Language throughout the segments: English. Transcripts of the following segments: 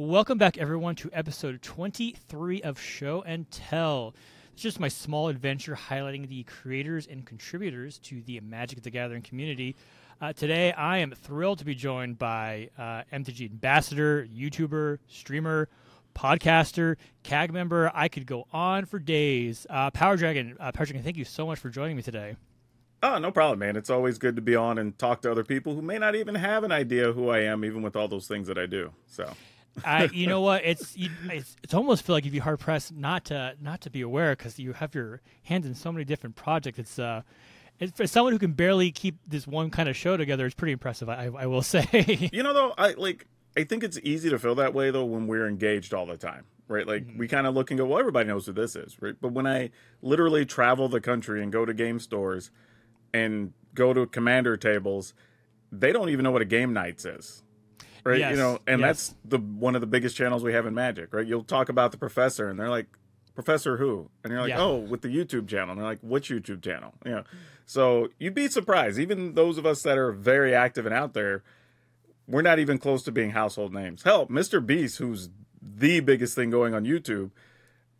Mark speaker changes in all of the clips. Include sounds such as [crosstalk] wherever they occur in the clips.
Speaker 1: Welcome back, everyone, to episode 23 of Show and Tell. It's just my small adventure highlighting the creators and contributors to the Magic the Gathering community. Uh, today, I am thrilled to be joined by uh, MTG ambassador, YouTuber, streamer, podcaster, CAG member. I could go on for days. Uh, PowrDragn, uh, PowrDragn, thank you so much for joining me today.
Speaker 2: Oh, no problem, man. It's always good to be on and talk to other people who may not even have an idea who I am, even with all those things that I do. So,
Speaker 1: I, you know what? It's, you, it's it's almost feel like you'd be hard pressed not to not to be aware because you have your hands in so many different projects. It's uh, it's, for someone who can barely keep this one kind of show together, it's pretty impressive. I I will [laughs] say.
Speaker 2: you know, though, I like I think it's easy to feel that way though when we're engaged all the time, right? Like mm-hmm. we kind of look and go, well, everybody knows who this is, right? But when I literally travel the country and go to game stores and go to commander tables, they don't even know what a Game Knights is. Right. Yes. You know, and yes. that's the one of the biggest channels we have in Magic, right? You'll talk about the professor and they're like, Professor who? And you're like, yeah. oh, with the YouTube channel. And they're like, which YouTube channel? You know. So you'd be surprised. Even those of us that are very active and out there, we're not even close to being household names. Hell, Mr. Beast, who's the biggest thing going on YouTube,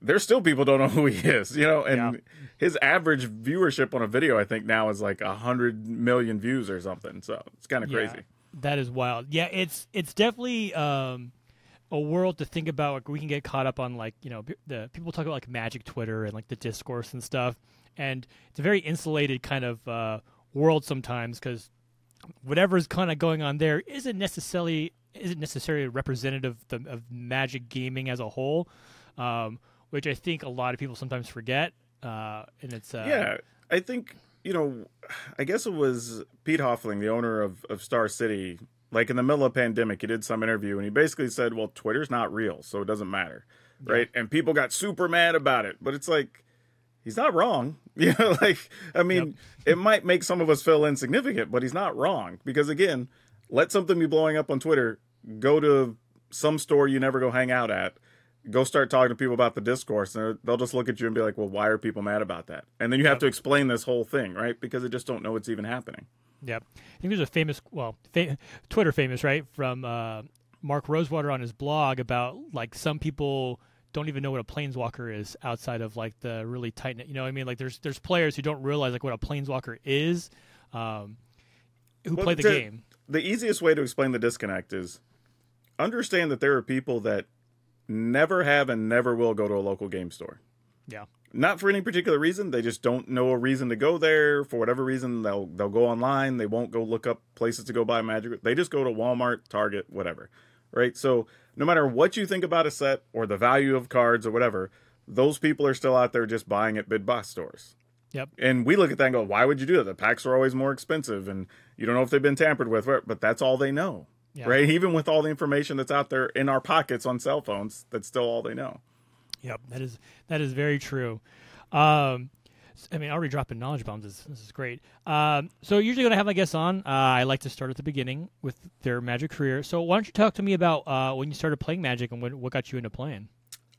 Speaker 2: there's still people don't know who he is, you know, and yeah. his average viewership on a video, I think now is like a hundred million views or something. So it's kind of yeah, crazy.
Speaker 1: That is wild. Yeah, it's it's definitely um, a world to think about. Like we can get caught up on like you know the people talk about like magic Twitter and like the discourse and stuff, and it's a very insulated kind of uh, world sometimes because whatever's kind of going on there isn't necessarily isn't necessarily representative of, the, of magic gaming as a whole. Um, which I think a lot of people sometimes forget. Uh, and it's uh,
Speaker 2: yeah, I think you know, I guess it was Pete Hoffman, the owner of of Star City. Like in the middle of pandemic, he did some interview and he basically said, "Well, Twitter's not real, so it doesn't matter." Yeah. Right? And people got super mad about it, but it's like he's not wrong. [laughs] You know, like I mean, yep. it might make some of us feel insignificant, but he's not wrong because again, let something be blowing up on Twitter, go to some store you never go hang out at go start talking to people about the discourse and they'll just look at you and be like well why are people mad about that? And then you have to explain this whole thing right? Because they just don't know what's even happening.
Speaker 1: Yep. I think there's a famous well fa- twitter famous right from uh, mark rosewater on his blog about like some people don't even know what a planeswalker is outside of like the really tight knit. you know what i mean? Like there's there's players who don't realize like what a planeswalker is um, who well, play the, the game.
Speaker 2: the easiest way to explain the disconnect is understand that there are people that never have and never will go to a local game store.
Speaker 1: Yeah.
Speaker 2: Not for any particular reason. They just don't know a reason to go there. For whatever reason, they'll they'll go online. They won't go look up places to go buy magic. They just go to Walmart, Target, whatever. Right? So no matter what you think about a set or the value of cards or whatever, those people are still out there just buying at big box stores.
Speaker 1: Yep.
Speaker 2: And we look at that and go, why would you do that? The packs are always more expensive and you don't know if they've been tampered with, but that's all they know yeah. right? Even with all the information that's out there in our pockets on cell phones, that's still all they know.
Speaker 1: Yep, that is that is very true. Um, I mean, already dropping knowledge bombs is this is great. Um, so usually when I have my guests on, uh, I like to start at the beginning with their magic career. So why don't you talk to me about uh, when you started playing magic and what, what got you into playing?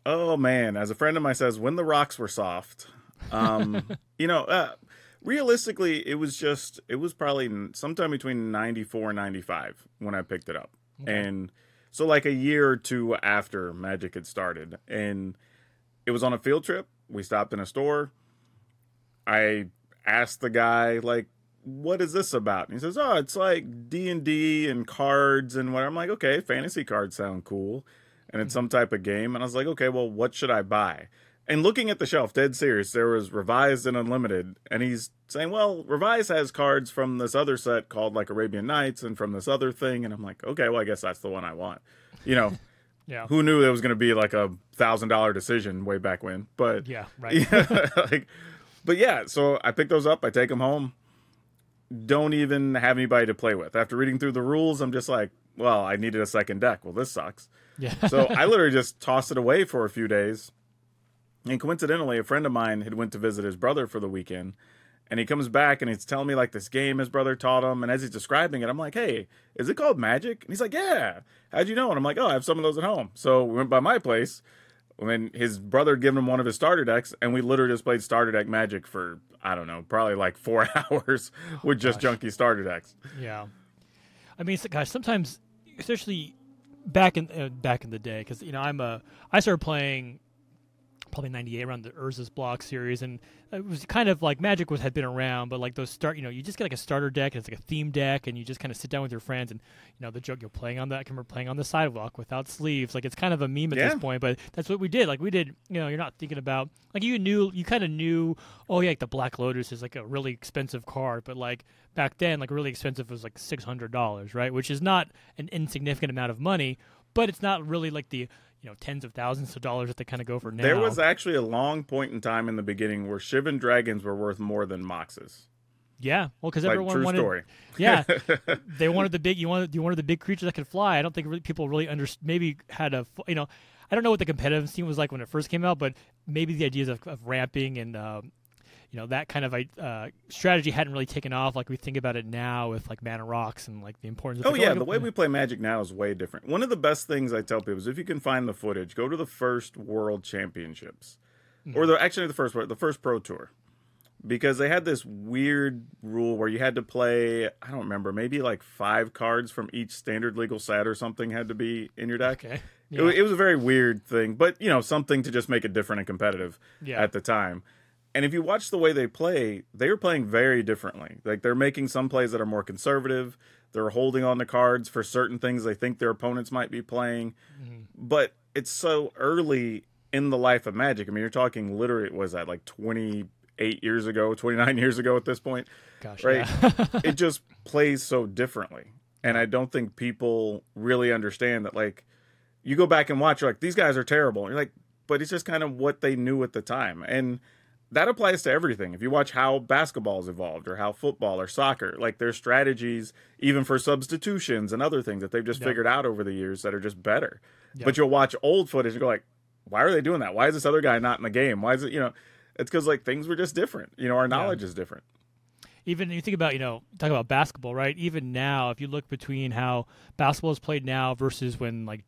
Speaker 2: Oh man, as a friend of mine says, when the rocks were soft. Um, [laughs] you know, uh, realistically, it was just it was probably sometime between 94 and 95 when I picked it up. Okay. And so like a year or two after Magic had started and it was on a field trip. We stopped in a store. I asked the guy like what is this about? And he says, "Oh, it's like D&D and cards and what." I'm like, "Okay, fantasy cards sound cool." And it's mm-hmm. some type of game. And I was like, "Okay, well, what should I buy?" And looking at the shelf, dead serious, there was Revised and Unlimited, and he's saying, "Well, Revised has cards from this other set called like Arabian Nights, and from this other thing," and I'm like, "Okay, well, I guess that's the one I want." You know, [laughs]
Speaker 1: yeah.
Speaker 2: Who knew it was going to be like a thousand dollar decision way back when? But
Speaker 1: yeah, [laughs] right.
Speaker 2: Yeah, [laughs] like, but yeah, so I pick those up, I take them home. Don't even have anybody to play with. After reading through the rules, I'm just like, well, I needed a second deck. Well, this sucks.
Speaker 1: Yeah.
Speaker 2: so I literally just tossed it away for a few days and coincidentally, a friend of mine had went to visit his brother for the weekend, and he comes back and he's telling me like this game his brother taught him. And as he's describing it, I'm like, "Hey, is it called Magic?" And he's like, "Yeah." How'd you know? And I'm like, "Oh, I have some of those at home." So we went by my place when his brother had given him one of his starter decks, and we literally just played starter deck Magic for I don't know, probably like four [laughs] hours with just junky starter decks.
Speaker 1: Yeah, I mean, guys, sometimes, especially back in uh, back in the day because you know I'm a I started playing probably 98 around the Urza's block series and it was kind of like magic was had been around but like those start you know you just get like a starter deck and it's like a theme deck and you just kind of sit down with your friends and you know the joke you're playing on that I can remember playing on the sidewalk without sleeves. Like it's kind of a meme at
Speaker 2: Yeah.
Speaker 1: this point but that's what we did. Like we did you know you're not thinking about like you knew you kind of knew oh yeah like the black lotus is like a really expensive card but like back then like really expensive was like $600 right? Which is not an insignificant amount of money but it's not really like the you know tens of thousands of dollars that they kind of go for now
Speaker 2: There was actually a long point in time in the beginning where Shivan dragons were worth more than Moxes.
Speaker 1: Yeah, well, because
Speaker 2: Like
Speaker 1: everyone
Speaker 2: true
Speaker 1: wanted.
Speaker 2: story.
Speaker 1: Yeah, [laughs] they wanted the big. You wanted you wanted the big creature that could fly. I don't think really, people really under maybe had a you know. I don't know what the competitive scene was like when it first came out, but maybe the ideas of, of ramping and um, you know that kind of uh, strategy hadn't really taken off like we think about it now with like mana rocks and like the importance. of
Speaker 2: Oh
Speaker 1: like,
Speaker 2: yeah, the way we play Magic now is way different. One of the best things I tell people is if you can find the footage, go to the first World Championships, or the actually the first the first Pro Tour, because they had this weird rule where you had to play. I don't remember, maybe like five cards from each standard legal set or something had to be in your deck.
Speaker 1: Okay.
Speaker 2: It,
Speaker 1: Yeah.
Speaker 2: wa- it was a very weird thing, but you know something to just make it different and competitive
Speaker 1: Yeah.
Speaker 2: at the time. And if you watch the way they play, they are playing very differently. Like they're making some plays that are more conservative. They're holding on the cards for certain things they think their opponents might be playing.
Speaker 1: Mm-hmm.
Speaker 2: But it's so early in the life of Magic. I mean, you're talking literally, was that like 28 years ago, [laughs] 29 years ago at this point?
Speaker 1: Gosh,
Speaker 2: right?
Speaker 1: yeah.
Speaker 2: it just [laughs] plays so differently. And I don't think people really understand that, like, you go back and watch, you're like, these guys are terrible. And you're like, but it's just kind of what they knew at the time. And that applies to everything. If you watch how basketball's evolved or how football or soccer, like their strategies, even for substitutions and other things that they've just
Speaker 1: Yep.
Speaker 2: figured out over the years that are just better.
Speaker 1: Yep.
Speaker 2: But you'll watch old footage and go like, why are they doing that? Why is this other guy not in the game? Why is it, you know, it's because like things were just different. You know, our knowledge is different.
Speaker 1: even you think about you know talk about basketball right even now if you look between how basketball is played now versus when like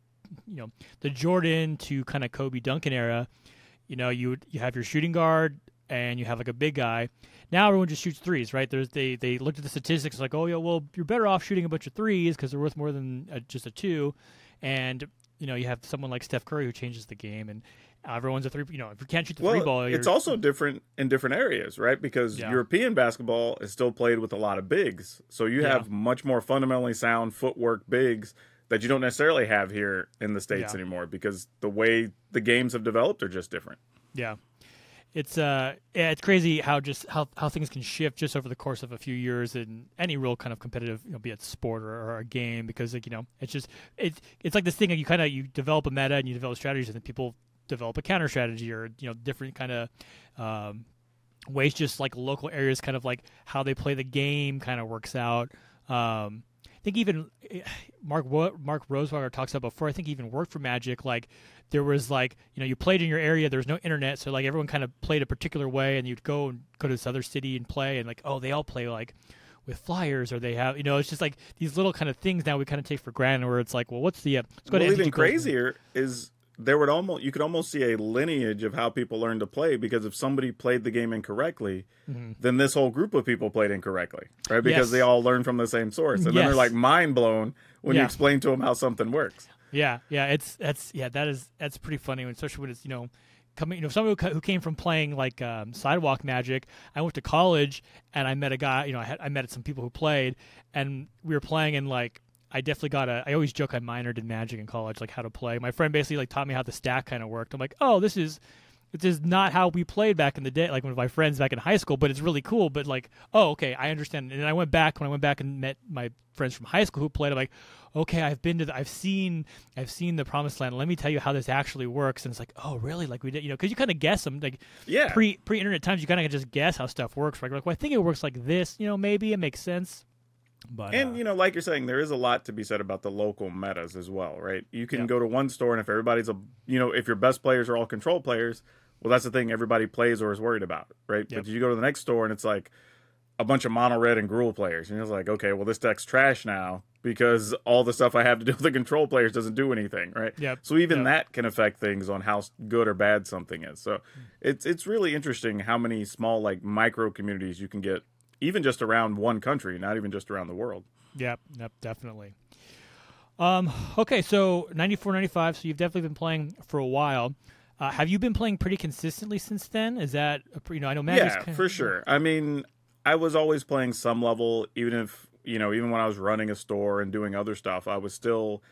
Speaker 1: you know the jordan to kind of kobe duncan era you know you you have your shooting guard and you have like a big guy now everyone just shoots threes right there's they they looked at the statistics like oh yeah well you're better off shooting a bunch of threes because they're worth more than uh, just a two and you know you have someone like steph curry who changes the game and everyone's a three you know if you can't shoot the three ball
Speaker 2: it's also [laughs] different in different areas, right? Because
Speaker 1: Yeah.
Speaker 2: European basketball is still played with a lot of bigs, so you
Speaker 1: Yeah.
Speaker 2: have much more fundamentally sound footwork bigs that you don't necessarily have here in the states
Speaker 1: Yeah.
Speaker 2: anymore because the way the games have developed are just different.
Speaker 1: Yeah. It's uh yeah, it's crazy how just how, how things can shift just over the course of a few years in any real kind of competitive, you know, be it sport or, or a game because like, you know, it's just it's it's like this thing that you kind of you develop a meta and you develop strategies and then people develop a counter strategy or you know different kind of um ways just like local areas kind of like how they play the game kind of works out. Um think even eh, Mark Mark Rosewater talks about before. I think he even worked for Magic. Like there was like you know you played in your area. There was no internet, so like everyone kind of played a particular way, and you'd go and go to this other city and play, and like oh they all play like with flyers or they have you know it's just like these little kind of things now we kind of take for granted where it's like well what's the uh, let's go
Speaker 2: well,
Speaker 1: to
Speaker 2: even crazier is there would almost you could almost see a lineage of how people learn to play because if somebody played the game incorrectly, then this whole group of people played incorrectly, right? Because
Speaker 1: Yes.
Speaker 2: they all learned from the same source, and then they're like mind blown when you explain to them how something works.
Speaker 1: Yeah, yeah, it's that's yeah, that is that's pretty funny, when- especially when it's you know coming. You know, someone who, came from playing like um, sidewalk magic. I went to college and I met a guy. You know, I had I met some people who played, and we were playing in like. I definitely got a. I always joke I minored in magic in college, like how to play. My friend basically like taught me how the stack kind of worked. I'm like, oh, this is, this is not how we played back in the day, like with my friends back in high school. But it's really cool. But like, oh, okay, I understand. And I went back when I went back and met my friends from high school who played. I'm like, okay, I've been to, the, I've seen, I've seen the promised land. Let me tell you how this actually works. And it's like, oh, really? Like we did, you know, because you kind of guess them. Like
Speaker 2: Yeah,
Speaker 1: pre pre internet times, you kind of just guess how stuff works. Right? Like, well, I think it works like this. You know, maybe it makes sense. But
Speaker 2: And
Speaker 1: uh,
Speaker 2: you know, like you're saying, there is a lot to be said about the local metas as well, right? You can
Speaker 1: Yeah.
Speaker 2: go to one store, and if everybody's a, you know, if your best players are all control players, well, that's the thing everybody plays or is worried about, right?
Speaker 1: Yep.
Speaker 2: But you go to the next store, and it's like a bunch of mono red and Gruul players, and it's like, okay, well, this deck's trash now because all the stuff I have to [laughs] do with the control players doesn't do anything, right?
Speaker 1: Yep.
Speaker 2: So even
Speaker 1: Yep.
Speaker 2: that can affect things on how good or bad something is. So it's it's really interesting how many small like micro communities you can get, even just around one country, not even just around the world.
Speaker 1: Yep, yep, definitely. Um, okay, so 94, 95, so you've definitely been playing for a while. Uh, have you been playing pretty consistently since then? Is that, you know, I know Magic's
Speaker 2: yeah,
Speaker 1: kind of-
Speaker 2: for sure. I mean, I was always playing some level, even if you know, even when I was running a store and doing other stuff, I was still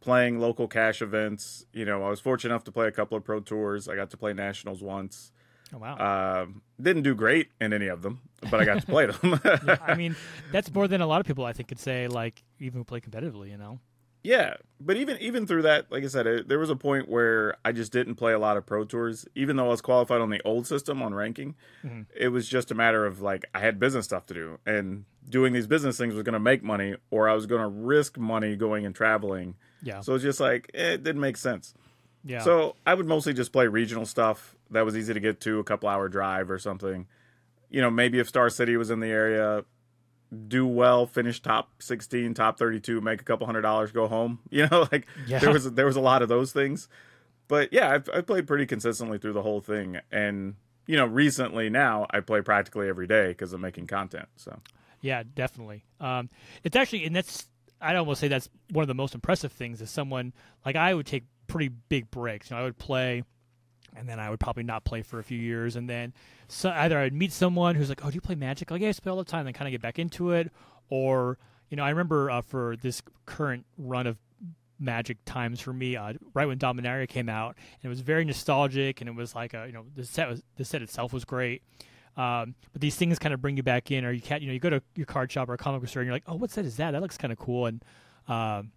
Speaker 2: playing local cash events. You know, I was fortunate enough to play a couple of pro tours. I got to play nationals once.
Speaker 1: Oh, wow.
Speaker 2: Uh, didn't do great in any of them, but I got to play them. [laughs]
Speaker 1: Yeah, I [laughs] mean, that's more than a lot of people I think could say, like, even play competitively, you know?
Speaker 2: Yeah, but even even through that, like I said, it, there was a point where I just didn't play a lot of pro tours, even though I was qualified on the old system on ranking.
Speaker 1: Mhm.
Speaker 2: It was just a matter of like I had business stuff to do, and doing these business things was going to make money, or I was going to risk money going and traveling.
Speaker 1: Yeah.
Speaker 2: So it's just like eh, it didn't make sense.
Speaker 1: yeah.
Speaker 2: So I would mostly just play regional stuff that was easy to get to, a couple hour drive or something. You know, maybe if Star City was in the area, do well, finish top sixteen, top thirty two, make a couple hundred dollars, go home. [laughs] You know, like
Speaker 1: Yeah.
Speaker 2: there was there was a lot of those things. But yeah, I've, I've played pretty consistently through the whole thing, and you know, recently now I play practically every day because I'm making content. So
Speaker 1: Yeah, definitely. Um, it's actually, and that's I'd almost say that's one of the most impressive things. Is someone like I would take pretty big breaks. You know, I would play, and then I would probably not play for a few years, and then so either I'd meet someone who's like, "Oh, do you play Magic?" Like, yeah, I play all the time. Then kind of get back into it, or you know, I remember uh, for this current run of Magic times for me, uh, right when Dominaria came out, and it was very nostalgic, and it was like a you know the set was the set itself was great. Um, but these things kind of bring you back in, or you can't, you know, you go to your card shop or a comic book store and you're like, oh, what set is that? That looks kind of cool, and um,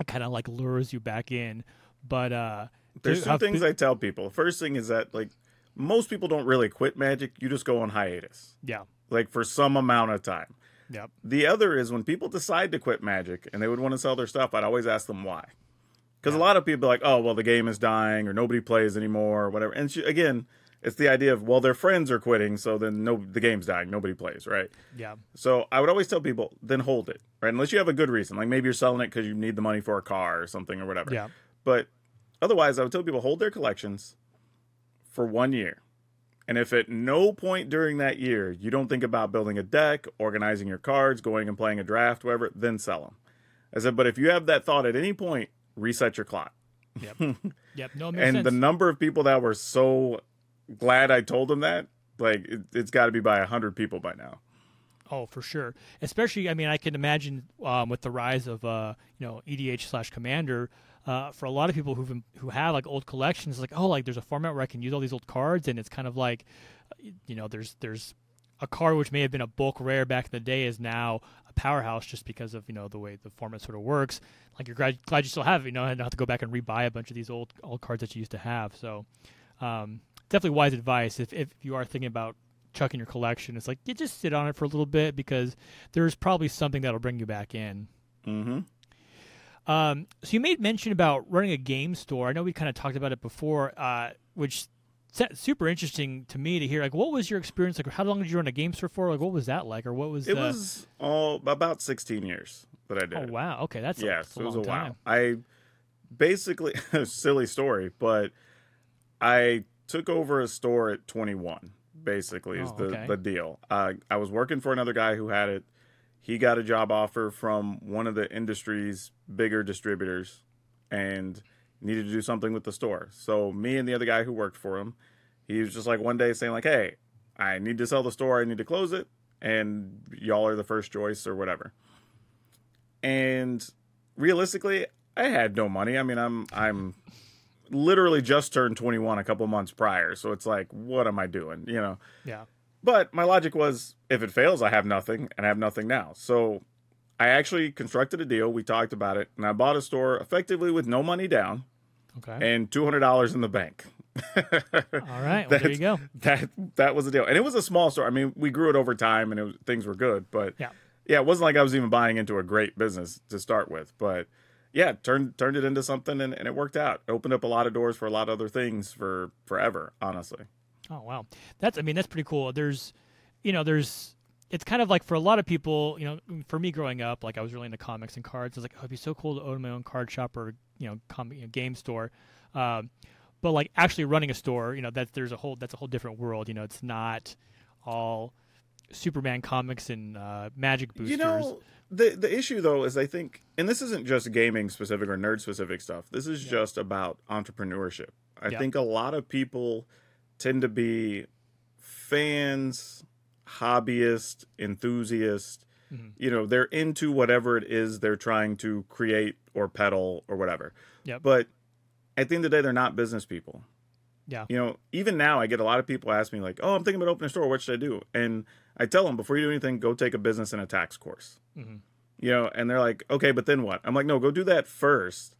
Speaker 1: it kind of like lures you back in. But uh,
Speaker 2: there's two things
Speaker 1: been-
Speaker 2: I tell people. First thing is that like most people don't really quit Magic; you just go on hiatus,
Speaker 1: yeah,
Speaker 2: like for some amount of time.
Speaker 1: yeah,
Speaker 2: The other is when people decide to quit Magic and they would want to sell their stuff, I'd always ask them why. Because a lot of people are like, oh, well, the game is dying or nobody plays anymore or whatever. And sh- again, it's the idea of, well, their friends are quitting, so then no, the game's dying. Nobody plays, right?
Speaker 1: yeah,
Speaker 2: So I would always tell people, then hold it, right? Unless you have a good reason. Like maybe you're selling it because you need the money for a car or something or whatever.
Speaker 1: yeah,
Speaker 2: But otherwise, I would tell people, hold their collections for one year. And if at no point during that year you don't think about building a deck, organizing your cards, going and playing a draft, whatever, then sell them. I said, but if you have that thought at any point, reset your clock.
Speaker 1: yep, [laughs] yep. No,
Speaker 2: and
Speaker 1: sense.
Speaker 2: the number of people that were so glad I told them that, like, it, it's got to be by a hundred people by now.
Speaker 1: Oh, for sure. Especially, I mean, I can imagine um, with the rise of uh, you know EDH slash Commander. Uh, for a lot of people who've who have like old collections, like oh, like there's a format where I can use all these old cards, and it's kind of like, you know, there's there's a card which may have been a bulk rare back in the day is now a powerhouse just because of you know the way the format sort of works. Like you're glad, glad you still have it, you know, and not have to go back and rebuy a bunch of these old old cards that you used to have. So um, definitely wise advice if if you are thinking about chucking your collection. It's like you just sit on it for a little bit because there's probably something that'll bring you back in.
Speaker 2: Mm-hmm.
Speaker 1: Um, so you made mention about running a game store. I know we kind of talked about it before, uh, which super interesting to me to hear. Like, what was your experience? Like, how long did you run a game store for? Like, what was that like, or what was
Speaker 2: It
Speaker 1: the?
Speaker 2: was all about 16 years that I did.
Speaker 1: oh wow, okay, that's a,
Speaker 2: yeah,
Speaker 1: that's
Speaker 2: so
Speaker 1: a
Speaker 2: it was a
Speaker 1: time.
Speaker 2: while. I basically [laughs] silly story, but I took over a store at 21. Basically, is
Speaker 1: Oh,
Speaker 2: the
Speaker 1: okay.
Speaker 2: the deal. Uh, I was working for another guy who had it. He got a job offer from one of the industry's bigger distributors, and needed to do something with the store. So me and the other guy who worked for him, he was just like one day saying like, "Hey, I need to sell the store. I need to close it, and y'all are the first choice or whatever." And realistically, I had no money. I mean, I'm I'm literally just turned 21 a couple months prior, so it's like, what am I doing? You know.
Speaker 1: Yeah,
Speaker 2: But my logic was, if it fails, I have nothing, and I have nothing now. So I actually constructed a deal. We talked about it, and I bought a store effectively with no money down
Speaker 1: okay,
Speaker 2: and two hundred dollars in the bank. [laughs]
Speaker 1: all right. Well, there you go.
Speaker 2: That that was the deal, and it was a small store. I mean, we grew it over time, and it was, things were good. But
Speaker 1: Yeah.
Speaker 2: yeah, it wasn't like I was even buying into a great business to start with. But yeah, turned turned it into something, and, and it worked out. It opened up a lot of doors for a lot of other things for forever. Honestly,
Speaker 1: Oh wow, that's I mean that's pretty cool. There's, you know, there's it's kind of like for a lot of people, you know, for me growing up, like I was really into comics and cards. I was like, oh, it'd be so cool to own my own card shop or you know, comic you know, game store. Um, but like actually running a store, you know, that there's a whole that's a whole different world. You know, it's not all Superman comics and uh, Magic boosters.
Speaker 2: You know, the the issue though is I think, and this isn't just gaming specific or nerd specific stuff. This is
Speaker 1: Yeah.
Speaker 2: just about entrepreneurship. I
Speaker 1: Yeah.
Speaker 2: think a lot of people tend to be fans, hobbyists, enthusiasts.
Speaker 1: Mhm.
Speaker 2: You know, they're into whatever it is they're trying to create or peddle or whatever.
Speaker 1: Yep.
Speaker 2: But at the end of the day, they're not business people.
Speaker 1: Yeah.
Speaker 2: You know, even now I get a lot of people ask me like, "Oh, I'm thinking about opening a store. What should I do?" And I tell them before you do anything, go take a business and a tax course.
Speaker 1: Mhm.
Speaker 2: You know, and they're like, "Okay, but then what?" I'm like, "No, go do that first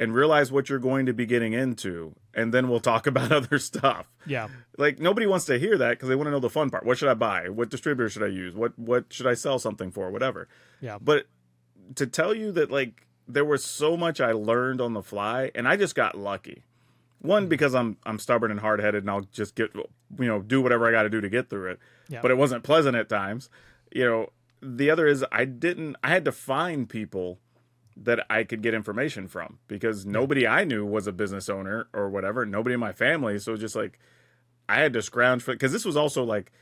Speaker 2: and realize what you're going to be getting into, and then we'll talk [laughs] about other stuff."
Speaker 1: Yeah.
Speaker 2: Like nobody wants to hear that because they want to know the fun part. What should I buy? What distributor should I use? What what should I sell something for? Whatever.
Speaker 1: Yeah.
Speaker 2: But to tell you that like there was so much I learned on the fly, and I just got lucky. One because I'm I'm stubborn and hard headed, and I'll just get you know do whatever I got to do to get through it.
Speaker 1: Yeah.
Speaker 2: But it wasn't pleasant at times. You know, the other is I didn't. I had to find people that I could get information from because nobody I knew was a business owner or whatever. Nobody in my family, so just like I had to scrounge for because this was also like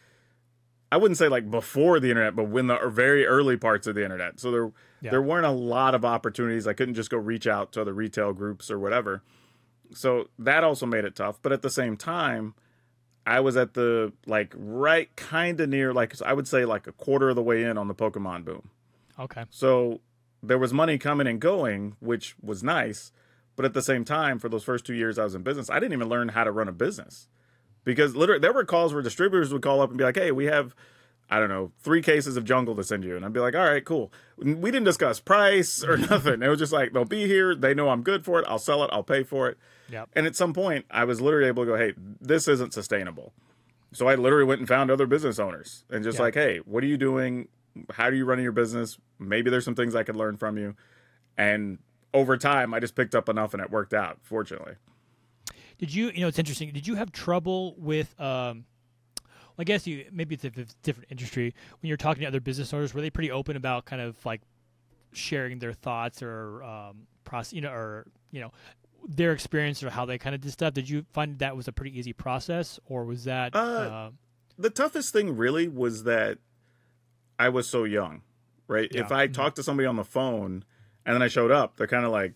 Speaker 2: I wouldn't say like before the internet, but when the er, very early parts of the internet. So there
Speaker 1: Yeah.
Speaker 2: there weren't a lot of opportunities. I couldn't just go reach out to other retail groups or whatever. So that also made it tough. But at the same time, I was at the like right kind of near like I would say like a quarter of the way in on the Pokemon boom.
Speaker 1: Okay.
Speaker 2: So there was money coming and going, which was nice. But at the same time, for those first two years I was in business, I didn't even learn how to run a business because literally there were calls where distributors would call up and be like, "Hey, we have." I don't know, three cases of jungle to send you. And I'd be like, all right, cool. We didn't discuss price or [laughs] nothing. It was just like, they'll be here. They know I'm good for it. I'll sell it. I'll pay for it.
Speaker 1: Yep.
Speaker 2: And at some point, I was literally able to go, hey, this isn't sustainable. So I literally went and found other business owners and just
Speaker 1: Yeah.
Speaker 2: like, hey, what are you doing? How are you running your business? Maybe there's some things I could learn from you. And over time, I just picked up enough and it worked out, fortunately.
Speaker 1: Did you, you know, it's interesting. Did you have trouble with, um, I guess you, maybe it's a it's a different industry. When you're talking to other business owners, were they pretty open about kind of like sharing their thoughts or, um, process, you know, or, you know, their experience or how they kind of did stuff? Did you find that was a pretty easy process or was that,
Speaker 2: Uh,
Speaker 1: uh,
Speaker 2: The toughest thing really was that I was so young, right?
Speaker 1: Yeah.
Speaker 2: If I talked to somebody on the phone and then I showed up, they're kind of like,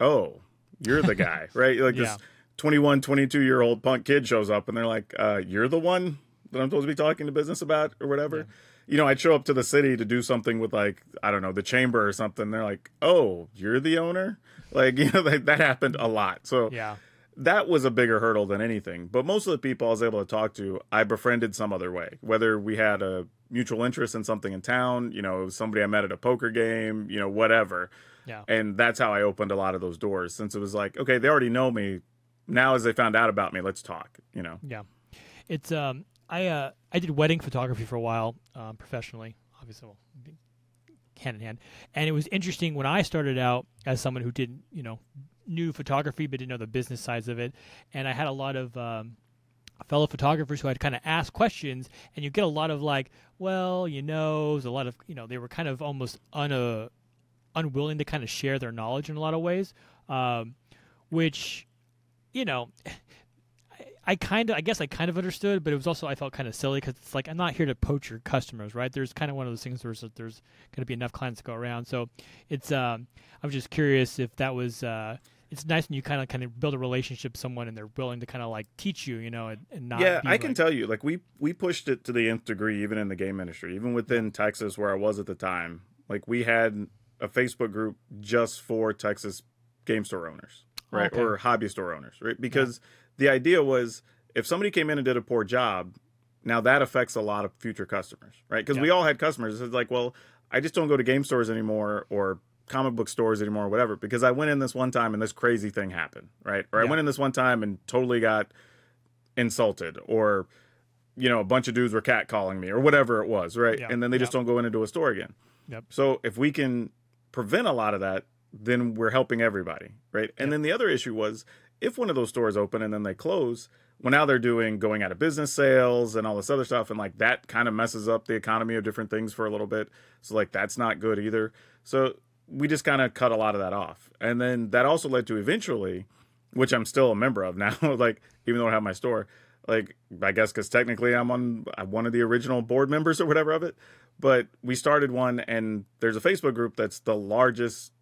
Speaker 2: oh, you're the guy, [laughs] right? Like
Speaker 1: Yeah.
Speaker 2: this 21, 22 year old punk kid shows up and they're like, uh, you're the one that I'm supposed to be talking to business about or whatever.
Speaker 1: Yeah.
Speaker 2: You know, I'd show up to the city to do something with like, I don't know, the chamber or something. They're like, oh, you're the owner? [laughs] Like, you know, that, that happened a lot. So
Speaker 1: yeah,
Speaker 2: that was a bigger hurdle than anything. But most of the people I was able to talk to, I befriended some other way. Whether we had a mutual interest in something in town, you know, it was somebody I met at a poker game, you know, whatever.
Speaker 1: yeah,
Speaker 2: And that's how I opened a lot of those doors. Since it was like, okay, they already know me. Now, as they found out about me, let's talk. You know.
Speaker 1: yeah. It's, um, I, uh, I did wedding photography for a while, um, professionally, obviously, well, hand in hand. And it was interesting when I started out as someone who didn't, you know, knew photography but didn't know the business sides of it. And I had a lot of um, fellow photographers who had kind of asked questions, and you get a lot of like, well, you know, there's a lot of, you know, they were kind of almost un, uh, unwilling to kind of share their knowledge in a lot of ways, um, which, you know. I kind of, I guess I kind of understood, but it was also I felt kind of silly because it's like I'm not here to poach your customers, right? There's kind of one of those things where there's, there's going to be enough clients to go around. So it's, um, I was just curious if that was, uh, it's nice when you kind of kind of build a relationship with someone and they're willing to kind of like teach you, you know, and, and not.
Speaker 2: yeah, I can
Speaker 1: like-
Speaker 2: tell you, like we we pushed it to the nth degree, even in the game industry, even within Texas, where I was at the time. Like we had a Facebook group just for Texas game store owners, right,
Speaker 1: Okay.
Speaker 2: or hobby store owners, right? Because the idea was if somebody came in and did a poor job, now that affects a lot of future customers, right? Because we all had customers. It's like, well, I just don't go to game stores anymore, or comic book stores anymore, or whatever, because I went in this one time and this crazy thing happened, right? Or I went in this one time and totally got insulted or you know a bunch of dudes were catcalling me or whatever it was right
Speaker 1: Yeah,
Speaker 2: and then they just don't go in and do a store again
Speaker 1: Yep.
Speaker 2: so if we can prevent a lot of that then we're helping everybody right? And then the other issue was if one of those stores open and then they close well now they're doing going out of business sales and all this other stuff and like that kind of messes up the economy of different things for a little bit. So like that's not good either. So we just kind of cut a lot of that off. And then that also led to eventually which I'm still a member of now, [laughs] like even though I have my store, Like I guess because technically I'm on I'm one of the original board members or whatever of it. But we started one, and there's a Facebook group that's the largest,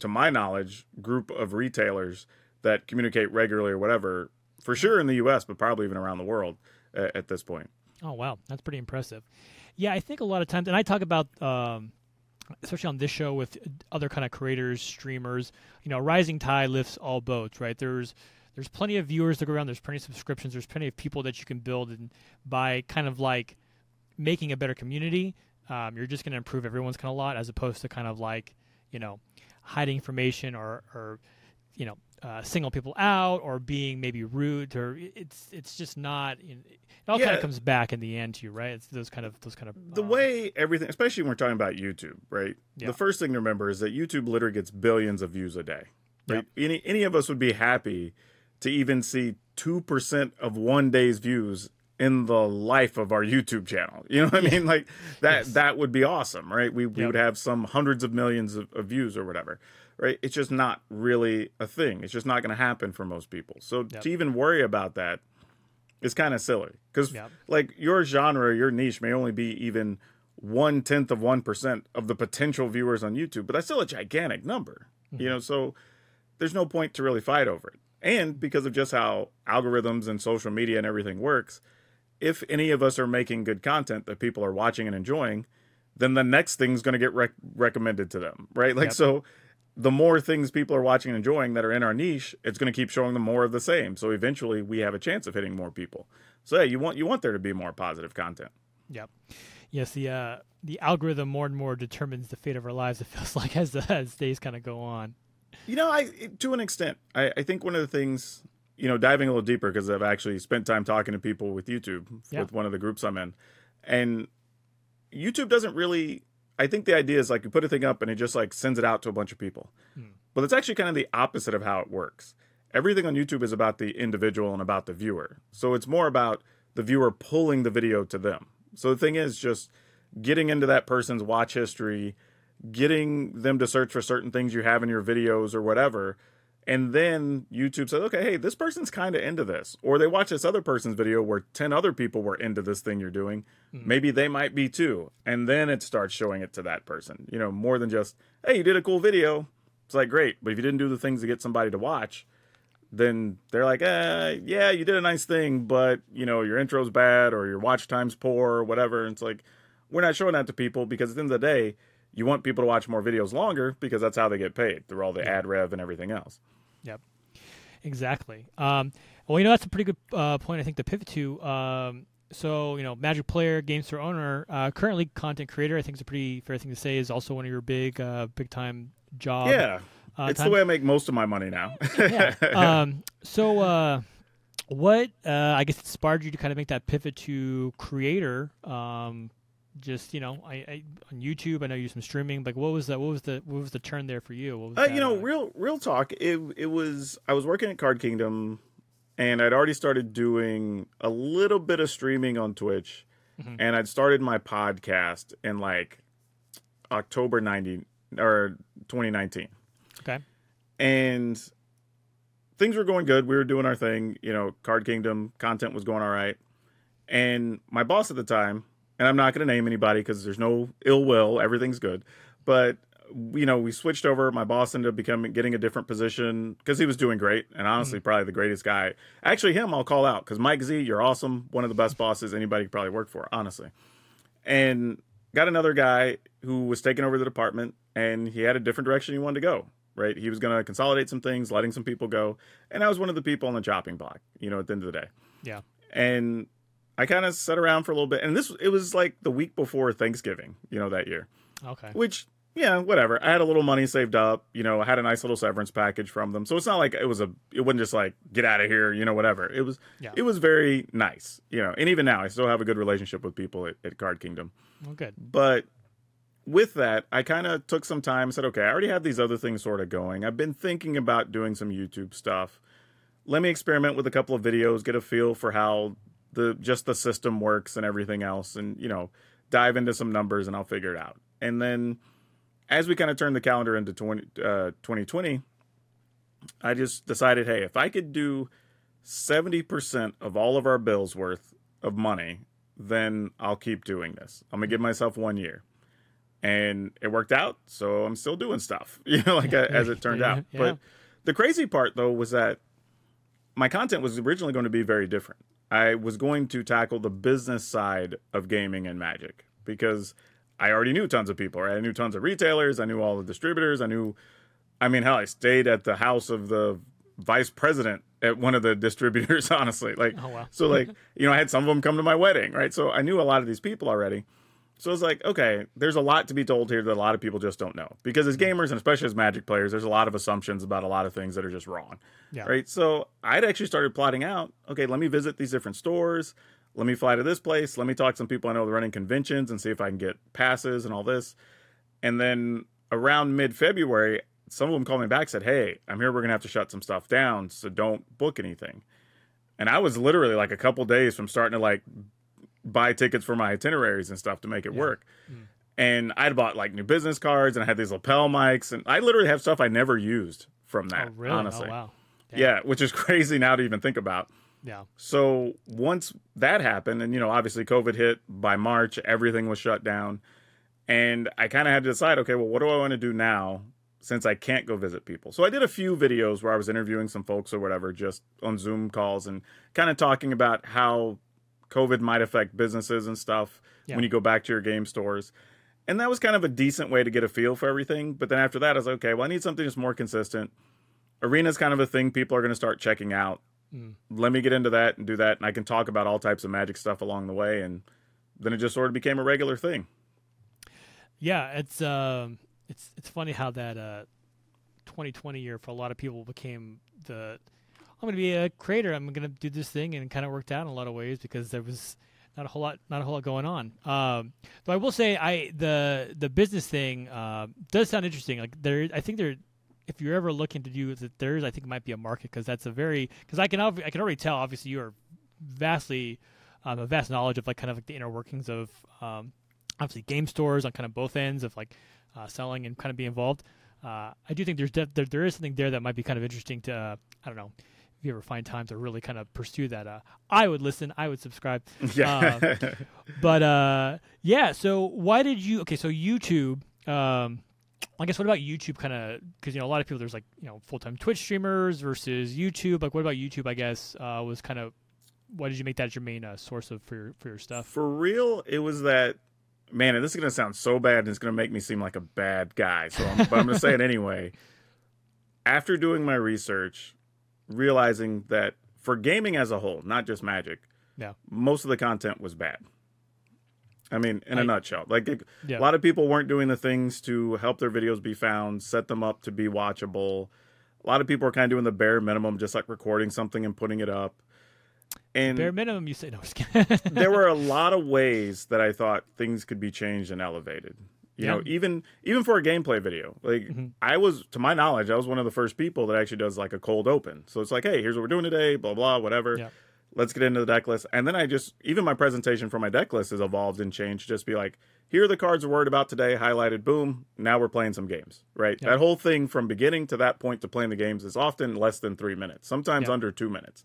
Speaker 2: to my knowledge, group of retailers that communicate regularly or whatever. For sure in the U.S., but probably even around the world at, this point.
Speaker 1: Oh wow, that's pretty impressive. Yeah, I think a lot of times, and I talk about. Um, especially on this show with other kind of creators, streamers, you know, rising tide lifts all boats, right? There's there's plenty of viewers to go around. There's plenty of subscriptions. There's plenty of people that you can build, and by kind of like making a better community, um, you're just going to improve everyone's kind of lot, as opposed to kind of like you know hiding information or or you know uh, single people out or being maybe rude or it's it's just not it all yeah. kind of comes back in the end to you right? It's those kind of those kind of
Speaker 2: the um, way everything especially when we're talking about youtube right? Yeah. the first thing to remember is that youtube literally gets billions of views a day right? Any any of us would be happy to even see 2% of one day's views in the life of our YouTube channel. You know what I mean? Like that yes. that would be awesome, right? We, we yep. would have some hundreds of millions of, of, views or whatever. Right? It's just not really a thing. It's just not going to happen for most people. So yep. to even worry about that is kind of silly because yep. like your genre, your niche may only be even one tenth of one percent of the potential viewers on YouTube, but that's still a gigantic number. Mm-hmm. You know, so there's no point to really fight over it and because of just how algorithms and social media and everything works, if any of us are making good content that people are watching and enjoying, then the next thing's going to get rec- recommended to them, right? Like, yep. so the more things people are watching and enjoying that are in our niche, it's going to keep showing them more of the same. So eventually, we have a chance of hitting more people. So yeah, you want you want there to be more positive content.
Speaker 1: Yep. Yes, the uh, the algorithm more and more determines the fate of our lives. It feels [laughs] like as the as days kind of go on.
Speaker 2: You know, I to an extent, I, I think one of the things, you know, diving a little deeper because I've actually spent time talking to people with YouTube yeah. with one of the groups I'm in, and YouTube doesn't really. I think the idea is like you put a thing up and it just like sends it out to a bunch of people, hmm. but it's actually kind of the opposite of how it works. Everything on YouTube is about the individual and about the viewer, so it's more about the viewer pulling the video to them. So the thing is just getting into that person's watch history getting them to search for certain things you have in your videos or whatever. And then YouTube says, okay, hey, this person's kind of into this. Or they watch this other person's video where 10 other people were into this thing you're doing. Mm-hmm. Maybe they might be too. And then it starts showing it to that person, you know, more than just, hey, you did a cool video. It's like, great. But if you didn't do the things to get somebody to watch, then they're like, eh, yeah, you did a nice thing, but, you know, your intro's bad or your watch time's poor or whatever. And it's like, we're not showing that to people because at the end of the day, you want people to watch more videos longer because that's how they get paid through all the ad rev and everything else.
Speaker 1: Yep, exactly. Um, well, you know that's a pretty good uh, point. I think to pivot to. Um, so you know, Magic player, game store owner, uh, currently content creator. I think it's a pretty fair thing to say is also one of your big, uh, big time job.
Speaker 2: Yeah, uh, it's the way I make most of my money now. [laughs]
Speaker 1: yeah. [laughs] Um, so. Uh, what uh, I guess inspired you to kind of make that pivot to creator um, just you know I, I, on YouTube I know you some streaming like what was that what was the what was the turn there for you?
Speaker 2: Uh, you know real real talk it it was I was working at Card Kingdom and I'd already started doing a little bit of streaming on Twitch mm-hmm. and I'd started my podcast in like October 90 or 2019
Speaker 1: okay.
Speaker 2: And things were going good. We were doing our thing you know Card Kingdom content was going all right. And my boss at the time and I'm not going to name anybody because there's no ill will. Everything's good. But you know, we switched over. My boss ended up becoming getting a different position because he was doing great, and honestly, mm-hmm. probably the greatest guy. Actually, him I'll call out because Mike Z, you're awesome. One of the best bosses anybody could probably work for, honestly. And got another guy who was taking over the department, and he had a different direction he wanted to go. Right, he was going to consolidate some things, letting some people go, and I was one of the people on the chopping block. You know, at the end of the day.
Speaker 1: Yeah.
Speaker 2: And I kind of sat around for a little bit, and this it was like the week before Thanksgiving, you know, that year.
Speaker 1: Okay.
Speaker 2: Which, yeah, whatever. I had a little money saved up, you know, I had a nice little severance package from them, so it's not like it was a, it wasn't just like get out of here, you know, whatever. It was, yeah. it was very nice, you know, and even now I still have a good relationship with people at, at Card Kingdom.
Speaker 1: Oh, good.
Speaker 2: But with that, I kind of took some time and said, okay, I already have these other things sort of going. I've been thinking about doing some YouTube stuff. Let me experiment with a couple of videos, get a feel for how the just the system works and everything else and you know dive into some numbers and I'll figure it out. And then as we kind of turn the calendar into 20, uh, 2020, I just decided, hey, if I could do 70% of all of our bills worth of money, then I'll keep doing this. I'm going to give myself one year. And it worked out. So I'm still doing stuff, [laughs] you know, like as it turned out. [laughs]
Speaker 1: Yeah.
Speaker 2: But the crazy part, though, was that my content was originally going to be very different. I was going to tackle the business side of gaming and magic because I already knew tons of people, right? I knew tons of retailers, I knew all the distributors, I knew I mean, hell, I stayed at the house of the vice president at one of the [laughs] distributors, honestly. Like
Speaker 1: Oh, wow.
Speaker 2: so like, [laughs] you know, I had some of them come to my wedding, right? So I knew a lot of these people already. So I was like, okay, there's a lot to be told here that a lot of people just don't know. Because as mm-hmm. gamers and especially as magic players, there's a lot of assumptions about a lot of things that are just wrong.
Speaker 1: Yeah.
Speaker 2: Right. So I'd actually started plotting out, okay, let me visit these different stores. Let me fly to this place. Let me talk to some people I know that are running conventions and see if I can get passes and all this. And then around mid February, some of them called me back said, Hey, I'm here. We're going to have to shut some stuff down. So don't book anything. And I was literally like a couple days from starting to like buy tickets for my itineraries and stuff to make it work. Mm. And I'd bought like new business cards and I had these lapel mics and I literally have stuff I never used from that.
Speaker 1: Oh, really?
Speaker 2: Oh, honestly.
Speaker 1: Oh, wow. Dang.
Speaker 2: Yeah, which is [laughs] crazy now to even think about.
Speaker 1: Yeah.
Speaker 2: So once that happened, and you know, obviously COVID hit by March, everything was shut down. And I kind of had to decide, okay, well, what do I want to do now since I can't go visit people? So I did a few videos where I was interviewing some folks or whatever, just on Zoom calls and kind of talking about how COVID might affect businesses and stuff
Speaker 1: Yeah.
Speaker 2: when you go back to your game stores. And that was kind of a decent way to get a feel for everything. But then after that, I was like, okay, well, I need something that's more consistent. Arena's kind of a thing people are going to start checking out.
Speaker 1: Mm.
Speaker 2: Let me get into that and do that. And I can talk about all types of magic stuff along the way. And then it just sort of became a regular thing.
Speaker 1: Yeah, it's um, it's it's funny how that uh, 2020 year for a lot of people became the I'm to be a creator. I'm to do this thing, and kind of worked out in a lot of ways because there was not a whole lot, not a whole lot going on. Um, but I will say, I the the business thing uh, does sound interesting. Like there, I think there, if you're ever looking to do it, there's I think it might be a market because that's a very because I can I can already tell. Obviously, you are vastly um, a vast knowledge of like kind of like the inner workings of um, obviously game stores on kind of both ends of like uh, selling and kind of be involved. Uh, I do think there's there, there is something there that might be kind of interesting to uh, I don't know if you ever find time to really kind of pursue that. Uh, I would listen, I would subscribe. [laughs]
Speaker 2: Yeah.
Speaker 1: But uh, yeah, so why did you? Okay, so YouTube. Um, I guess what about YouTube? Kind of because you know a lot of people there's like you know full time Twitch streamers versus YouTube. Like what about YouTube? I guess uh, was kind of why did you make that your main uh, source of for your for your stuff?
Speaker 2: For real, it was that man, and this is gonna sound so bad and it's gonna make me seem like a bad guy. So I'm, but I'm gonna say it [laughs] anyway. After doing my research, realizing that for gaming as a whole, not just magic,
Speaker 1: Yeah.
Speaker 2: most of the content was bad. I mean, in a
Speaker 1: I-
Speaker 2: nutshell, like it-
Speaker 1: Yeah.
Speaker 2: a lot of people weren't doing the things to help their videos be found, set them up to be watchable. A lot of people are kind of doing the bare minimum, just like recording something and putting it up. And
Speaker 1: Bare minimum, you say no. [laughs]
Speaker 2: There were a lot of ways that I thought things could be changed and elevated. You know, even even for a gameplay video. Like
Speaker 1: Mhm.
Speaker 2: I was to my knowledge, I was one of the first people that actually does like a cold open. So it's like, hey, here's what we're doing today, blah blah, whatever.
Speaker 1: Yeah.
Speaker 2: Let's get into the deck list. And then I just even my presentation for my deck list has evolved and changed. Just be like, here are the cards we're worried about today, highlighted, boom. Now we're playing some games. Right?
Speaker 1: Yeah.
Speaker 2: That whole thing from beginning to that point to playing the games is often less than three minutes, sometimes
Speaker 1: Yeah.
Speaker 2: under two minutes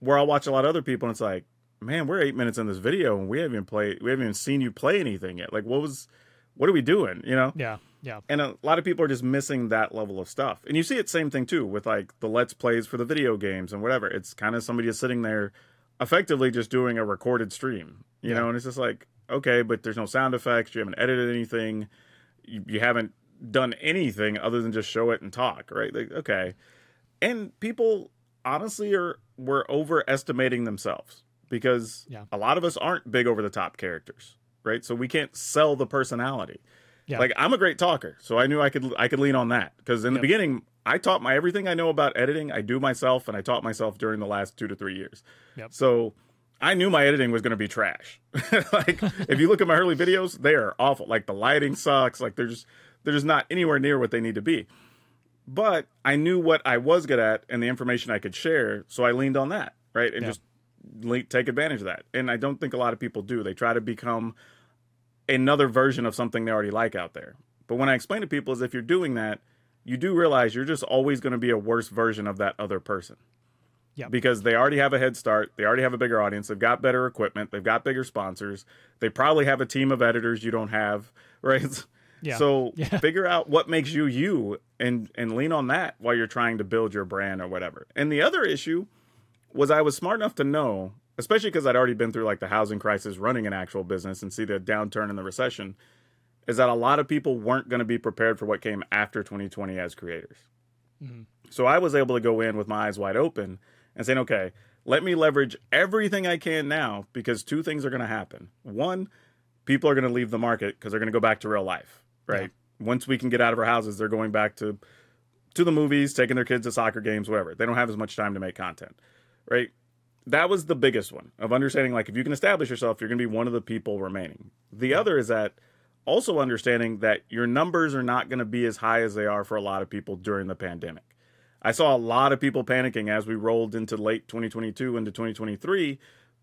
Speaker 2: where I'll watch a lot of other people and it's like, man, we're eight minutes in this video and we haven't even played, we haven't even seen you play anything yet. Like, what was, what are we doing? You know?
Speaker 1: yeah, yeah,
Speaker 2: And a lot of people are just missing that level of stuff. And you see it same thing too with like the let's plays for the video games and whatever. It's kind of somebody is sitting there effectively just doing a recorded stream, you
Speaker 1: Yeah.
Speaker 2: know? And it's just like, okay, but there's no sound effects. You haven't edited anything. You, you haven't done anything other than just show it and talk, right? Like, okay. And people honestly are were overestimating themselves because
Speaker 1: Yeah.
Speaker 2: a lot of us aren't big over the top characters, right? So we can't sell the personality.
Speaker 1: Yeah.
Speaker 2: Like I'm a great talker, so I knew I could I could lean on that because in the beginning I taught my everything I know about editing. I do myself, and I taught myself during the last two to three years.
Speaker 1: Yep.
Speaker 2: So I knew my editing was going to be trash. [laughs] like if you look at my early videos, they are awful. Like the lighting sucks. Like they're just they're just not anywhere near what they need to be. But I knew what I was good at and the information I could share, so I leaned on that, right? And
Speaker 1: Yeah.
Speaker 2: just le- take advantage of that. And I don't think a lot of people do. They try to become another version of something they already like out there. But when I explain to people is if you're doing that, you do realize you're just always going to be a worse version of that other person.
Speaker 1: Yeah.
Speaker 2: because they already have a head start. They already have a bigger audience. They've got better equipment. They've got bigger sponsors. They probably have a team of editors you don't have, [laughs] right?
Speaker 1: Yeah.
Speaker 2: So [laughs]
Speaker 1: Yeah.
Speaker 2: figure out what makes you you and and lean on that while you're trying to build your brand or whatever. And the other issue was I was smart enough to know, especially because I'd already been through like the housing crisis running an actual business and see the downturn in the recession, is that a lot of people weren't going to be prepared for what came after 2020 as creators. Mm-hmm. So I was able to go in with my eyes wide open and saying, okay, let me leverage everything I can now because two things are going to happen. One, people are going to leave the market because they're going to go back to real life, right? Once we can get out of our houses, they're going back to to the movies, taking their kids to soccer games, whatever. They don't have as much time to make content, right? That was the biggest one of understanding like if you can establish yourself, you're going to be one of the people remaining. The other is that also understanding that your numbers are not going to be as high as they are for a lot of people during the pandemic. I saw a lot of people panicking as we rolled into late 2022 into 2023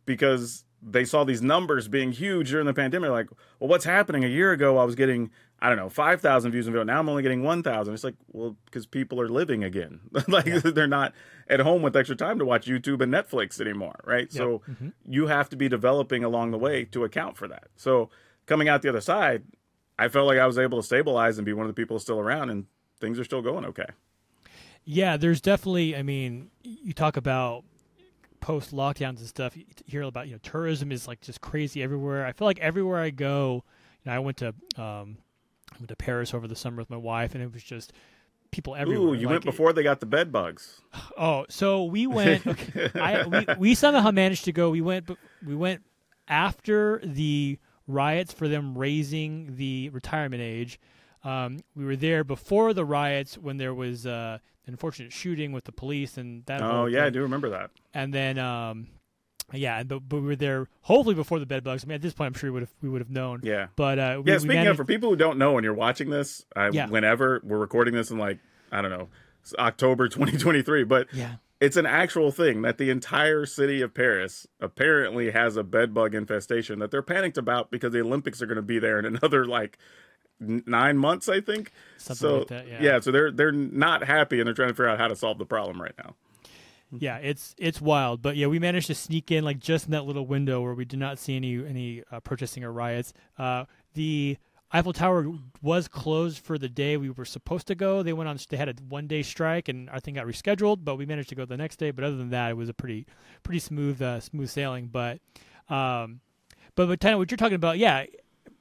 Speaker 2: because they saw these numbers being huge during the pandemic. Like, well, what's happening? A year ago, I was getting, I don't know, 5,000 views in video. Now I'm only getting 1,000. It's like, well, because people are living again. [laughs] like, [laughs] they're not at home with extra time to watch YouTube and Netflix anymore, right? So you have to be developing along the way to account for that. So coming out the other side, I felt like I was able to stabilize and be one of the people still around, and things are still going okay.
Speaker 1: Yeah, there's definitely. I mean, you talk about post lockdowns and stuff. You hear about you know tourism is like just crazy everywhere. I feel like everywhere I go, you know, I went to um, I went to Paris over the summer with my wife, and it was just people everywhere.
Speaker 2: Ooh, you
Speaker 1: Like,
Speaker 2: went before they got the bed bugs. [sighs]
Speaker 1: Oh, so we [laughs] went. Okay, I, we, we somehow managed to go. We went, we went after the riots for them raising the retirement age. Um, we were there before the riots when there was uh, an unfortunate shooting with the police and that.
Speaker 2: Oh yeah, I do remember that.
Speaker 1: And then, um, yeah, but, but we were there hopefully before the bed bugs. I mean, at this point, I'm sure we would have we would have known.
Speaker 2: Yeah.
Speaker 1: But uh, we,
Speaker 2: Yeah, speaking
Speaker 1: managed,
Speaker 2: of, for people who don't know, when you're watching this, I,
Speaker 1: Yeah.
Speaker 2: whenever we're recording this in like I don't know October 2023, but
Speaker 1: yeah.
Speaker 2: it's an actual thing that the entire city of Paris apparently has a bed bug infestation that they're panicked about because the Olympics are going to be there in another like nine months, I think.
Speaker 1: Something
Speaker 2: so
Speaker 1: like that, yeah. yeah.
Speaker 2: so they're they're not happy and they're trying to figure out how to solve the problem right now.
Speaker 1: Yeah, it's it's wild, but yeah, we managed to sneak in like just in that little window where we did not see any any uh, protesting or riots. Uh, the Eiffel Tower was closed for the day we were supposed to go. They went on; they had a one day strike, and our thing got rescheduled. But we managed to go the next day. But other than that, it was a pretty pretty smooth uh, smooth sailing. But um, but but Tyler, what you're talking about, yeah,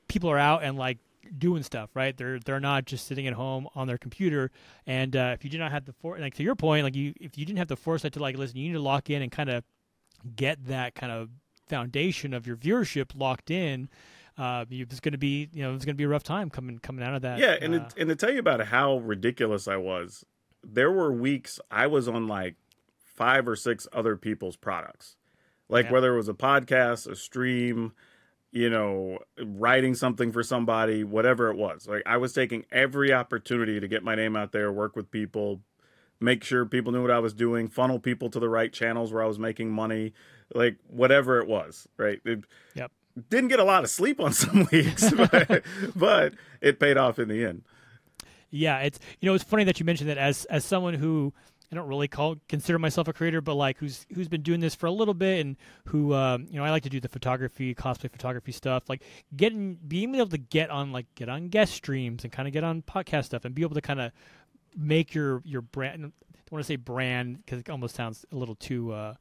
Speaker 1: people are out and like doing stuff, right? They're they're not just sitting at home on their computer. And uh, if you do not have the for like to your point, like you if you didn't have the foresight to like listen, you need to lock in and kind of get that kind of foundation of your viewership locked in. Uh, it's going to be you know it's going to be a rough time coming coming out of that.
Speaker 2: Yeah, and
Speaker 1: uh,
Speaker 2: it, and to tell you about how ridiculous I was, there were weeks I was on like five or six other people's products, like
Speaker 1: Yeah.
Speaker 2: whether it was a podcast, a stream, you know, writing something for somebody, whatever it was. Like I was taking every opportunity to get my name out there, work with people, make sure people knew what I was doing, funnel people to the right channels where I was making money, like whatever it was, right? It,
Speaker 1: Yep.
Speaker 2: Didn't get a lot of sleep on [laughs] some weeks, but, but it paid off in the end.
Speaker 1: Yeah, it's you know it's funny that you mentioned that as as someone who I don't really call consider myself a creator, but like who's who's been doing this for a little bit and who um, you know I like to do the photography, cosplay photography stuff. Like getting being able to get on like get on guest streams and kind of get on podcast stuff and be able to kind of make your your brand. I don't want to say brand because it almost sounds a little too. Uh,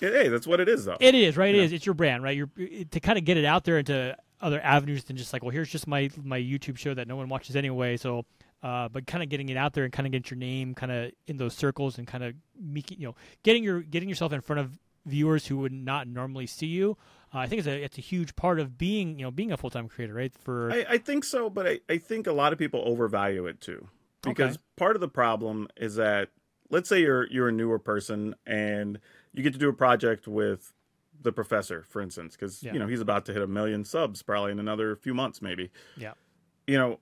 Speaker 2: Hey, that's what it is, though.
Speaker 1: it is right. It
Speaker 2: Yeah.
Speaker 1: is. It's your brand, right? You're to kind of get it out there into other avenues than just like, well, here's just my my YouTube show that no one watches anyway. So, uh, but kind of getting it out there and kind of get your name kind of in those circles and kind of making you know getting your getting yourself in front of viewers who would not normally see you. Uh, I think it's a it's a huge part of being you know being a full time creator, right? For
Speaker 2: I, I think so, but I, I think a lot of people overvalue it too. Because
Speaker 1: Okay.
Speaker 2: part of the problem is that let's say you're you're a newer person and you get to do a project with the professor, for instance, because
Speaker 1: Yeah.
Speaker 2: you know he's about to hit a million subs probably in another few months, maybe.
Speaker 1: Yeah.
Speaker 2: You know,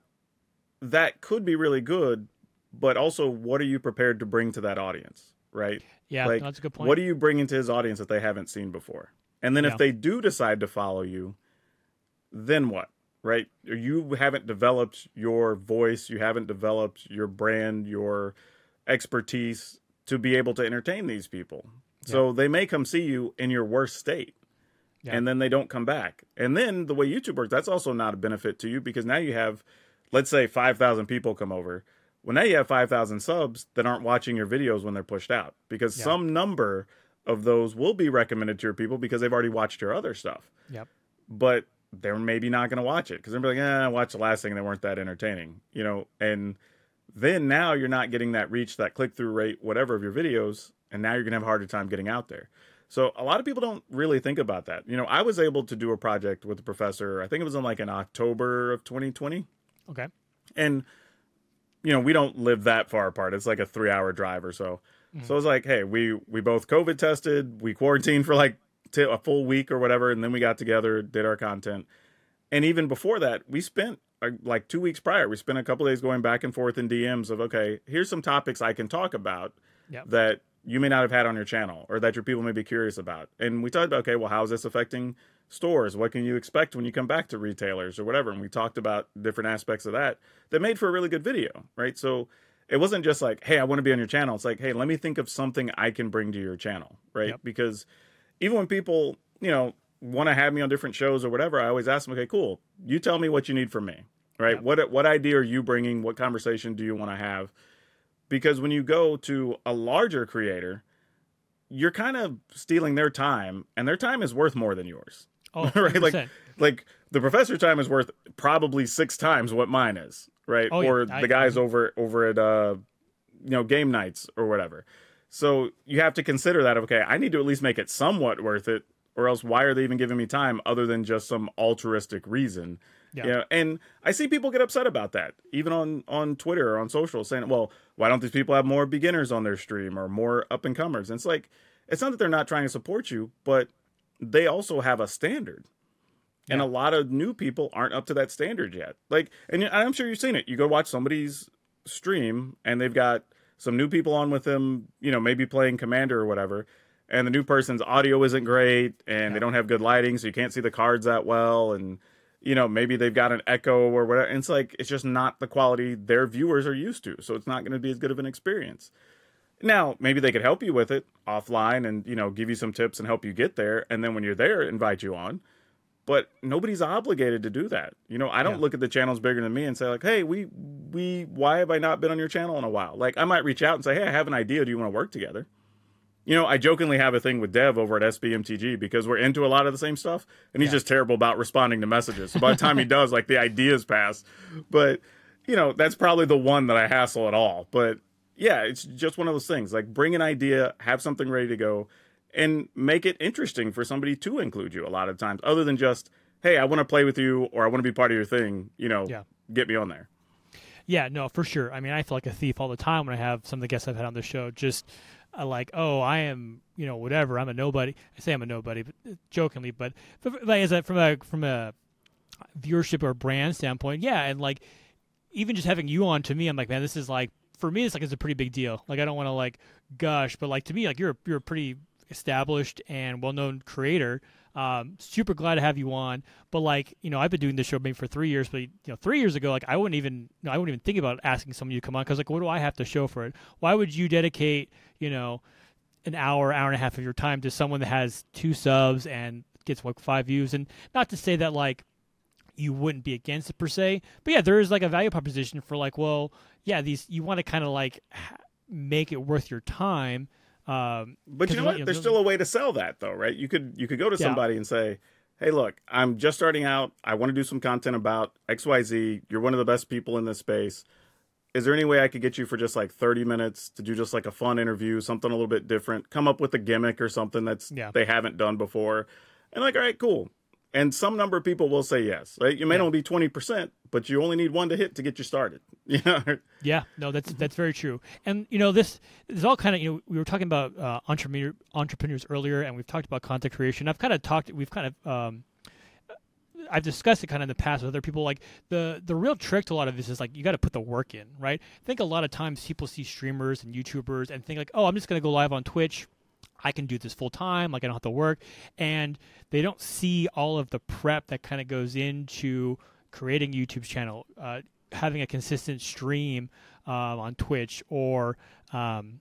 Speaker 2: that could be really good, but also what are you prepared to bring to that audience, right?
Speaker 1: yeah,
Speaker 2: like,
Speaker 1: that's a good point.
Speaker 2: What are you bringing to his audience that they haven't seen before? And then
Speaker 1: Yeah.
Speaker 2: if they do decide to follow you, then what? Right? You haven't developed your voice, you haven't developed your brand, your expertise to be able to entertain these people. So they may come see you in your worst state.
Speaker 1: Yeah.
Speaker 2: And then they don't come back. And then the way YouTube works, that's also not a benefit to you because now you have, let's say, 5,000 people come over. Well, now you have 5,000 subs that aren't watching your videos when they're pushed out because
Speaker 1: Yeah.
Speaker 2: some number of those will be recommended to your people because they've already watched your other stuff.
Speaker 1: Yep.
Speaker 2: But they're maybe not going to watch it because they're like, eh, I watched the last thing and they weren't that entertaining, you know. And then now you're not getting that reach, that click through rate, whatever of your videos, and now you're going to have a harder time getting out there. So a lot of people don't really think about that. You know, I was able to do a project with a professor. I think it was in like in October of 2020,
Speaker 1: Okay.
Speaker 2: and you know we don't live that far apart. It's like a three hour drive or so. So I was like, hey, we we both COVID tested. We quarantined for like t- a full week or whatever, and then we got together, did our content. And even before that, we spent uh, like two weeks prior. We spent a couple days going back and forth in DMs of okay, here's some topics I can talk about
Speaker 1: Yep.
Speaker 2: that you may not have had on your channel or that your people may be curious about. And we talked about okay, well, how is this affecting stores? What can you expect when you come back to retailers or whatever? And we talked about different aspects of that that made for a really good video, right? So it wasn't just like, hey, I want to be on your channel. It's like, hey, let me think of something I can bring to your channel, right?
Speaker 1: Yep.
Speaker 2: Because even when people, you know, want to have me on different shows or whatever, I always ask them, okay, cool. You tell me what you need from me, right?
Speaker 1: Yep.
Speaker 2: What what idea are you bringing? What conversation do you want to have? Because when you go to a larger creator, you're kind of stealing their time, and their time is worth more than yours,
Speaker 1: Oh, [laughs]
Speaker 2: right? Like like the professor time is worth probably six times what mine is, right?
Speaker 1: Oh, yeah.
Speaker 2: or
Speaker 1: I-
Speaker 2: the guys over over at uh, you know Game Knights or whatever. So you have to consider that. Okay, I need to at least make it somewhat worth it, or else why are they even giving me time other than just some altruistic reason?
Speaker 1: Yeah.
Speaker 2: You know, and I see people get upset about that, even on on Twitter or on social, saying, "Well, why don't these people have more beginners on their stream or more up and comers?" And it's like, it's not that they're not trying to support you, but they also have a standard. And
Speaker 1: Yeah.
Speaker 2: a lot of new people aren't up to that standard yet. Like, and I'm sure you've seen it. You go watch somebody's stream, and they've got some new people on with them. You know, maybe playing Commander or whatever. And the new person's audio isn't great, and
Speaker 1: Yeah.
Speaker 2: they don't have good lighting, so you can't see the cards that well. And you know, maybe they've got an echo or whatever. And it's like it's just not the quality their viewers are used to. So it's not going to be as good of an experience. Now, maybe they could help you with it offline and, you know, give you some tips and help you get there. And then when you're there, invite you on. But nobody's obligated to do that. You know, I don't
Speaker 1: Yeah.
Speaker 2: look at the channels bigger than me and say, like, hey, we, we, why have I not been on your channel in a while? Like, I might reach out and say, hey, I have an idea. Do you want to work together? You know, I jokingly have a thing with Dev over at SBMTG because we're into a lot of the same stuff, and he's
Speaker 1: Yeah.
Speaker 2: just terrible about responding to messages. So by the time he does, like the ideas pass. But you know, that's probably the one that I hassle at all. But yeah, it's just one of those things. Like bring an idea, have something ready to go, and make it interesting for somebody to include you. A lot of times, other than just, hey, I want to play with you or I want to be part of your thing. You know,
Speaker 1: Yeah.
Speaker 2: get me on there.
Speaker 1: Yeah, no, for sure. I mean, I feel like a thief all the time when I have some of the guests I've had on the show. Just uh, like, oh, I am, you know, whatever. I'm a nobody. I say I'm a nobody, but uh, jokingly, but, but like, as a, from a from a viewership or brand standpoint, yeah, and like even just having you on to me, I'm like, man, this is like for me, it's like it's a pretty big deal. Like I don't want to like gush, but like to me, like you're you're a pretty established and well known creator. Um, super glad to have you on. But like, you know, I've been doing this show maybe for three years, but you know, three years ago, like I wouldn't even, I wouldn't even think about asking someone to come on because like, what do I have to show for it? Why would you dedicate, you know, an hour, hour and a half of your time to someone that has two subs and gets like five views? And not to say that like you wouldn't be against it per se, but yeah, there is like a value proposition for like, well, yeah, these you want to kind of like make it worth your time. Um,
Speaker 2: But you know what?
Speaker 1: you know,
Speaker 2: There's still a way to sell that though, right? You could you could go to
Speaker 1: Yeah.
Speaker 2: somebody and say, "Hey, look, I'm just starting out. I want to do some content about XYZ. You're one of the best people in this space. Is there any way I could get you for just like 30 minutes to do just like a fun interview, something a little bit different? Come up with a gimmick or something that's
Speaker 1: Yeah.
Speaker 2: they haven't done before." And like, "All right, cool." And some number of people will say yes, right? You may
Speaker 1: Yeah.
Speaker 2: only be 20%, but you only need one to hit to get you started. [laughs] You know?
Speaker 1: Yeah, no, that's that's very true. And you know, this is all kind of you know we were talking about uh, entrepreneur entrepreneurs earlier, and we've talked about content creation. I've kind of talked, we've kind of um, I've discussed it kind of in the past with other people. Like the the real trick to a lot of this is like you got to put the work in, right? I think a lot of times people see streamers and YouTubers and think like, oh, I'm just gonna go live on Twitch. I can do this full time, like I don't have to work, and they don't see all of the prep that kind of goes into creating YouTube channel, uh, having a consistent stream um, on Twitch, or um,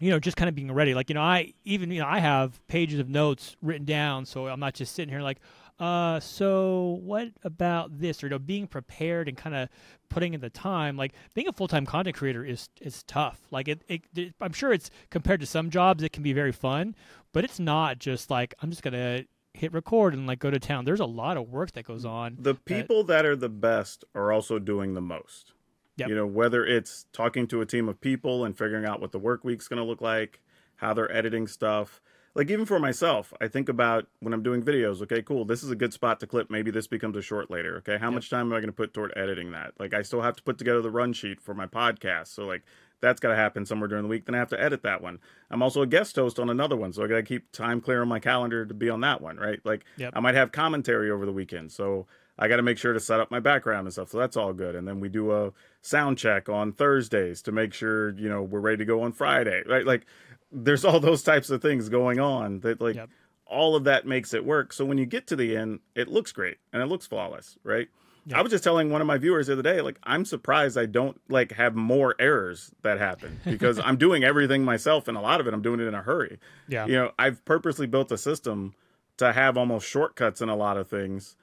Speaker 1: you know, just kind of being ready. Like, you know, I even, you know, I have pages of notes written down, so I'm not just sitting here like, uh, so what about this? Or, you know, being prepared and kind of putting in the time. Like, being a full time content creator is is tough. Like, it, it, it, I'm sure it's compared to some jobs, it can be very fun, but it's not just like I'm just gonna hit record and like go to town. There's a lot of work that goes on.
Speaker 2: The people that, that are the best are also doing the most. Yep. You know, whether it's talking to a team of people and figuring out what the work week's going to look like, how they're editing stuff. Like even for myself, I think about when I'm doing videos, okay, cool, this is a good spot to clip. Maybe this becomes a short later. Okay, how yep. much time am I going to put toward editing that? Like I still have to put together the run sheet for my podcast. So like that's got to happen somewhere during the week. Then I have to edit that one. I'm also a guest host on another one, so I got to keep time clear on my calendar to be on that one, right? Like yep. I might have commentary over the weekend, so I got to make sure to set up my background and stuff. So that's all good. And then we do a sound check on Thursdays to make sure you know we're ready to go on Friday, right? Like there's all those types of things going on that like. Yep. All of that makes it work. So when you get to the end, it looks great and it looks flawless, right? Yeah. I was just telling one of my viewers the other day, like I'm surprised I don't like have more errors that happen [laughs] because I'm doing everything myself, and a lot of it I'm doing it in a hurry. Yeah, you know, I've purposely built a system to have almost shortcuts in a lot of things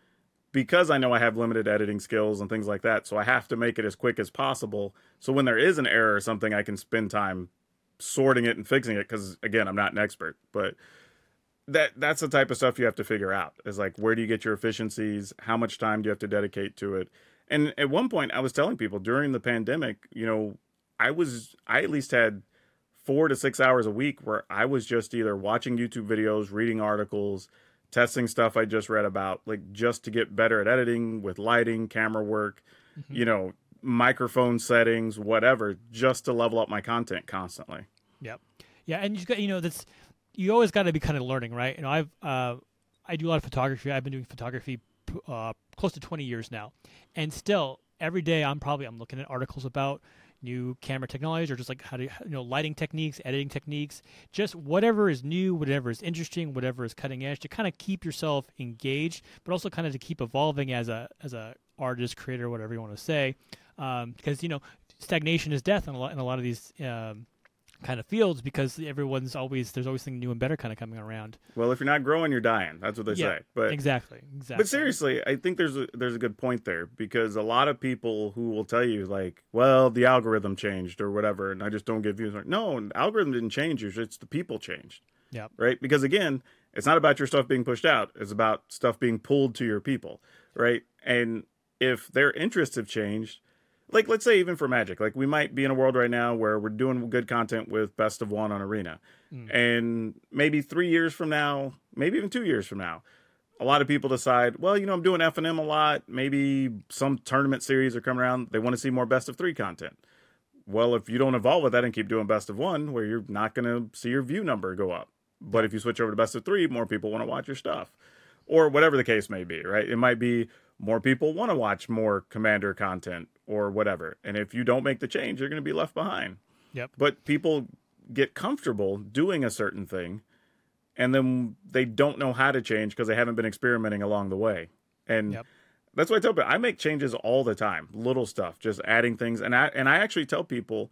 Speaker 2: because I know I have limited editing skills and things like that. So I have to make it as quick as possible. So when there is an error or something, I can spend time sorting it and fixing it. Because again, I'm not an expert, but that that's the type of stuff you have to figure out is like where do you get your efficiencies how much time do you have to dedicate to it and at one point i was telling people during the pandemic you know i was i at least had four to six hours a week where i was just either watching youtube videos reading articles testing stuff i just read about like just to get better at editing with lighting camera work mm-hmm. you know microphone settings whatever just to level up my content constantly
Speaker 1: yep yeah and you got you know that's you always got to be kind of learning, right? You know, I've uh, I do a lot of photography. I've been doing photography uh, close to 20 years now, and still every day I'm probably I'm looking at articles about new camera technology or just like how to you know lighting techniques, editing techniques, just whatever is new, whatever is interesting, whatever is cutting edge to kind of keep yourself engaged, but also kind of to keep evolving as a as a artist, creator, whatever you want to say, um, because you know stagnation is death in a lot in a lot of these. Um, kind of fields because everyone's always there's always something new and better kind of coming around.
Speaker 2: Well, if you're not growing, you're dying. That's what they yeah, say. But
Speaker 1: exactly, exactly.
Speaker 2: But seriously, I think there's a, there's a good point there because a lot of people who will tell you like, well, the algorithm changed or whatever, and I just don't get views. No, the algorithm didn't change. It's the people changed.
Speaker 1: Yeah.
Speaker 2: Right. Because again, it's not about your stuff being pushed out. It's about stuff being pulled to your people. Right. And if their interests have changed like let's say even for magic like we might be in a world right now where we're doing good content with best of one on arena. Mm. and maybe three years from now maybe even two years from now a lot of people decide well you know i'm doing FNM a lot. Maybe some tournament series are coming around. They want to see more best of three content. Well if you don't evolve with that and keep doing best of one where you're not going to see your view number go up. But if you switch over to best of three more people want to watch your stuff. Or whatever the case may be right? It might be more people want to watch more commander content or whatever. And if you don't make the change, you're going to be left behind.
Speaker 1: Yep.
Speaker 2: But people get comfortable doing a certain thing and then they don't know how to change because they haven't been experimenting along the way. And yep. that's why I tell people I make changes all the time, little stuff, just adding things. And I and I actually tell people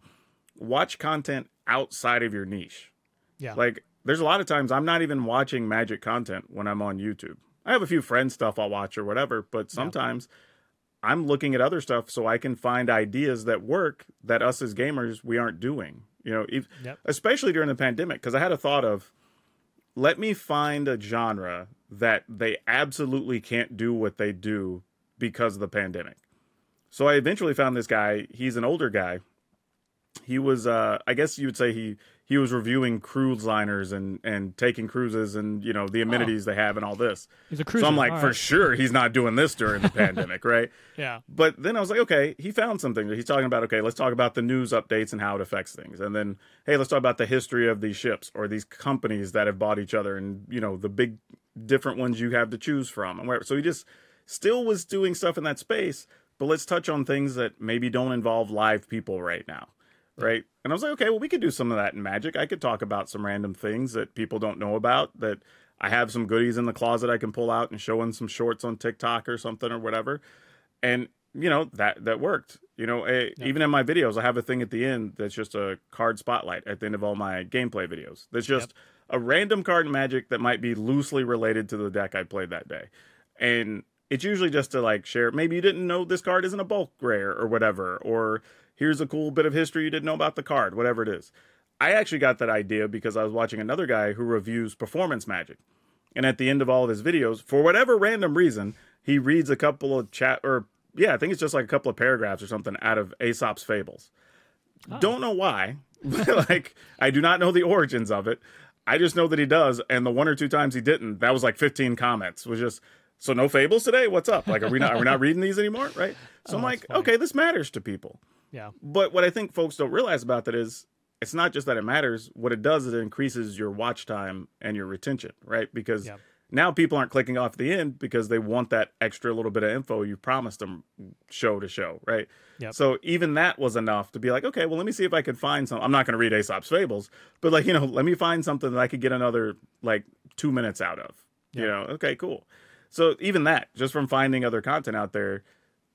Speaker 2: watch content outside of your niche.
Speaker 1: Yeah.
Speaker 2: Like there's a lot of times I'm not even watching magic content when I'm on YouTube. I have a few friend stuff I'll watch or whatever, but sometimes yeah. I'm looking at other stuff so I can find ideas that work that us as gamers we aren't doing. You know, if, yep. especially during the pandemic, because I had a thought of let me find a genre that they absolutely can't do what they do because of the pandemic. So I eventually found this guy. He's an older guy. He was, uh, I guess you would say he he was reviewing cruise liners and and taking cruises and you know the amenities oh. they have and all this.
Speaker 1: He's a cruiser.
Speaker 2: So I'm like, all for right. sure, he's not doing this during the [laughs] pandemic, right?
Speaker 1: Yeah.
Speaker 2: But then I was like, okay, he found something. He's talking about okay, let's talk about the news updates and how it affects things, and then hey, let's talk about the history of these ships or these companies that have bought each other and you know the big different ones you have to choose from and where. So he just still was doing stuff in that space, but let's touch on things that maybe don't involve live people right now right? And I was like, okay, well, we could do some of that in Magic. I could talk about some random things that people don't know about. That I have some goodies in the closet I can pull out and show in some shorts on TikTok or something or whatever. And you know that that worked. You know, eh, even in my videos, I have a thing at the end that's just a card spotlight at the end of all my gameplay videos. That's just a random card in Magic that might be loosely related to the deck I played that day, and it's usually just to like share. Maybe you didn't know this card isn't a bulk rare or whatever, or here's a cool bit of history you didn't know about the card, whatever it is. I actually got that idea because I was watching another guy who reviews performance Magic, and at the end of all of his videos, for whatever random reason, he reads a couple of chat or yeah, I think it's just like a couple of paragraphs or something out of Aesop's Fables. Oh. Don't know why. [laughs] like I do not know the origins of it. I just know that he does, and the one or two times he didn't, that was like 15 comments. Was just so no fables today. What's up? Like, are we not are we not reading these anymore? Right. So [laughs] oh, I'm like, okay, this matters to people.
Speaker 1: Yeah.
Speaker 2: But what I think folks don't realize about that is it's not just that it matters. What it does is it increases your watch time and your retention, right? Because yeah now people aren't clicking off the end because they want that extra little bit of info you promised them show to show, right? Yep. So even that was enough to be like, okay, well, let me see if I could find some. I'm not going to read Aesop's Fables, but like, you know, let me find something that I could get another like two minutes out of. Yep. You know, okay, cool. So even that, just from finding other content out there,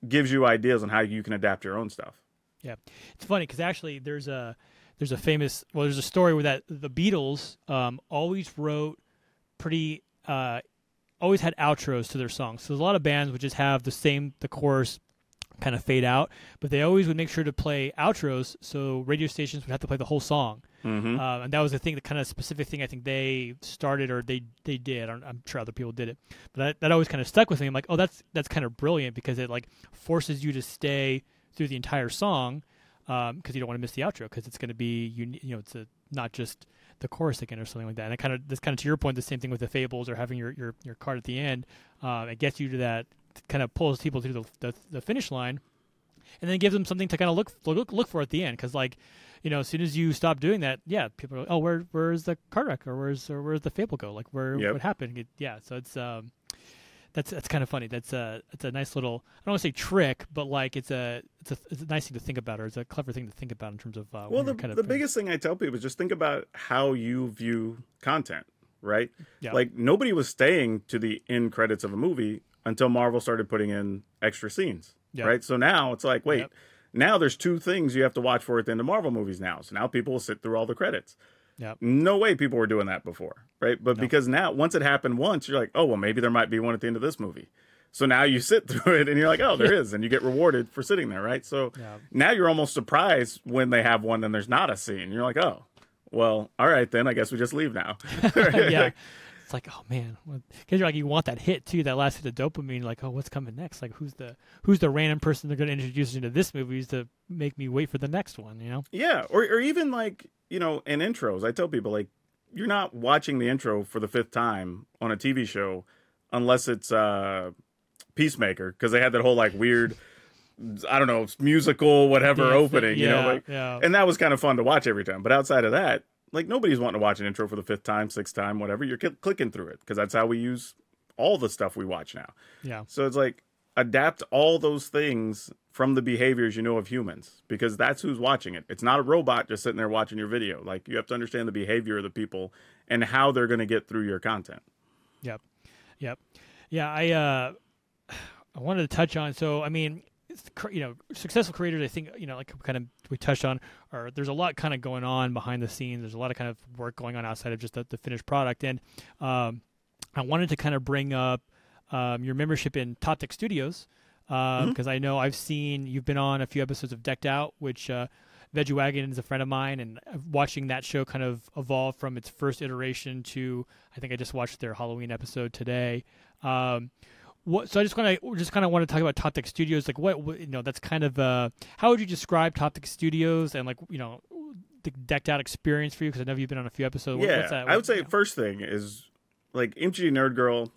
Speaker 2: gives you ideas on how you can adapt your own stuff.
Speaker 1: Yeah, it's funny because actually there's a there's a famous well there's a story where that the Beatles um, always wrote pretty uh, always had outros to their songs. So there's a lot of bands would just have the same the chorus kind of fade out, but they always would make sure to play outros so radio stations would have to play the whole song. Mm-hmm. Uh, and that was the thing, the kind of specific thing I think they started or they they did. I am sure other people did it, but that, that always kind of stuck with me. I'm like, oh, that's that's kind of brilliant because it like forces you to stay through the entire song because um, you don't want to miss the outro because it's going to be you, you know it's a, not just the chorus again or something like that. And kind of this kind of to your point, the same thing with the fables or having your your, your card at the end. Um, it gets you to that kind of pulls people through the, the, the finish line, and then gives them something to kind of look look look for at the end. Because like you know, as soon as you stop doing that, yeah, people are like, oh, where where's the card wreck or where's or where's the fable go? Like where yep. what happened? It, yeah, so it's um that's that's kind of funny. That's a it's a nice little I don't want to say trick, but like it's a it's a it's a nice thing to think about, or it's a clever thing to think about in terms of uh,
Speaker 2: well, the
Speaker 1: kind of
Speaker 2: the biggest thing I tell people is just think about how you view content, right? Yeah. Like nobody was staying to the end credits of a movie until Marvel started putting in extra scenes, yep. right? So now it's like, wait. Yep. Now there's two things you have to watch for at the end of Marvel movies now. So now people will sit through all the credits.
Speaker 1: Yep.
Speaker 2: No way people were doing that before, right? But because now, once it happened once, you're like, oh, well, maybe there might be one at the end of this movie. So now you [laughs] sit through it and you're like, oh, there is, and you get rewarded for sitting there, right? So now you're almost surprised when they have one and there's not a scene. You're like, oh, well, all right, then I guess we just leave now. [laughs] [laughs]
Speaker 1: yeah. It's like, oh man, because you're like you want that hit too, that last hit of dopamine. Like, oh, what's coming next? Like, who's the who's the random person they're going to introduce into this movie is to make me wait for the next one? You know?
Speaker 2: Yeah, or or even like you know, in intros, I tell people like you're not watching the intro for the fifth time on a TV show unless it's uh, Peacemaker because they had that whole like weird. I don't know, musical, whatever yeah, opening, yeah, you know, like, yeah. and that was kind of fun to watch every time. But outside of that, like nobody's wanting to watch an intro for the fifth time, sixth time, whatever. You're clicking through it because that's how we use all the stuff we watch now.
Speaker 1: Yeah.
Speaker 2: So it's like adapt all those things from the behaviors you know of humans because that's who's watching it. It's not a robot just sitting there watching your video. Like you have to understand the behavior of the people and how they're going to get through your content.
Speaker 1: Yep. Yep. Yeah, I uh [sighs] I wanted to touch on so I mean you know successful creators I think you know like kind of we touched on or there's a lot kind of going on behind the scenes there's a lot of kind of work going on outside of just the, the finished product and um, I wanted to kind of bring up um, your membership in Top Deck Studios because um, mm-hmm. I know I've seen you've been on a few episodes of Decked Out, which uh, Veggie Wagon is a friend of mine, and watching that show kind of evolve from its first iteration to I think I just watched their Halloween episode today. Um, what, so I just want to just kind of want to talk about Top Deck Studios. Like what, what you know, that's kind of uh, how would you describe Top Deck Studios and like you know the decked out experience for you? Because I know you've been on a few episodes.
Speaker 2: Yeah, what, I would say first thing is like MTG Nerd Girl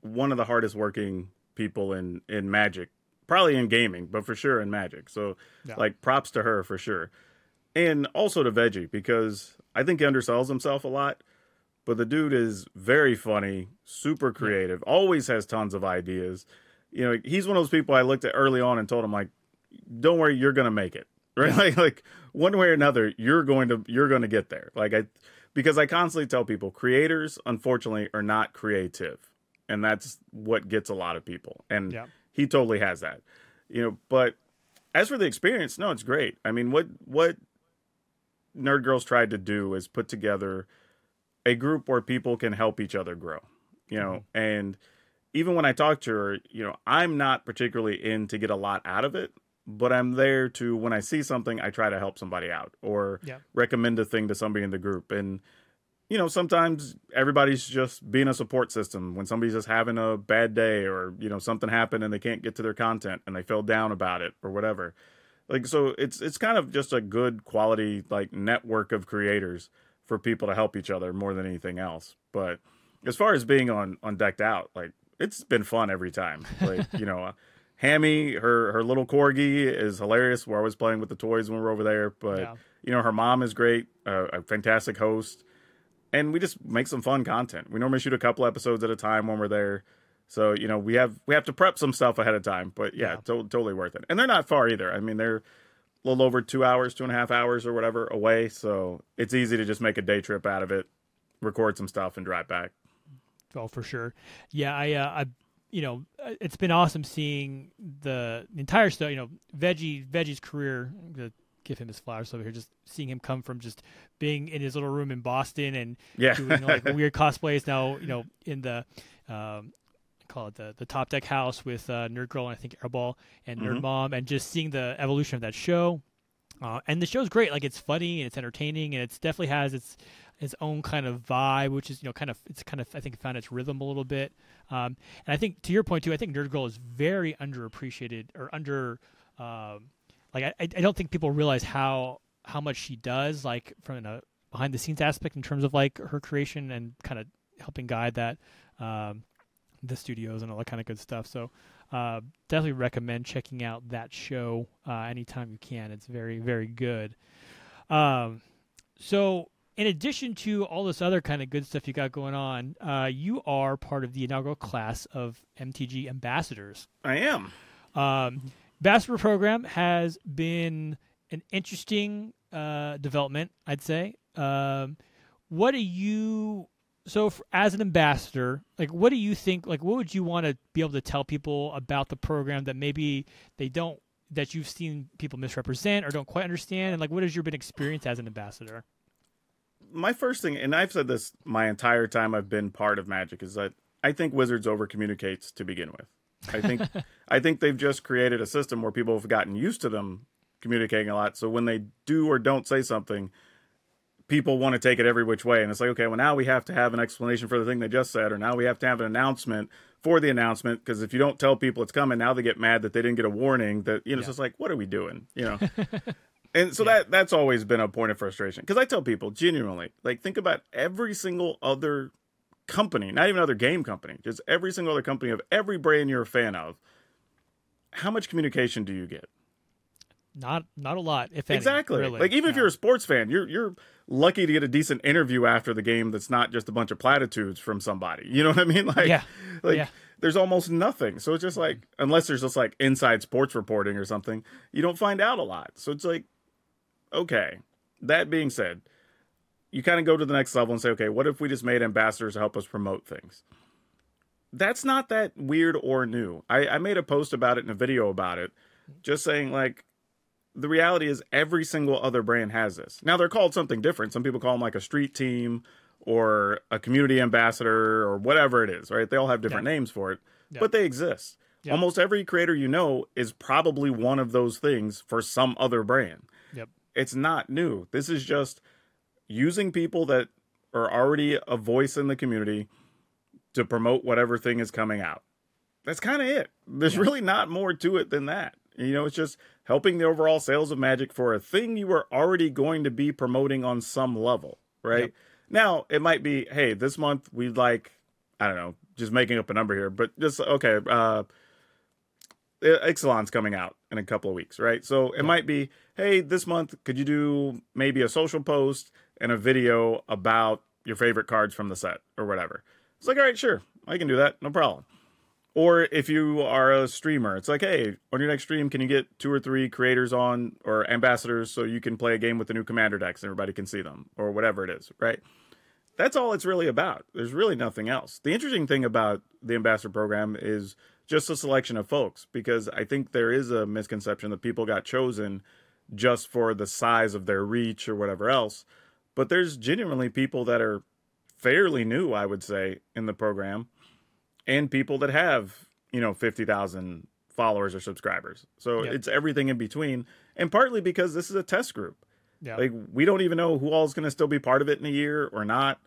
Speaker 2: one of the hardest working people in in Magic, probably in gaming, but for sure in Magic. So yeah. like props to her for sure, and also to Veggie because I think he undersells himself a lot. But the dude is very funny, super creative, always has tons of ideas. You know, he's one of those people I looked at early on and told him like, "Don't worry, you're gonna make it." [laughs] Right? Like, like one way or another, you're going to you're going to get there. Like I, because I constantly tell people, creators unfortunately are not creative and that's what gets a lot of people. And yeah. he totally has that. you know, but as for the experience, no, it's great. I mean, what what Nerd Girls tried to do is put together a group where people can help each other grow, you know, mm-hmm. and even when I talk to her, you know, I'm not particularly in to get a lot out of it, but I'm there to when I see something, I try to help somebody out or yeah. recommend a thing to somebody in the group. And you know, sometimes everybody's just being a support system when somebody's just having a bad day or, you know, something happened and they can't get to their content and they feel down about it or whatever. Like so it's it's kind of just a good quality like network of creators for people to help each other more than anything else. But as far as being on on decked out, like it's been fun every time. [laughs] Like, you know, uh, Hammy, her her little corgi is hilarious. We're always playing with the toys when we're over there, but yeah. you know, her mom is great, uh, a fantastic host and we just make some fun content. We normally shoot a couple episodes at a time when we're there. So you know we have we have to prep some stuff ahead of time, but yeah, yeah. To- totally worth it. And they're not far either. I mean, they're a little over two hours, two and a half hours or whatever away. So it's easy to just make a day trip out of it, record some stuff, and drive back.
Speaker 1: Oh, for sure. Yeah, I, uh, I, you know, it's been awesome seeing the entire stuff. You know, Veggie Veggie's career, the give him his flowers over here. Just seeing him come from just being in his little room in Boston and
Speaker 2: yeah.
Speaker 1: doing like [laughs] weird cosplays. Now you know in the um, call it the the Top Deck House with uh, Nerd Girl and I think Airball and Nerd mm-hmm. Mom, and just seeing the evolution of that show. Uh, and the show's great. Like it's funny and it's entertaining, and it's definitely has its its own kind of vibe, which is you know kind of it's kind of I think found its rhythm a little bit. Um, and I think to your point too, I think Nerd Girl is very underappreciated or under. Um, like I, I don't think people realize how how much she does like from a behind the scenes aspect in terms of like her creation and kind of helping guide that um, the studios and all that kind of good stuff. So uh, definitely recommend checking out that show uh, anytime you can. It's very very good. Um, so in addition to all this other kind of good stuff you got going on, uh, you are part of the inaugural class of MTG ambassadors.
Speaker 2: I am.
Speaker 1: Um, Ambassador program has been an interesting uh, development, I'd say. Um, what do you so for, as an ambassador, like what do you think? Like, what would you want to be able to tell people about the program that maybe they don't that you've seen people misrepresent or don't quite understand? And like, what has your been experience as an ambassador?
Speaker 2: My first thing, and I've said this my entire time I've been part of Magic, is that I think Wizards over communicates to begin with. I think [laughs] I think they've just created a system where people have gotten used to them communicating a lot. So when they do or don't say something, people want to take it every which way. And it's like, okay, well now we have to have an explanation for the thing they just said, or now we have to have an announcement for the announcement. Because if you don't tell people it's coming, now they get mad that they didn't get a warning. That you know, yeah. it's just like, what are we doing? You know. [laughs] and so yeah. that that's always been a point of frustration because I tell people genuinely, like, think about every single other company, not even other game company, just every single other company of every brand you're a fan of, how much communication do you get?
Speaker 1: Not not a lot, if
Speaker 2: any, exactly. Really. Like even no. if you're a sports fan, you're you're lucky to get a decent interview after the game that's not just a bunch of platitudes from somebody. You know what I mean? [laughs] Like
Speaker 1: yeah.
Speaker 2: like
Speaker 1: yeah.
Speaker 2: there's almost nothing. So it's just mm-hmm. like unless there's just like inside sports reporting or something, you don't find out a lot. So it's like okay. That being said, you kind of go to the next level and say, okay, what if we just made ambassadors to help us promote things? That's not that weird or new. I, I made a post about it and a video about it, just saying like the reality is every single other brand has this. Now they're called something different. Some people call them like a street team or a community ambassador or whatever it is, right? They all have different yeah. names for it, yeah. but they exist. Yeah. Almost every creator you know is probably one of those things for some other brand.
Speaker 1: Yep.
Speaker 2: It's not new. This is just using people that are already a voice in the community to promote whatever thing is coming out. That's kind of it. There's really not more to it than that. You know, it's just helping the overall sales of Magic for a thing you are already going to be promoting on some level, right? Yep. Now, it might be, hey, this month we'd like, I don't know, just making up a number here, but just, okay, uh, Ixalan's coming out in a couple of weeks, right? So it might be, hey, this month, could you do maybe a social post and a video about your favorite cards from the set or whatever. It's like, all right, sure, I can do that, no problem. Or if you are a streamer, it's like, hey, on your next stream, can you get two or three creators on or ambassadors so you can play a game with the new commander decks and everybody can see them or whatever it is, right? That's all it's really about. There's really nothing else. The interesting thing about the ambassador program is just a selection of folks because I think there is a misconception that people got chosen just for the size of their reach or whatever else. But there's genuinely people that are fairly new, I would say, in the program, and people that have, you know, 50,000 followers or subscribers. So
Speaker 1: Yep.
Speaker 2: it's everything in between. And partly because this is a test group.
Speaker 1: Yeah.
Speaker 2: Like we don't even know who all is going to still be part of it in a year or not.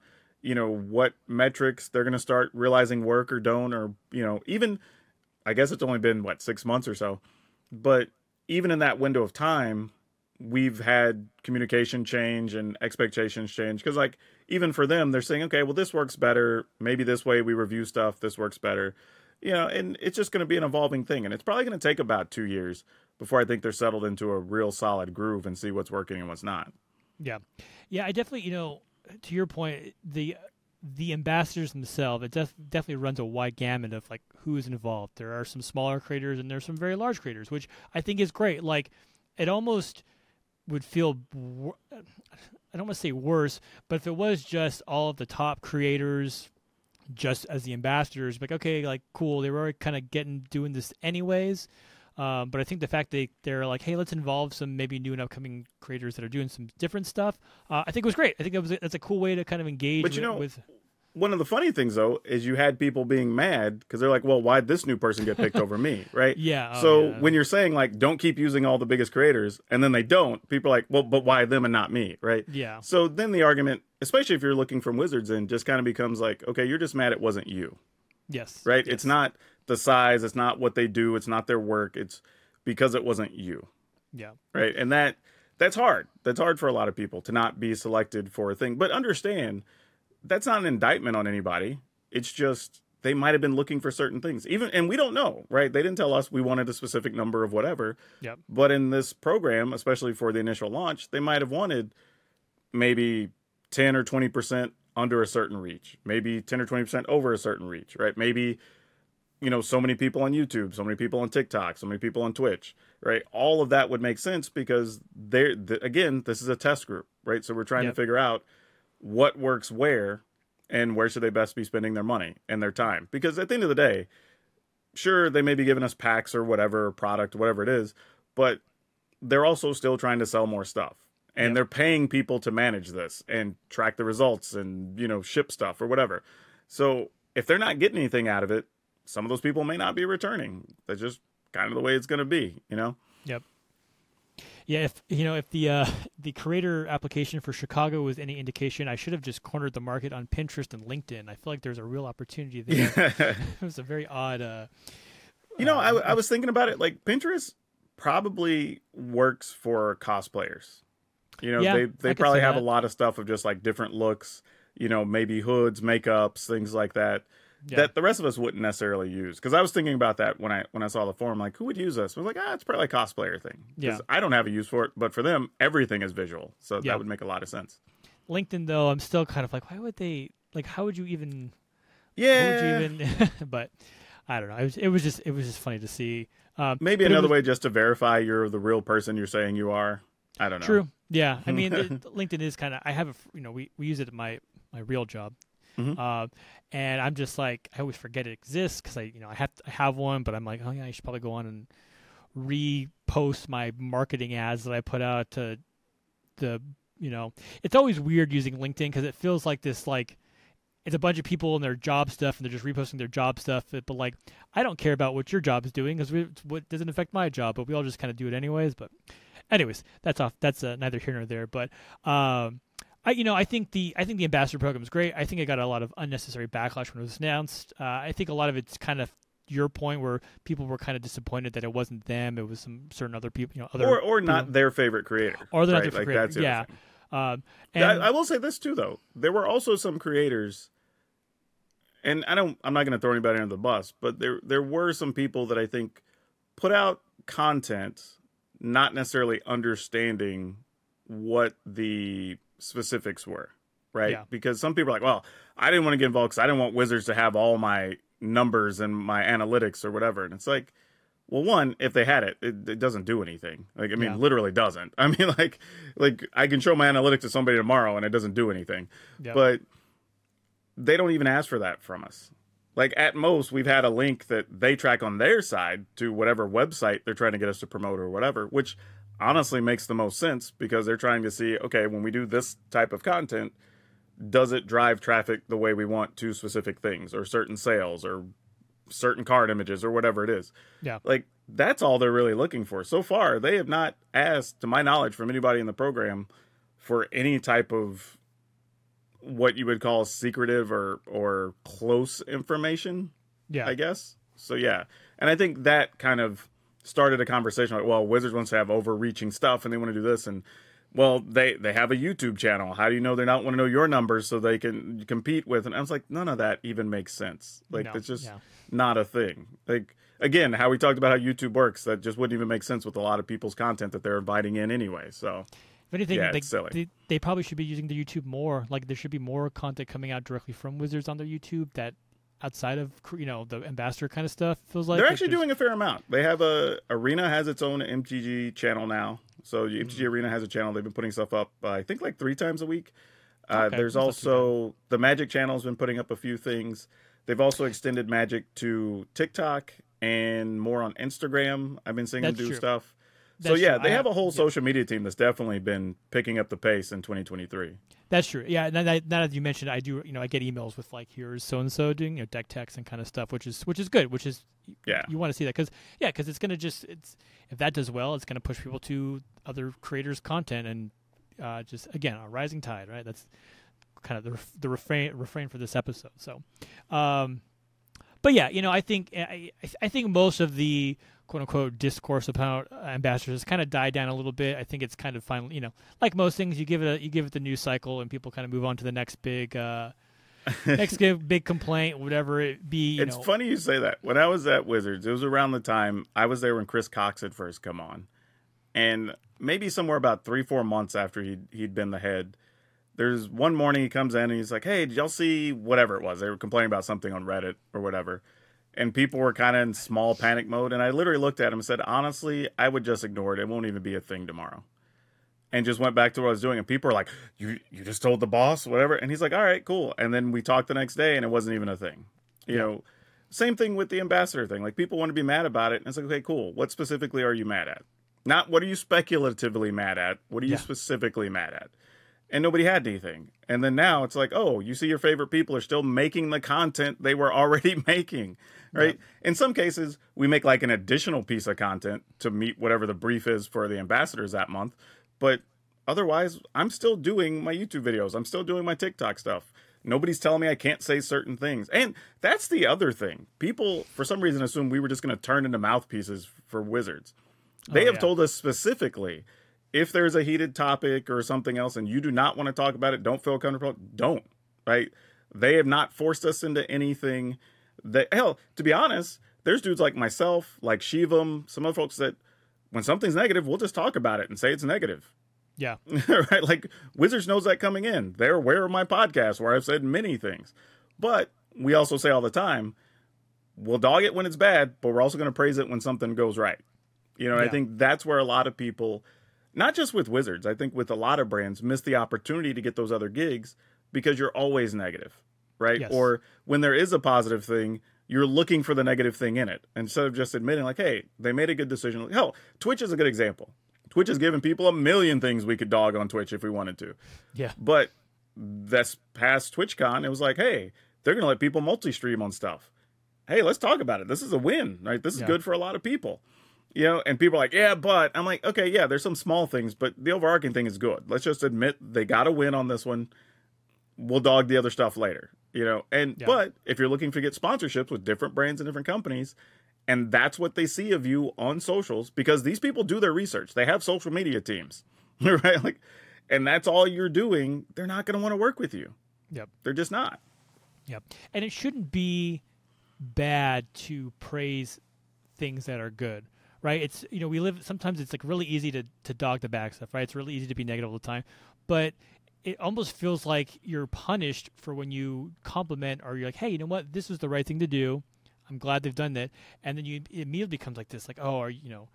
Speaker 2: You know what metrics they're going to start realizing work or don't, or you know even I guess it's only been what six months or so, but even in that window of time, we've had communication change and expectations change because like even for them, they're saying okay, well this works better. Maybe this way we review stuff. This works better. You know, and it's just going to be an evolving thing, and it's probably going to take about two years before I think they're settled into a real solid groove and see what's working and what's not.
Speaker 1: Yeah, yeah. I definitely, you know, to your point, the the ambassadors themselves, it def- definitely runs a wide gamut of like who is involved. There are some smaller creators and there's some very large creators, which I think is great. Like, it almost would feel. I don't want to say worse, but if it was just all of the top creators, just as the ambassadors, like okay, like cool, they were already kind of getting doing this anyways. Um, but I think the fact that they're like, hey, let's involve some maybe new and upcoming creators that are doing some different stuff. Uh, I think it was great. I think that was a, that's a cool way to kind of engage.
Speaker 2: But you
Speaker 1: with,
Speaker 2: know,
Speaker 1: with
Speaker 2: One of the funny things though is you had people being mad because they're like, "Well, why'd this new person get picked over me?" [laughs] Right?
Speaker 1: yeah. oh,
Speaker 2: so
Speaker 1: yeah.
Speaker 2: when you're saying like, "Don't keep using all the biggest creators," and then they don't, people are like, "Well, but why them and not me?" Right?
Speaker 1: yeah,
Speaker 2: So then the argument, especially if you're looking from Wizards in, just kind of becomes like, okay, you're just mad it wasn't you,
Speaker 1: yes,
Speaker 2: right?
Speaker 1: yes.
Speaker 2: It's not the size, it's not what they do, it's not their work, it's because it wasn't you,
Speaker 1: yeah,
Speaker 2: right? And that that's hard. That's hard for a lot of people to not be selected for a thing. But understand, that's not an indictment on anybody. It's just they might have been looking for certain things. Even and we don't know, right? They didn't tell us we wanted a specific number of whatever.
Speaker 1: Yep.
Speaker 2: But in this program, especially for the initial launch, they might have wanted maybe 10 or 20% under a certain reach, maybe 10 or 20% over a certain reach, right? Maybe, you know, so many people on YouTube, so many people on TikTok, so many people on Twitch, right? All of that would make sense because they're, th- again, this is a test group, right? So we're trying
Speaker 1: Yep.
Speaker 2: to figure out what works where and where should they best be spending their money and their time. Because at the end of the day, sure, they may be giving us packs or whatever, product, whatever it is, but they're also still trying to sell more stuff. And they're paying people to manage this and track the results and you know ship stuff or whatever. So if they're not getting anything out of it some of those people may not be returning. That's just kind of the way it's going to be you know?
Speaker 1: Yep. Yeah, if you know if the uh, the creator application for Chicago was any indication, I should have just cornered the market on Pinterest and LinkedIn. I feel like there's a real opportunity [laughs] there. [laughs] it was a very odd. Uh,
Speaker 2: you know I,
Speaker 1: um,
Speaker 2: I was thinking about it like pinterest probably works for cosplayers you know
Speaker 1: Yeah,
Speaker 2: they they
Speaker 1: could
Speaker 2: probably have
Speaker 1: that.
Speaker 2: a lot of stuff of just like different looks you know maybe hoods makeups things like that
Speaker 1: yeah,
Speaker 2: that the rest of us wouldn't necessarily use. Because I was thinking about that when I when I saw the forum, like who would use this? I was like, ah, it's probably a cosplayer thing.
Speaker 1: Yeah.
Speaker 2: I don't have a use for it, but for them, everything is visual, so
Speaker 1: Yeah.
Speaker 2: that would make a lot of sense.
Speaker 1: LinkedIn though, I'm still kind of like, why would they? Like, how would you even?
Speaker 2: Yeah,
Speaker 1: would you even? [laughs] but I don't know. It was, it was just it was just funny to see. Um,
Speaker 2: maybe another
Speaker 1: was-
Speaker 2: way just to verify you're the real person you're saying you are. I don't know.
Speaker 1: True. Yeah. I [laughs] mean, it, LinkedIn is kind of. I have a. You know, we we use it at my my real job,
Speaker 2: Mhm.
Speaker 1: uh, and I'm just like I always forget it exists because I you know I have I have one, but I'm like oh yeah I should probably go on and repost my marketing ads that I put out to the you know it's always weird using LinkedIn because it feels like this like it's a bunch of people and their job stuff and they're just reposting their job stuff but, like i don't care about what your job is doing because what doesn't affect my job but we all just kind of do it anyways but anyways that's off that's uh, neither here nor there but um I, you know, I think the I think the ambassador program is great. I think it got a lot of unnecessary backlash when it was announced. Uh, I think a lot of it's kind of your point where people were kind of disappointed that it wasn't them; it was some certain other people, you know, other
Speaker 2: Or or not their favorite creator.
Speaker 1: Or they're not
Speaker 2: right?
Speaker 1: their
Speaker 2: like,
Speaker 1: favorite
Speaker 2: That's
Speaker 1: yeah. Um, and
Speaker 2: I, I will say this too, though. There were also some creators, and I don't. I'm not going to throw anybody under the bus, but there there were some people that I think put out content, not necessarily understanding what the specifics were, right?
Speaker 1: Yeah.
Speaker 2: Because some people are like, "Well, I didn't want to get involved because I didn't want Wizards to have all my numbers and my analytics or whatever," and it's like. Well, one, if they had it, it, it doesn't do anything. Like, I mean,
Speaker 1: Yeah.
Speaker 2: literally doesn't. [laughs] I mean, like, like I can show my analytics to somebody tomorrow and it doesn't do anything.
Speaker 1: yeah.
Speaker 2: But they don't even ask for that from us. Like at most, we've had a link that they track on their side to whatever website they're trying to get us to promote or whatever, which honestly makes the most sense because they're trying to see, okay, when we do this type of content, does it drive traffic the way we want to specific things or certain sales or certain card images or whatever it is?
Speaker 1: Yeah.
Speaker 2: Like that's all they're really looking for. So far, they have not asked, to my knowledge, from anybody in the program for any type of what you would call secretive or or close information.
Speaker 1: Yeah.
Speaker 2: I guess. So yeah, and I think that kind of started a conversation like, well, Wizards wants to have overreaching stuff and they want to do this and well, they they have a YouTube channel. How do you know they don't want to know your numbers so they can compete with? And I was like, none of that even makes sense. Like
Speaker 1: No,
Speaker 2: it's just
Speaker 1: yeah.
Speaker 2: not a thing. Like again, how we talked about how YouTube works, that just wouldn't even make sense with a lot of people's content that they're inviting in anyway. So
Speaker 1: If anything,
Speaker 2: Yeah,
Speaker 1: they, they they probably should be using the YouTube more. Like there should be more content coming out directly from Wizards on their YouTube that outside of you know the ambassador kind of stuff feels like
Speaker 2: they're actually
Speaker 1: there's-
Speaker 2: doing a fair amount. They have a Arena has its own MTG channel now. So
Speaker 1: Mm-hmm.
Speaker 2: MTG Arena has a channel. They've been putting stuff up. Uh, I think like three times a week. Uh,
Speaker 1: Okay,
Speaker 2: there's
Speaker 1: that's
Speaker 2: also the Magic channel has been putting up a few things. They've also extended Magic to TikTok and more on Instagram. I've been seeing
Speaker 1: That's
Speaker 2: them do
Speaker 1: true.
Speaker 2: stuff. So yeah,
Speaker 1: true.
Speaker 2: they
Speaker 1: I
Speaker 2: have a whole
Speaker 1: yeah.
Speaker 2: social media team that's definitely been picking up the pace in 2023.
Speaker 1: That's true. Yeah. Now that, now that you mentioned, I do. You know, I get emails with like, here's so and so doing you know deck techs and kind of stuff, which is which is good. Which is
Speaker 2: Yeah.
Speaker 1: you want to see that because yeah, because it's gonna just it's if that does well, it's gonna push people to other creators' content and uh, just again a rising tide, right? That's kind of the the refrain refrain for this episode. So, um, but yeah, you know, I think I I- I think most of the quote unquote discourse about ambassadors has kind of died down a little bit. I think it's kind of finally, you know, like most things, you give it a, you give it the news cycle, and people kind of move on to the next big uh, [laughs] next big, big complaint, whatever it be. You
Speaker 2: it's
Speaker 1: know,
Speaker 2: funny you say that. When I was at Wizards, it was around the time I was there when Chris Cox had first come on, and maybe somewhere about three, four months after he'd he'd been the head. There's one morning he comes in and he's like, "Hey, did y'all see whatever it was? They were complaining about something on Reddit or whatever." And people were kind of in small panic mode. And I literally looked at him and said, honestly, I would just ignore it. It won't even be a thing tomorrow. And just went back to what I was doing. And people were like, you, you just told the boss, whatever. And he's like, all right, cool. And then we talked the next day and it wasn't even a thing. You know, same thing with the ambassador thing. Like people want to be mad about it. And it's like, okay, cool. What specifically are you mad at? Not what are you speculatively mad at? What are you
Speaker 1: Yeah.
Speaker 2: specifically mad at? And nobody had anything. And then now it's like, oh, you see your favorite people are still making the content they were [laughs] already making, right? In some cases, we make like an additional piece of content to meet whatever the brief is for the ambassadors that month. But otherwise, I'm still doing my YouTube videos. I'm still doing my TikTok stuff. Nobody's telling me I can't say certain things. And that's the other thing. People, for some reason, assume we were just going to turn into mouthpieces for wizards. They
Speaker 1: Oh,
Speaker 2: have
Speaker 1: yeah.
Speaker 2: told us specifically if there's a heated topic or something else and you do not want to talk about it, don't feel comfortable, don't. Right? They have not forced us into anything. That hell, to be honest, there's dudes like myself, like Shivam, some other folks that when something's negative, we'll just talk about it and say it's negative.
Speaker 1: yeah, [laughs]
Speaker 2: right? Like Wizards knows that coming in. They're aware of my podcast where I've said many things. But we also say all the time, we'll dog it when it's bad, but we're also going to praise it when something goes right. You know, I think that's where a lot of people, not just with Wizards, I think with a lot of brands, miss the opportunity to get those other gigs because you're always negative, right?
Speaker 1: Yes.
Speaker 2: Or when there is a positive thing, you're looking for the negative thing in it instead of just admitting, like, hey, they made a good decision. Hell, Twitch is a good example. Twitch has given people a million things we could dog on Twitch if we wanted to.
Speaker 1: yeah,
Speaker 2: But this past TwitchCon, it was like, hey, they're going to let people multi-stream on stuff. Hey, let's talk about it. This is a win, right? This is
Speaker 1: Yeah.
Speaker 2: good for a lot of people. You know, and people are like, yeah, but I'm like, okay, yeah, there's some small things, but the overarching thing is good. Let's just admit they got to win on this one. We'll dog the other stuff later, you know. And
Speaker 1: Yeah.
Speaker 2: but if you're looking to get sponsorships with different brands and different companies, and that's what they see of you on socials, because these people do their research. They have social media teams, [laughs] right? Like, and that's all you're doing. They're not going to want to work with you.
Speaker 1: yep.
Speaker 2: They're just not.
Speaker 1: Yep. And it shouldn't be bad to praise things that are good, right? It's you know we live sometimes it's like really easy to to dog the back stuff, right? It's really easy to be negative all the time, but it almost feels like you're punished for when you compliment or you're like, hey, you know what, this is the right thing to do. I'm glad they've done that, and then you it immediately becomes like this, like, oh, are you know.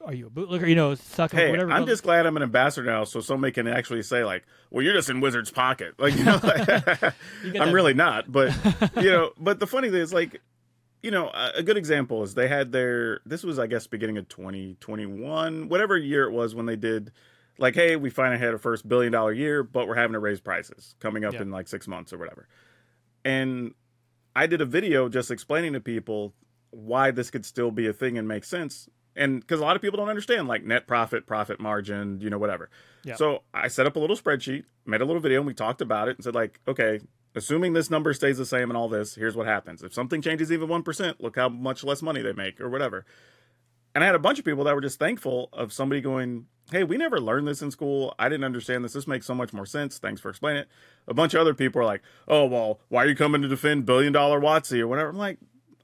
Speaker 1: are you a bootlegger? You know, suck
Speaker 2: hey,
Speaker 1: whatever.
Speaker 2: I'm just glad I'm an ambassador now, so somebody can actually say like, "Well, you're just in Wizard's pocket." Like, you know, [laughs] you [laughs] I'm really not. But you know, [laughs] but the funny thing is, like, you know, a, good example is they had their. This was, I guess, beginning of 2021, whatever year it was when they did. Like, hey, we finally had a first billion dollar year, but we're having to raise prices coming up yeah. in like six months or whatever. And I did a video just explaining to people why this could still be a thing and make sense and because a lot of people don't understand like net profit profit margin you know whatever yeah. so i set up a little spreadsheet made a little video and we talked about it and said like okay assuming this number stays the same and all this here's what happens if something changes even 1% look how much less money they make or whatever and i had a bunch of people that were just thankful of somebody going hey we never learned this in school i didn't understand this this makes so much more sense thanks for explaining it a bunch of other people are like oh well why are you coming to defend billion dollar WotC or whatever i'm like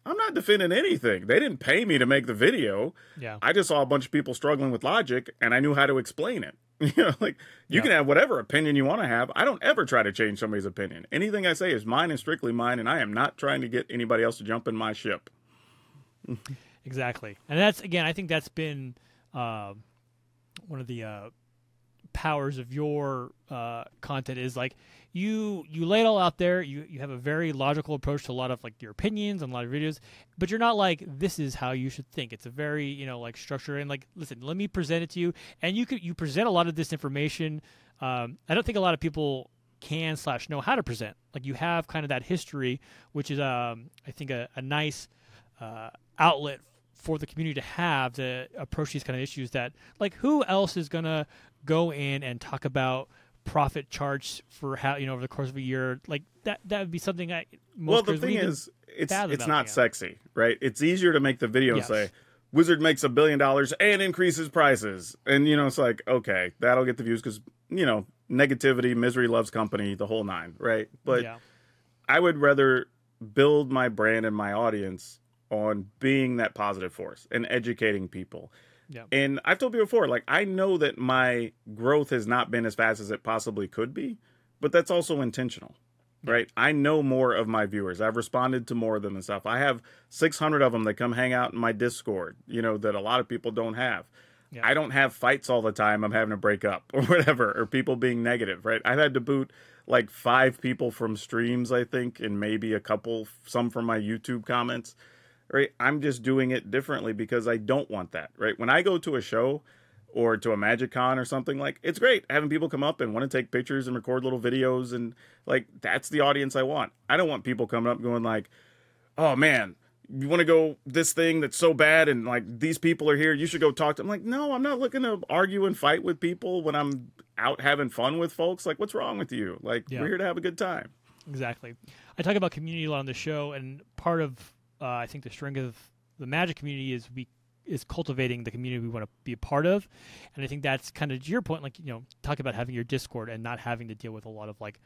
Speaker 2: I'm not defending anything. They didn't pay me to make the video.
Speaker 1: Yeah.
Speaker 2: I just saw a bunch of people struggling with logic and I knew how to explain it. [laughs] You know, like you yeah. can have whatever opinion you want to have. I don't ever try to change somebody's opinion. Anything I say is mine and strictly mine, and I am not trying to get anybody else to jump in my ship. [laughs]
Speaker 1: exactly. And that's again, I think that's been uh, one of the uh, powers of your uh, content is like you you lay it all out there. You you have a very logical approach to a lot of like your opinions and a lot of videos, but you're not like this is how you should think. It's a very you know like structure and like listen, let me present it to you, and you could you present a lot of this information. Um, I don't think a lot of people can slash know how to present. Like you have kind of that history, which is um, I think a, a nice uh, outlet for the community to have to approach these kind of issues. That like who else is gonna go in and talk about profit charge for how you know over the course of a year like that that would be something i
Speaker 2: well the thing is it's it's not sexy right? It's easier to make the video yes. say wizard makes a billion dollars and increases prices. And you know it's like okay that'll get the views because you know negativity misery loves company the whole nine right? But yeah. i would rather build my brand and my audience on being that positive force and educating people
Speaker 1: yeah.
Speaker 2: And I've told you before, like I know that my growth has not been as fast as it possibly could be, but that's also intentional. Yeah. Right? I know more of my viewers. I've responded to more of them and stuff. I have 600 of them that come hang out in my Discord, you know, that a lot of people don't have. Yeah. I don't have fights all the time. I'm having to break up [laughs] or whatever, or people being negative, right? I've had to boot like five people from streams, I think, and maybe a couple, some from my YouTube comments right? I'm just doing it differently because I don't want that, right? When I go to a show or to a Magic Con or something, like it's great having people come up and want to take pictures and record little videos and like that's the audience I want. I don't want people coming up going like, "Oh man, you want to go this thing that's so bad and like these people are here, you should go talk to." them. I'm like, "No, I'm not looking to argue and fight with people when I'm out having fun with folks. Like, what's wrong with you? Like, yeah. we're here to have a good time."
Speaker 1: Exactly. I talk about community a lot on the show, and part of uh, I think the strength of the Magic community is we is cultivating the community we want to be a part of, and I think that's kind of to your point. Like you know, talk about having your Discord and not having to deal with a lot of like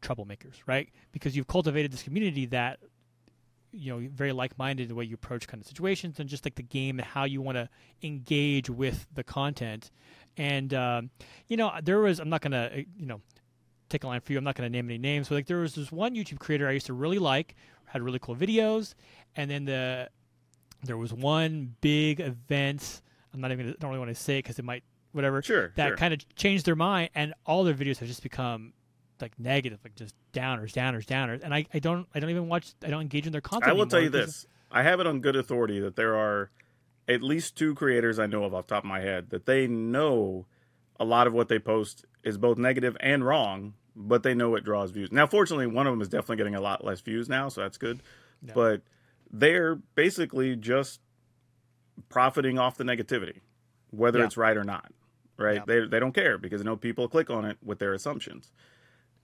Speaker 1: troublemakers, right? Because you've cultivated this community that you know very like-minded in the way you approach kind of situations and just like the game and how you want to engage with the content and um, you know there was i'm not gonna uh, you know take a line for you i'm not gonna name any names but like there was this one youtube creator i used to really like had really cool videos, and then the there was one big event. I'm not even I don't really want to say it because it might whatever.
Speaker 2: Sure.
Speaker 1: That
Speaker 2: sure.
Speaker 1: kind of changed their mind, and all their videos have just become like negative, like just downers, downers, downers. And I, I don't I don't even watch. I don't engage in their content.
Speaker 2: I will tell you this. I have it on good authority that there are at least two creators I know of off top of my head that they know a lot of what they post is both negative and wrong, but they know it draws views. Now, fortunately, one of them is definitely getting a lot less views now, so that's good. But they're basically just profiting off the negativity, whether yeah. it's right or not. Right? Yeah. They they don't care because they know people click on it with their assumptions,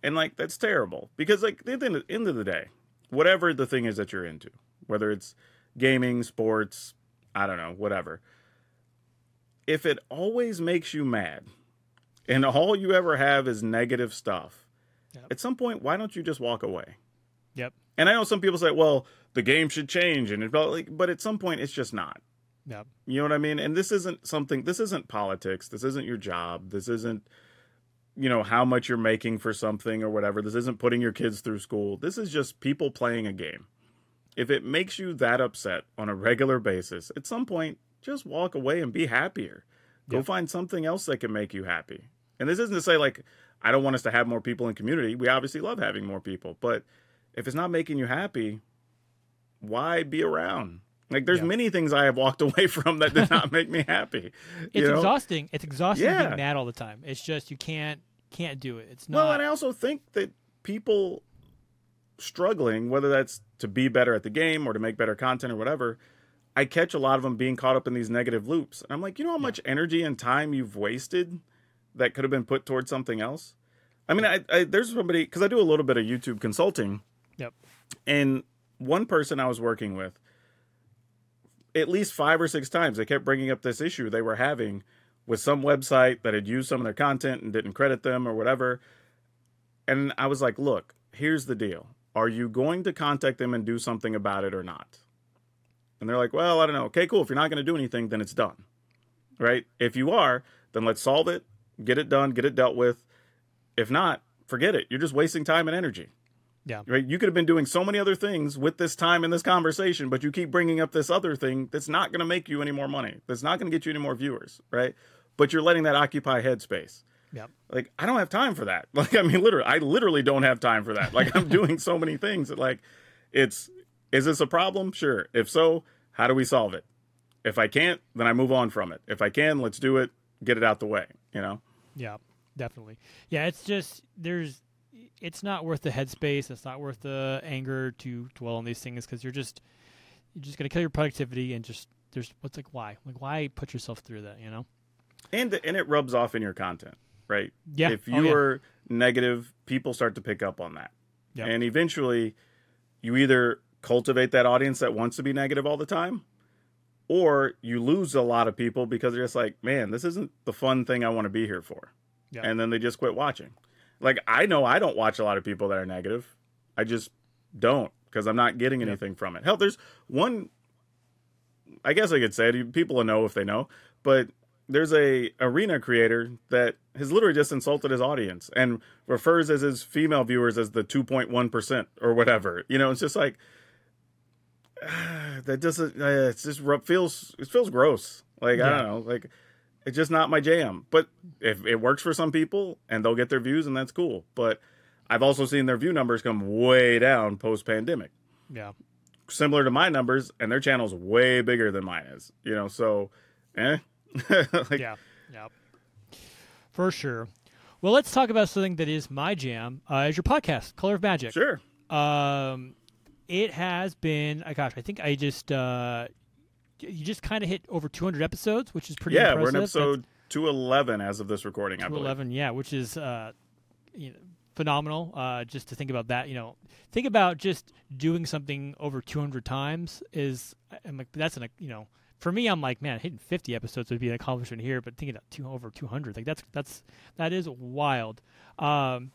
Speaker 2: and like that's terrible because like at the end of the day, whatever the thing is that you're into, whether it's gaming, sports, I don't know, whatever. If it always makes you mad, and all you ever have is negative stuff, yep. at some point, why don't you just walk away?
Speaker 1: Yep.
Speaker 2: And I know some people say, well, the game should change, and it, like, but at some point, it's just not.
Speaker 1: Yep.
Speaker 2: You know what I mean? And this isn't something. This isn't politics. This isn't your job. This isn't, you know, how much you're making for something or whatever. This isn't putting your kids through school. This is just people playing a game. If it makes you that upset on a regular basis, at some point, just walk away and be happier. Go
Speaker 1: Yeah.
Speaker 2: find something else that can make you happy. And this isn't to say like I don't want us to have more people in community. We obviously love having more people, but if it's not making you happy, why be around? Like there's
Speaker 1: Yeah.
Speaker 2: many things I have walked [laughs] away from that did not make me happy.
Speaker 1: It's
Speaker 2: know?
Speaker 1: exhausting. It's exhausting
Speaker 2: Yeah.
Speaker 1: being mad all the time. It's just you can't can't do it. It's not Well,
Speaker 2: and I also think that people struggling, whether that's to be better at the game or to make better content or whatever, I catch a lot of them being caught up in these negative loops. And I'm like, you know how much energy and time you've wasted that could have been put towards something else? I mean, I, I there's somebody because I do a little bit of YouTube consulting,
Speaker 1: yep.
Speaker 2: and one person I was working with, at least five or six times, they kept bringing up this issue they were having with some website that had used some of their content and didn't credit them or whatever. And I was like, look, here's the deal. Are you going to contact them and do something about it or not? And they're like, well, I don't know. Okay, cool. If you're not going to do anything, then it's done. Right? If you are, then let's solve it, get it done, get it dealt with. If not, forget it. You're just wasting time and energy
Speaker 1: Yeah.
Speaker 2: right? You could have been doing so many other things with this time in this conversation, but you keep bringing up this other thing that's not going to make you any more money. That's not going to get you any more viewers, right? But you're letting that occupy headspace.
Speaker 1: Yep.
Speaker 2: Like I don't have time for that. [laughs] Like I mean, literally, I literally don't have time for that. Like I'm [laughs] doing so many things that like, it's is this a problem? Sure. If so, how do we solve it? If I can't, then I move on from it. If I can, let's do it. Get it out the way. You know.
Speaker 1: Yeah, definitely. Yeah, it's just there's it's not worth the headspace. It's not worth the anger to dwell on these things because you're just you're just gonna kill your productivity and just there's what's like why like why put yourself through that you know
Speaker 2: and and it rubs off in your content, right?
Speaker 1: Yeah.
Speaker 2: If
Speaker 1: Oh,
Speaker 2: you
Speaker 1: yeah.
Speaker 2: are negative, people start to pick up on that,
Speaker 1: Yeah.
Speaker 2: and eventually, you either cultivate that audience that wants to be negative all the time, or you lose a lot of people because they're just like, man, this isn't the fun thing I want to be here for,
Speaker 1: Yeah.
Speaker 2: and then they just quit watching. Like I know I don't watch a lot of people that are negative. I just don't because I'm not getting
Speaker 1: Yeah.
Speaker 2: anything from it. Hell, there's one. I guess I could say it. People will know if they know, but there's a arena creator that has literally just insulted his audience and refers as his female viewers as the 2.1 percent or whatever. You know, it's just like [sighs] that doesn't. Uh, it's just feels it feels gross. Like I don't know. Like it's just not my jam. But if it works for some people and they'll get their views, and that's cool. But I've also seen their view numbers come way down post pandemic
Speaker 1: yeah
Speaker 2: similar to my numbers, and their channel's way bigger than mine is. You know, so eh. [laughs] like,
Speaker 1: yeah yeah for sure. Well, let's talk about something that is my jam. Uh, is your podcast, Color of Magic?
Speaker 2: Sure.
Speaker 1: Um, it has been. Uh, gosh, I think I just uh, you just kind of hit over 200 episodes, which is pretty
Speaker 2: Yeah,
Speaker 1: impressive.
Speaker 2: we're in
Speaker 1: That's-
Speaker 2: episode 211 as of this recording, I believe.
Speaker 1: 211 yeah which is uh you know phenomenal uh just to think about that you know think about just doing something over 200 times is i'm like that's an you know for me i'm like man hitting 50 episodes would be an accomplishment here but thinking about two over 200 like that's that's that is wild um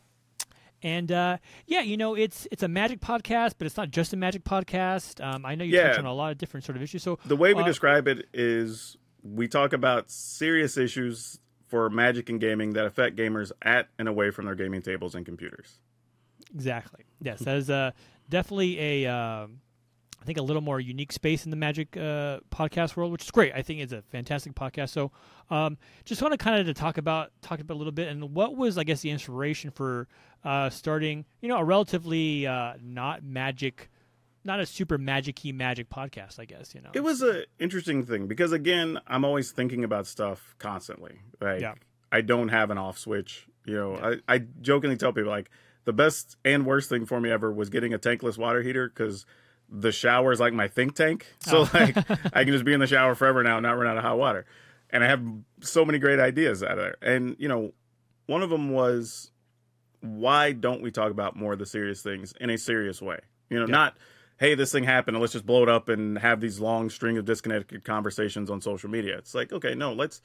Speaker 1: and uh, yeah, you know, it's it's a magic podcast, but it's not just a magic podcast. Um, I know you touch on a lot of different sort of issues. So
Speaker 2: The way we
Speaker 1: Uh,
Speaker 2: describe it is we talk about serious issues for magic and gaming that affect gamers at and away from their gaming tables and computers.
Speaker 1: Exactly. Yes, that is uh, definitely a, um, I think a little more unique space in the Magic uh, podcast world, which is great. I think it's a fantastic podcast. So, um, just want to kind of to talk about talk about a little bit and what was, I guess, the inspiration for uh, starting, you know, a relatively uh, not magic, not a super magic-y magic podcast. I guess you know.
Speaker 2: It was a interesting thing because again, I'm always thinking about stuff constantly. Like
Speaker 1: Yeah.
Speaker 2: I don't have an off switch. You know, I, I jokingly tell people like the best and worst thing for me ever was getting a tankless water heater because the shower is like my think tank. So
Speaker 1: Oh.
Speaker 2: like [laughs] I can just be in the shower forever now, and not run out of hot water. And I have so many great ideas out of there. And you know, one of them was why don't we talk about more of the serious things in a serious way? You know,
Speaker 1: Yeah.
Speaker 2: not hey, this thing happened, and let's just blow it up and have these long string of disconnected conversations on social media. It's like, okay, no, let's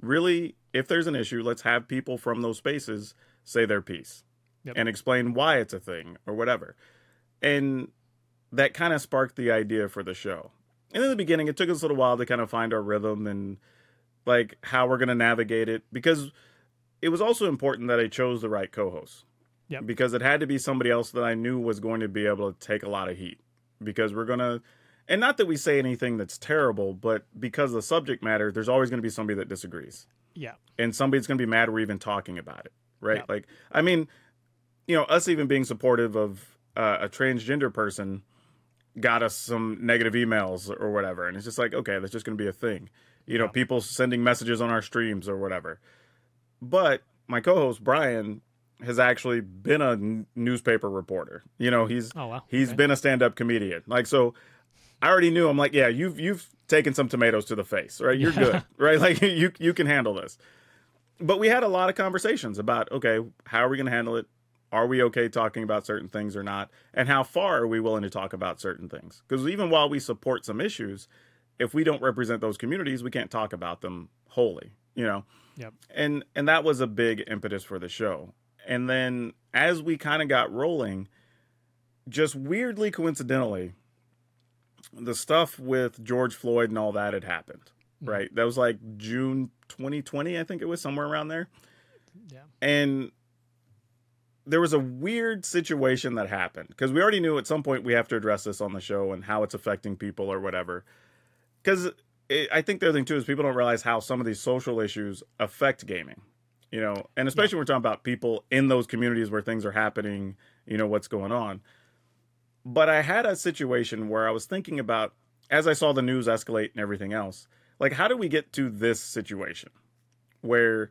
Speaker 2: really, if there's an issue, let's have people from those spaces say their piece
Speaker 1: Yep.
Speaker 2: and explain why it's a thing or whatever. And that kind of sparked the idea for the show. And in the beginning, it took us a little while to kind of find our rhythm and like how we're going to navigate it because it was also important that I chose the right co-host.
Speaker 1: Yep.
Speaker 2: Because it had to be somebody else that I knew was going to be able to take a lot of heat because we're going to and not that we say anything that's terrible, but because of the subject matter, there's always going to be somebody that disagrees.
Speaker 1: Yeah.
Speaker 2: And somebody's going to be mad we're even talking about it, right?
Speaker 1: Yeah.
Speaker 2: Like, I mean, you know, us even being supportive of uh, a transgender person got us some negative emails or whatever. And it's just like, okay, that's just going to be a thing. You know,
Speaker 1: Yeah.
Speaker 2: people sending messages on our streams or whatever. But my co host, Brian, has actually been a n- newspaper reporter. You know, he's
Speaker 1: Oh wow.
Speaker 2: He's
Speaker 1: Okay.
Speaker 2: been a stand-up comedian. Like so I already knew I'm like, yeah, you've you've taken some tomatoes to the face, right? You're good. [laughs] Right? Like you you can handle this. But we had a lot of conversations about, okay, how are we going to handle it? Are we okay talking about certain things or not? And how far are we willing to talk about certain things? Because even while we support some issues, if we don't represent those communities, we can't talk about them wholly, you know?
Speaker 1: Yep.
Speaker 2: and and that was a big impetus for the show and then as we kind of got rolling just weirdly coincidentally the stuff with george floyd and all that had happened
Speaker 1: Mhm.
Speaker 2: right that was like june 2020 i think it was somewhere around there
Speaker 1: Yeah.
Speaker 2: and there was a weird situation that happened because we already knew at some point we have to address this on the show and how it's affecting people or whatever. Because i think the other thing too is people don't realize how some of these social issues affect gaming you know? And especially when we're talking about people in those communities where things are happening you know what's going on. But i had a situation where i was thinking about as i saw the news escalate and everything else like how do we get to this situation where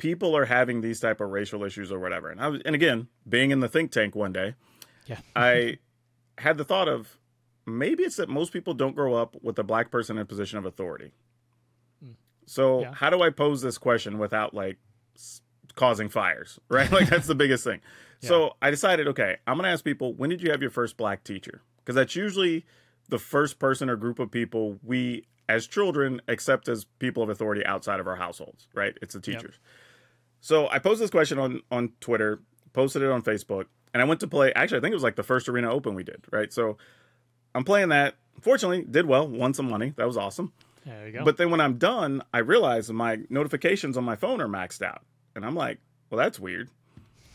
Speaker 2: people are having these type of racial issues or whatever and i was and again being in the think tank one day
Speaker 1: Yeah.
Speaker 2: i had the thought of maybe it's that most people don't grow up with a black person in a position of authority
Speaker 1: Hmm.
Speaker 2: so
Speaker 1: Yeah.
Speaker 2: how do i pose this question without like s- causing fires [laughs] right like that's the biggest thing [laughs] so i decided okay i'm going to ask people when did you have your first black teacher because that's usually the first person or group of people we as children accept as people of authority outside of our households right it's the
Speaker 1: Yep.
Speaker 2: So I posed this question on on Twitter, posted it on Facebook, and I went to play. Actually, I think it was like the first Arena Open we did, right? So I'm playing that. Fortunately, did well, won some money. That was awesome.
Speaker 1: There you go.
Speaker 2: But then when I'm done, I realize my notifications on my phone are maxed out, and I'm like, well, that's weird.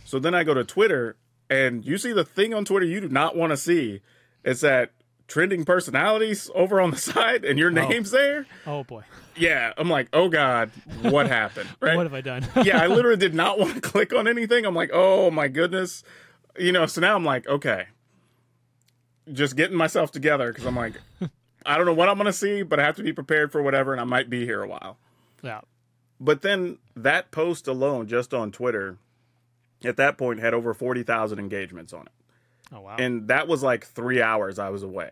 Speaker 2: So then I go to Twitter, and you see the thing on Twitter you do not want to see. It's that trending personalities over on the [laughs] side, and your oh. name's there.
Speaker 1: oh boy.
Speaker 2: Yeah, I'm like, oh god, what happened? [laughs] Right?
Speaker 1: What have I done? [laughs]
Speaker 2: yeah, I literally did not want to click on anything. I'm like, oh my goodness. You know, so now I'm like, okay. Just getting myself together because I'm like, I don't know what I'm going to see, but I have to be prepared for whatever, and I might be here a while.
Speaker 1: yeah.
Speaker 2: But then that post alone, just on Twitter, at that point had over 40,000 engagements on it.
Speaker 1: Oh wow.
Speaker 2: And that was like three hours I was away.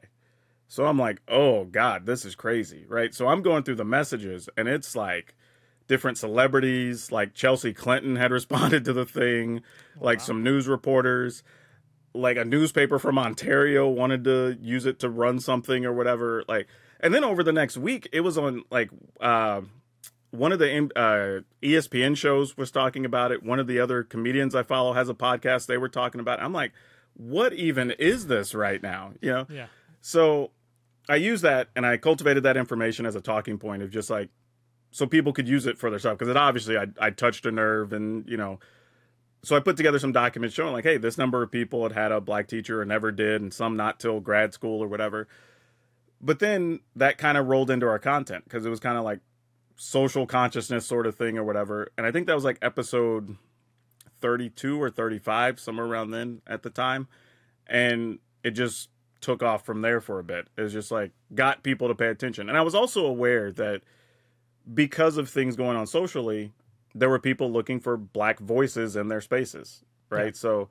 Speaker 2: So I'm like, oh God, this is crazy, right? So I'm going through the messages and it's like different celebrities, like Chelsea Clinton had [laughs] responded to the thing, like
Speaker 1: wow.
Speaker 2: some news reporters, like a newspaper from Ontario wanted to use it to run something or whatever. Like, and then over the next week, it was on like, uh, one of the uh, ESPN shows was talking about it. One of the other comedians I follow has a podcast. They were talking about it. I'm like, what even is this right now? You know?
Speaker 1: yeah.
Speaker 2: So I use that and I cultivated that information as a talking point of just like, so people could use it for their stuff. Cause it obviously I, I touched a nerve and, you know, so I put together some documents showing like, hey, this number of people had had a black teacher or never did, and some not till grad school or whatever. But then that kind of rolled into our content because it was kind of like social consciousness sort of thing or whatever. And I think that was like episode 32 or 35, somewhere around then at the time. And it just took off from there for a bit. It was just like got people to pay attention. And I was also aware that because of things going on socially, there were people looking for black voices in their spaces, right?
Speaker 1: Yeah.
Speaker 2: So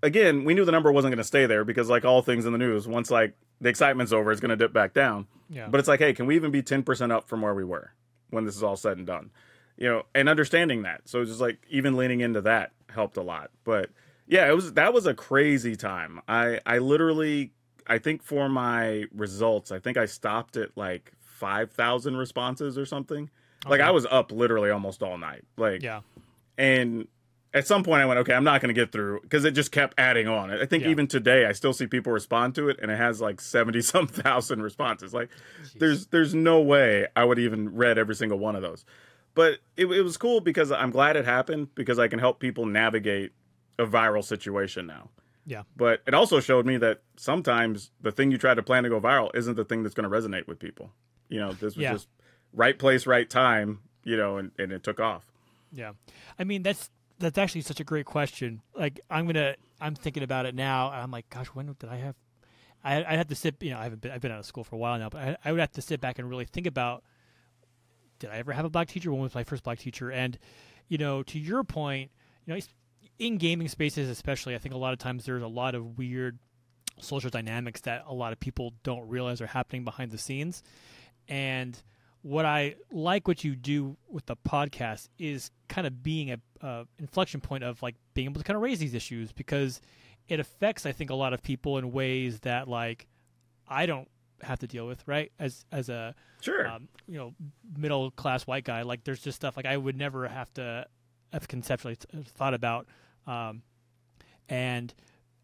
Speaker 2: again, we knew the number wasn't going to stay there because like all things in the news, once like the excitement's over, it's going to dip back down.
Speaker 1: Yeah.
Speaker 2: But it's like, hey, can we even be 10% up from where we were when this is all said and done? You know, and understanding that. So it's just like even leaning into that helped a lot. But yeah, it was that was a crazy time. I I literally I think for my results, I think I stopped at like 5,000 responses or something. Like I was up literally almost all night. Like
Speaker 1: yeah.
Speaker 2: and at some point I went, okay, I'm not going to get through because it just kept adding on. I think
Speaker 1: Yeah.
Speaker 2: even today I still see people respond to it and it has like 70 some [laughs] thousand responses. Like there's there's no way I would even read every single one of those. But it, it was cool because I'm glad it happened because I can help people navigate a viral situation now.
Speaker 1: Yeah.
Speaker 2: But it also showed me that sometimes the thing you try to plan to go viral isn't the thing that's going to resonate with people. You know, this was
Speaker 1: Yeah.
Speaker 2: just right place, right time, you know, and, and it took off.
Speaker 1: Yeah, I mean that's that's actually such a great question. Like I'm gonna I'm thinking about it now, and I'm like, gosh, when did I have? I I have to sit. You know, I haven't been I've been out of school for a while now, but I, I would have to sit back and really think about. Did I ever have a black teacher? When was my first black teacher? And you know, to your point, you know, in gaming spaces especially, I think a lot of times there's a lot of weird social dynamics that a lot of people don't realize are happening behind the scenes. And what I like what you do with the podcast is kind of being a uh, inflection point of like being able to kind of raise these issues because it affects I think a lot of people in ways that like I don't have to deal with right as as a
Speaker 2: Sure.
Speaker 1: um, you know middle class white guy like there's just stuff like I would never have to have conceptually thought about um, and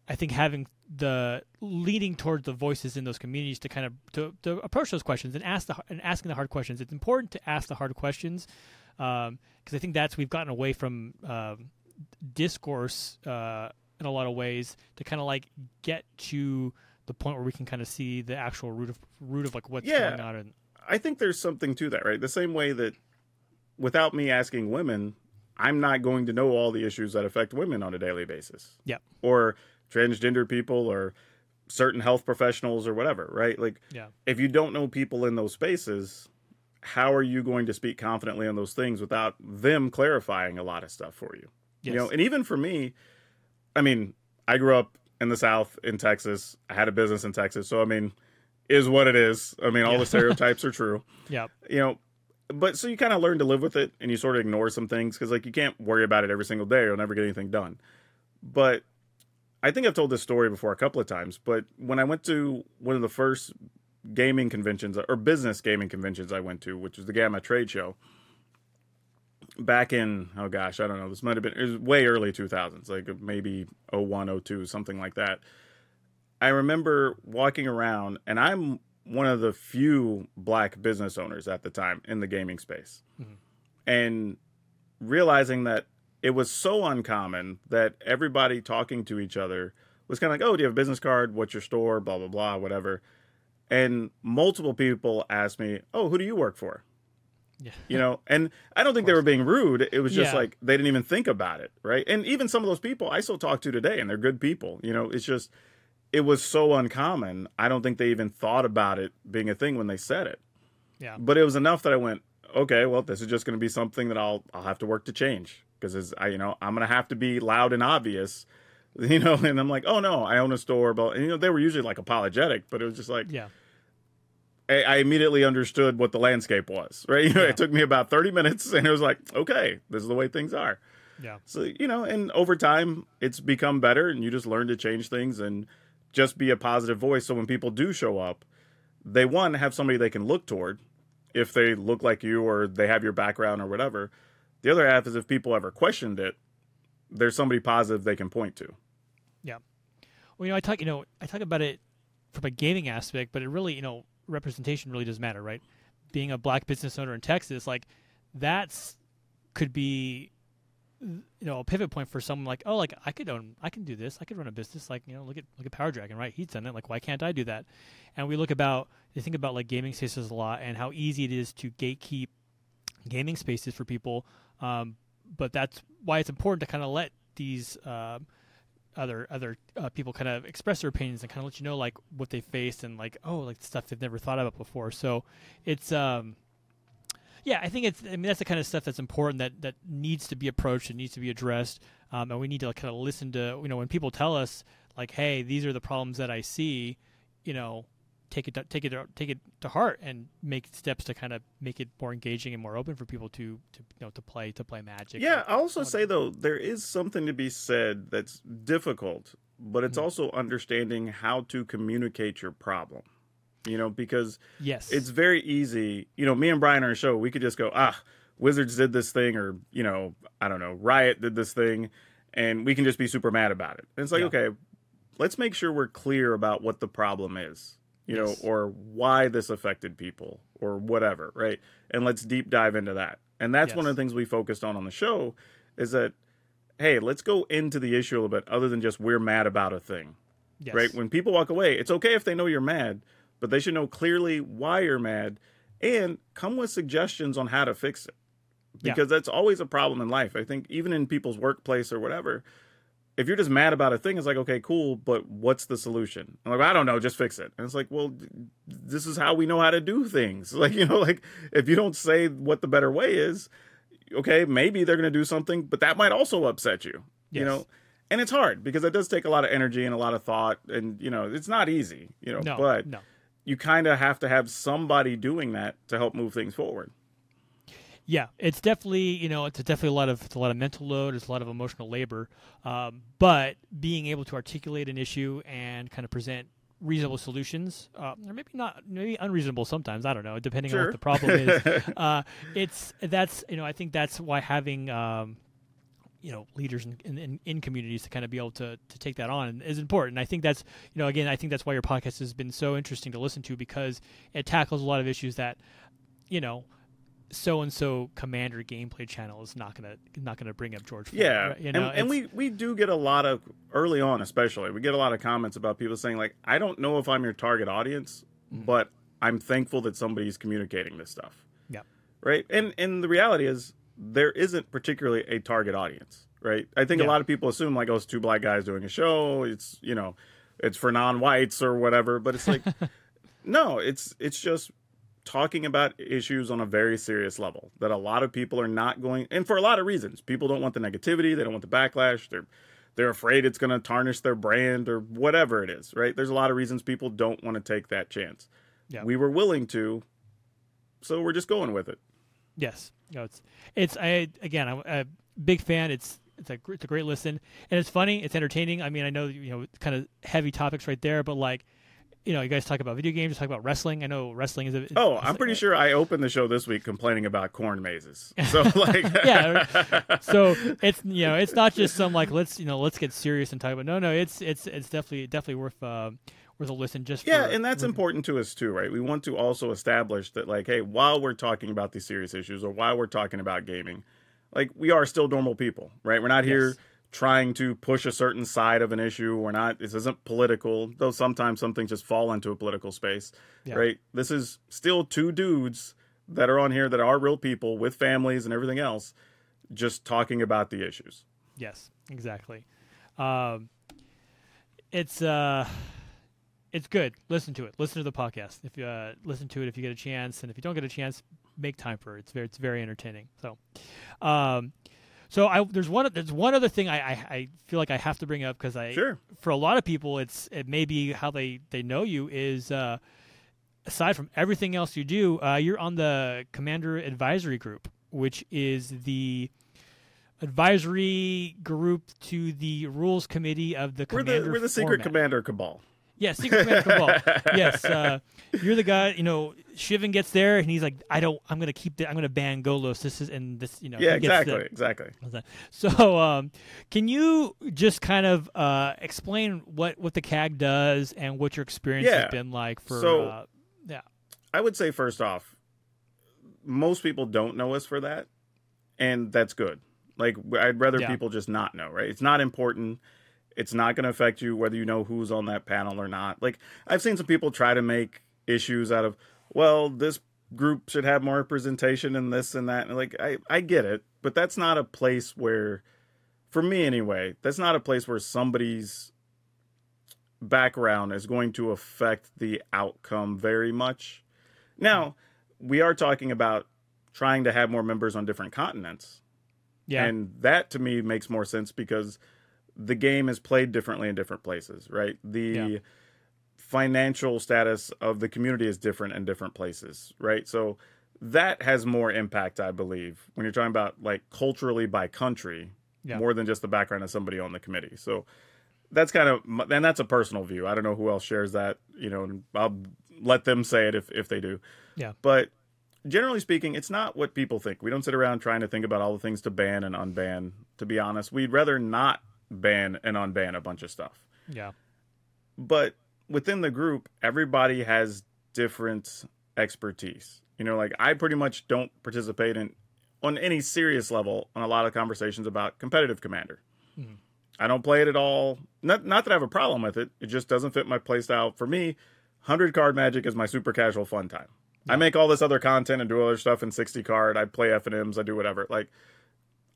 Speaker 1: I think having the leading towards the voices in those communities to kind of to, to approach those questions and ask the and asking the hard questions. It's important to ask the hard questions because I think that's we've gotten away from um, discourse uh, in a lot of ways to kind of like get to the point where we can kind of see the actual root of root of like what's
Speaker 2: Yeah.
Speaker 1: going on. And
Speaker 2: I think there's something to that, right? The same way that without me asking women, I'm not going to know all the issues that affect women on a daily basis.
Speaker 1: Yep.
Speaker 2: Or transgender people or certain health professionals or whatever, right? Like
Speaker 1: yeah,
Speaker 2: if you don't know people in those spaces, how are you going to speak confidently on those things without them clarifying a lot of stuff for you?
Speaker 1: yes.
Speaker 2: You know, and even for me, I mean, I grew up in the South in Texas. I had a business in Texas, so I mean, is what it is. I mean, all
Speaker 1: Yeah.
Speaker 2: the [laughs] stereotypes are true.
Speaker 1: yeah,
Speaker 2: You know, but so you kind of learn to live with it, and you sort of ignore some things because like you can't worry about it every single day. You'll never get anything done. But I think I've told this story before a couple of times. But when I went to one of the first gaming conventions or business gaming conventions I went to, which was the GAMA Trade Show, back in oh gosh, I don't know, this might have been it was way early 2000s, like maybe 01, 02, something like that. I remember walking around, and I'm one of the few black business owners at the time in the gaming space,
Speaker 1: Mhm.
Speaker 2: and realizing that it was so uncommon that everybody talking to each other was kind of like, "Oh, do you have a business card? What's your store? Blah blah blah, whatever." And multiple people asked me, "Oh, who do you work for?"
Speaker 1: Yeah,
Speaker 2: you know and i don't think they were being rude. It was just
Speaker 1: Yeah.
Speaker 2: like they didn't even think about it right? And even some of those people i still talk to today and they're good people you know? It's just it was so uncommon. I don't think they even thought about it being a thing when they said it.
Speaker 1: Yeah,
Speaker 2: but it was enough that i went okay well this is just going to be something that i'll i'll have to work to change. Because i you know i'm going to have to be loud and obvious [laughs] you know? And i'm like oh no i own a store but and, you know they were usually like apologetic but it was just like
Speaker 1: yeah,
Speaker 2: I, I immediately understood what the landscape was. Right, [laughs] you know,
Speaker 1: Yeah.
Speaker 2: it took me about thirty minutes, and it was like, okay, this is the way things are.
Speaker 1: yeah,
Speaker 2: So you know, and over time, it's become better, and you just learn to change things and just be a positive voice. So when people do show up, they one have somebody they can look toward if they look like you or they have your background or whatever. The other half is if people ever questioned it, there's somebody positive they can point to. Yeah.
Speaker 1: Well, you know, I talk, you know, I talk about it from a gaming aspect, but it really, you know, representation really does matter, right? Being a black business owner in Texas, like that's could be, you know, a pivot point for someone like, oh, like I could own, I can do this, I could run a business. Like, you know, look at look at PowrDragn, right? He's done it. Like, why can't I do that? And we look about, you think about like gaming spaces a lot and how easy it is to gatekeep gaming spaces for people. Um, but that's why it's important to kind of let these. Um, other other uh, people kind of express their opinions and kind of let you know like what they faced and like oh like stuff they've never thought about before. So it's um yeah i think it's i mean that's the kind of stuff that's important that that needs to be approached and needs to be addressed. Um, and we need to like, kind of listen to you know when people tell us like hey these are the problems that i see you know take it to, take it take it to heart and make steps to kind of make it more engaging and more open for people to to you know to play to play magic
Speaker 2: Yeah, I'll also say though, there is something to be said that's difficult, but it's
Speaker 1: Mhm.
Speaker 2: also understanding how to communicate your problem. You know, because
Speaker 1: yes
Speaker 2: it's very easy. You know, me and Brian on our show, we could just go, ah, Wizards did this thing, or you know, I don't know, Riot did this thing, and we can just be super mad about it. And it's like,
Speaker 1: Yeah.
Speaker 2: okay, let's make sure we're clear about what the problem is. You know,
Speaker 1: Yes.
Speaker 2: or why this affected people, or whatever, right? And let's deep dive into that. And that's one of the things we focused on on the show is that hey, let's go into the issue a little bit other than just we're mad about a thing.
Speaker 1: Yes.
Speaker 2: Right? When people walk away, it's okay if they know you're mad, but they should know clearly why you're mad and come with suggestions on how to fix it.
Speaker 1: Yeah.
Speaker 2: Because that's always a problem in life. I think even in people's workplace or whatever, if you're just mad about a thing, it's like, okay, cool, but what's the solution? I'm like, I don't know, just fix it. And it's like, well, this is how we know how to do things. [laughs] Like, you know, like if you don't say what the better way is, okay, maybe they're going to do something, but that might also upset you, you know? And it's hard because it does take a lot of energy and a lot of thought. And, you know, it's not easy, you know,
Speaker 1: No.
Speaker 2: but
Speaker 1: no.
Speaker 2: you kind of have to have somebody doing that to help move things forward.
Speaker 1: Yeah, it's definitely you know it's definitely a lot of it's a lot of mental load, it's a lot of emotional labor, um, but being able to articulate an issue and kind of present reasonable solutions, uh, or maybe not, maybe unreasonable sometimes. I don't know, depending on what the problem is. [laughs] uh, it's that's you know I think that's why having um, you know leaders in, in- in, communities to kind of be able to, to take that on is important. I think that's you know again I think that's why your podcast has been so interesting to listen to because it tackles a lot of issues that you know so and so commander gameplay channel is not gonna not gonna bring up George. Floyd,
Speaker 2: Yeah,
Speaker 1: right? you know,
Speaker 2: and, and we we do get a lot of early on, especially we get a lot of comments about people saying like, I don't know if I'm your target audience,
Speaker 1: Mm-hmm.
Speaker 2: but I'm thankful that somebody's communicating this stuff.
Speaker 1: Yeah.
Speaker 2: Right. And and the reality is there isn't particularly a target audience. Right. I think
Speaker 1: Yeah.
Speaker 2: a lot of people assume like, oh, it's two black guys doing a show. It's you know, it's for non-whites or whatever. But it's like, [laughs] no, it's it's just talking about issues on a very serious level that a lot of people are not going and for a lot of reasons people don't want the negativity they don't want the backlash they're they're afraid it's going to tarnish their brand or whatever it is right there's a lot of reasons people don't want to take that chance
Speaker 1: Yeah.
Speaker 2: we were willing to so we're just going with it
Speaker 1: Yes, no, it's it's I again I'm a big fan. It's it's a it's a great listen, and it's funny. It's entertaining. I mean, I know you know kind of heavy topics right there, but like you know, you guys talk about video games, you talk about wrestling. I know wrestling is a
Speaker 2: oh i'm pretty
Speaker 1: a-
Speaker 2: sure i opened the show this week complaining about corn mazes [laughs] so like [laughs]
Speaker 1: Yeah, [laughs] So it's you know it's not just some like let's you know let's get serious and talk about no no it's it's it's definitely definitely worth uh, worth a listen just
Speaker 2: Yeah,
Speaker 1: for,
Speaker 2: and that's important to us too, right? We want to also establish that, like, hey, while we're talking about these serious issues or while we're talking about gaming, like, we are still normal people, right? We're not here
Speaker 1: Yes.
Speaker 2: Trying to push a certain side of an issue. We're not, this isn't political, though sometimes some things just fall into a political space,
Speaker 1: Yeah.
Speaker 2: right? This is still two dudes that are on here that are real people with families and everything else, just talking about the issues.
Speaker 1: Yes, exactly. Um, it's uh, it's good. Listen to it. Listen to the podcast. If you uh, listen to it, if you get a chance, and if you don't get a chance, make time for it. It's very it's very entertaining. So, um, so I there's one there's one other thing I I, I feel like I have to bring up because I
Speaker 2: Sure.
Speaker 1: for a lot of people it's it may be how they they know you is uh, aside from everything else you do, uh, you're on the Commander Advisory Group, which is the advisory group to the rules committee of the
Speaker 2: We're
Speaker 1: Commander.
Speaker 2: the, we're the secret
Speaker 1: format.
Speaker 2: commander cabal.
Speaker 1: Yeah, secret commander cabal. [laughs] yes, uh, you're the guy. You know, Shivan gets there and he's like, "I don't. I'm gonna keep. The, I'm gonna ban Golos. This is and this. You know.
Speaker 2: Yeah,
Speaker 1: gets the-
Speaker 2: exactly, exactly.
Speaker 1: so, um, can you just kind of uh, explain what, what the CAG does and what your experience
Speaker 2: Yeah.
Speaker 1: has been like for?
Speaker 2: So-
Speaker 1: uh, yeah,
Speaker 2: I would say first off, most people don't know us for that, and that's good. Like I'd rather
Speaker 1: Yeah.
Speaker 2: people just not know, right? It's not important. It's not going to affect you whether you know who's on that panel or not. Like I've seen some people try to make issues out of, well, this group should have more representation and this and that. And like I I get it, but that's not a place where for me anyway, that's not a place where somebody's background is going to affect the outcome very much. Now, we are talking about trying to have more members on different continents.
Speaker 1: yeah,
Speaker 2: And that to me makes more sense because the game is played differently in different places, right? The
Speaker 1: Yeah.
Speaker 2: Financial status of the community is different in different places, right? So that has more impact, I believe, when you're talking about like culturally by country,
Speaker 1: Yeah.
Speaker 2: more than just the background of somebody on the committee. So that's kind of, and that's a personal view. I don't know who else shares that, you know, and I'll let them say it if, if they do.
Speaker 1: Yeah.
Speaker 2: But generally speaking, it's not what people think. We don't sit around trying to think about all the things to ban and unban. To be honest, we'd rather not ban and unban a bunch of stuff.
Speaker 1: yeah,
Speaker 2: But within the group, everybody has different expertise. You know, like I pretty much don't participate in on any serious level on a lot of conversations about competitive commander. Mm-hmm. I don't play it at all. Not not that I have a problem with it. It just doesn't fit my playstyle. For me, hundred card Magic is my super casual fun time. Yeah. I make all this other content and do other stuff in sixty card. I play FNM's. I do whatever. Like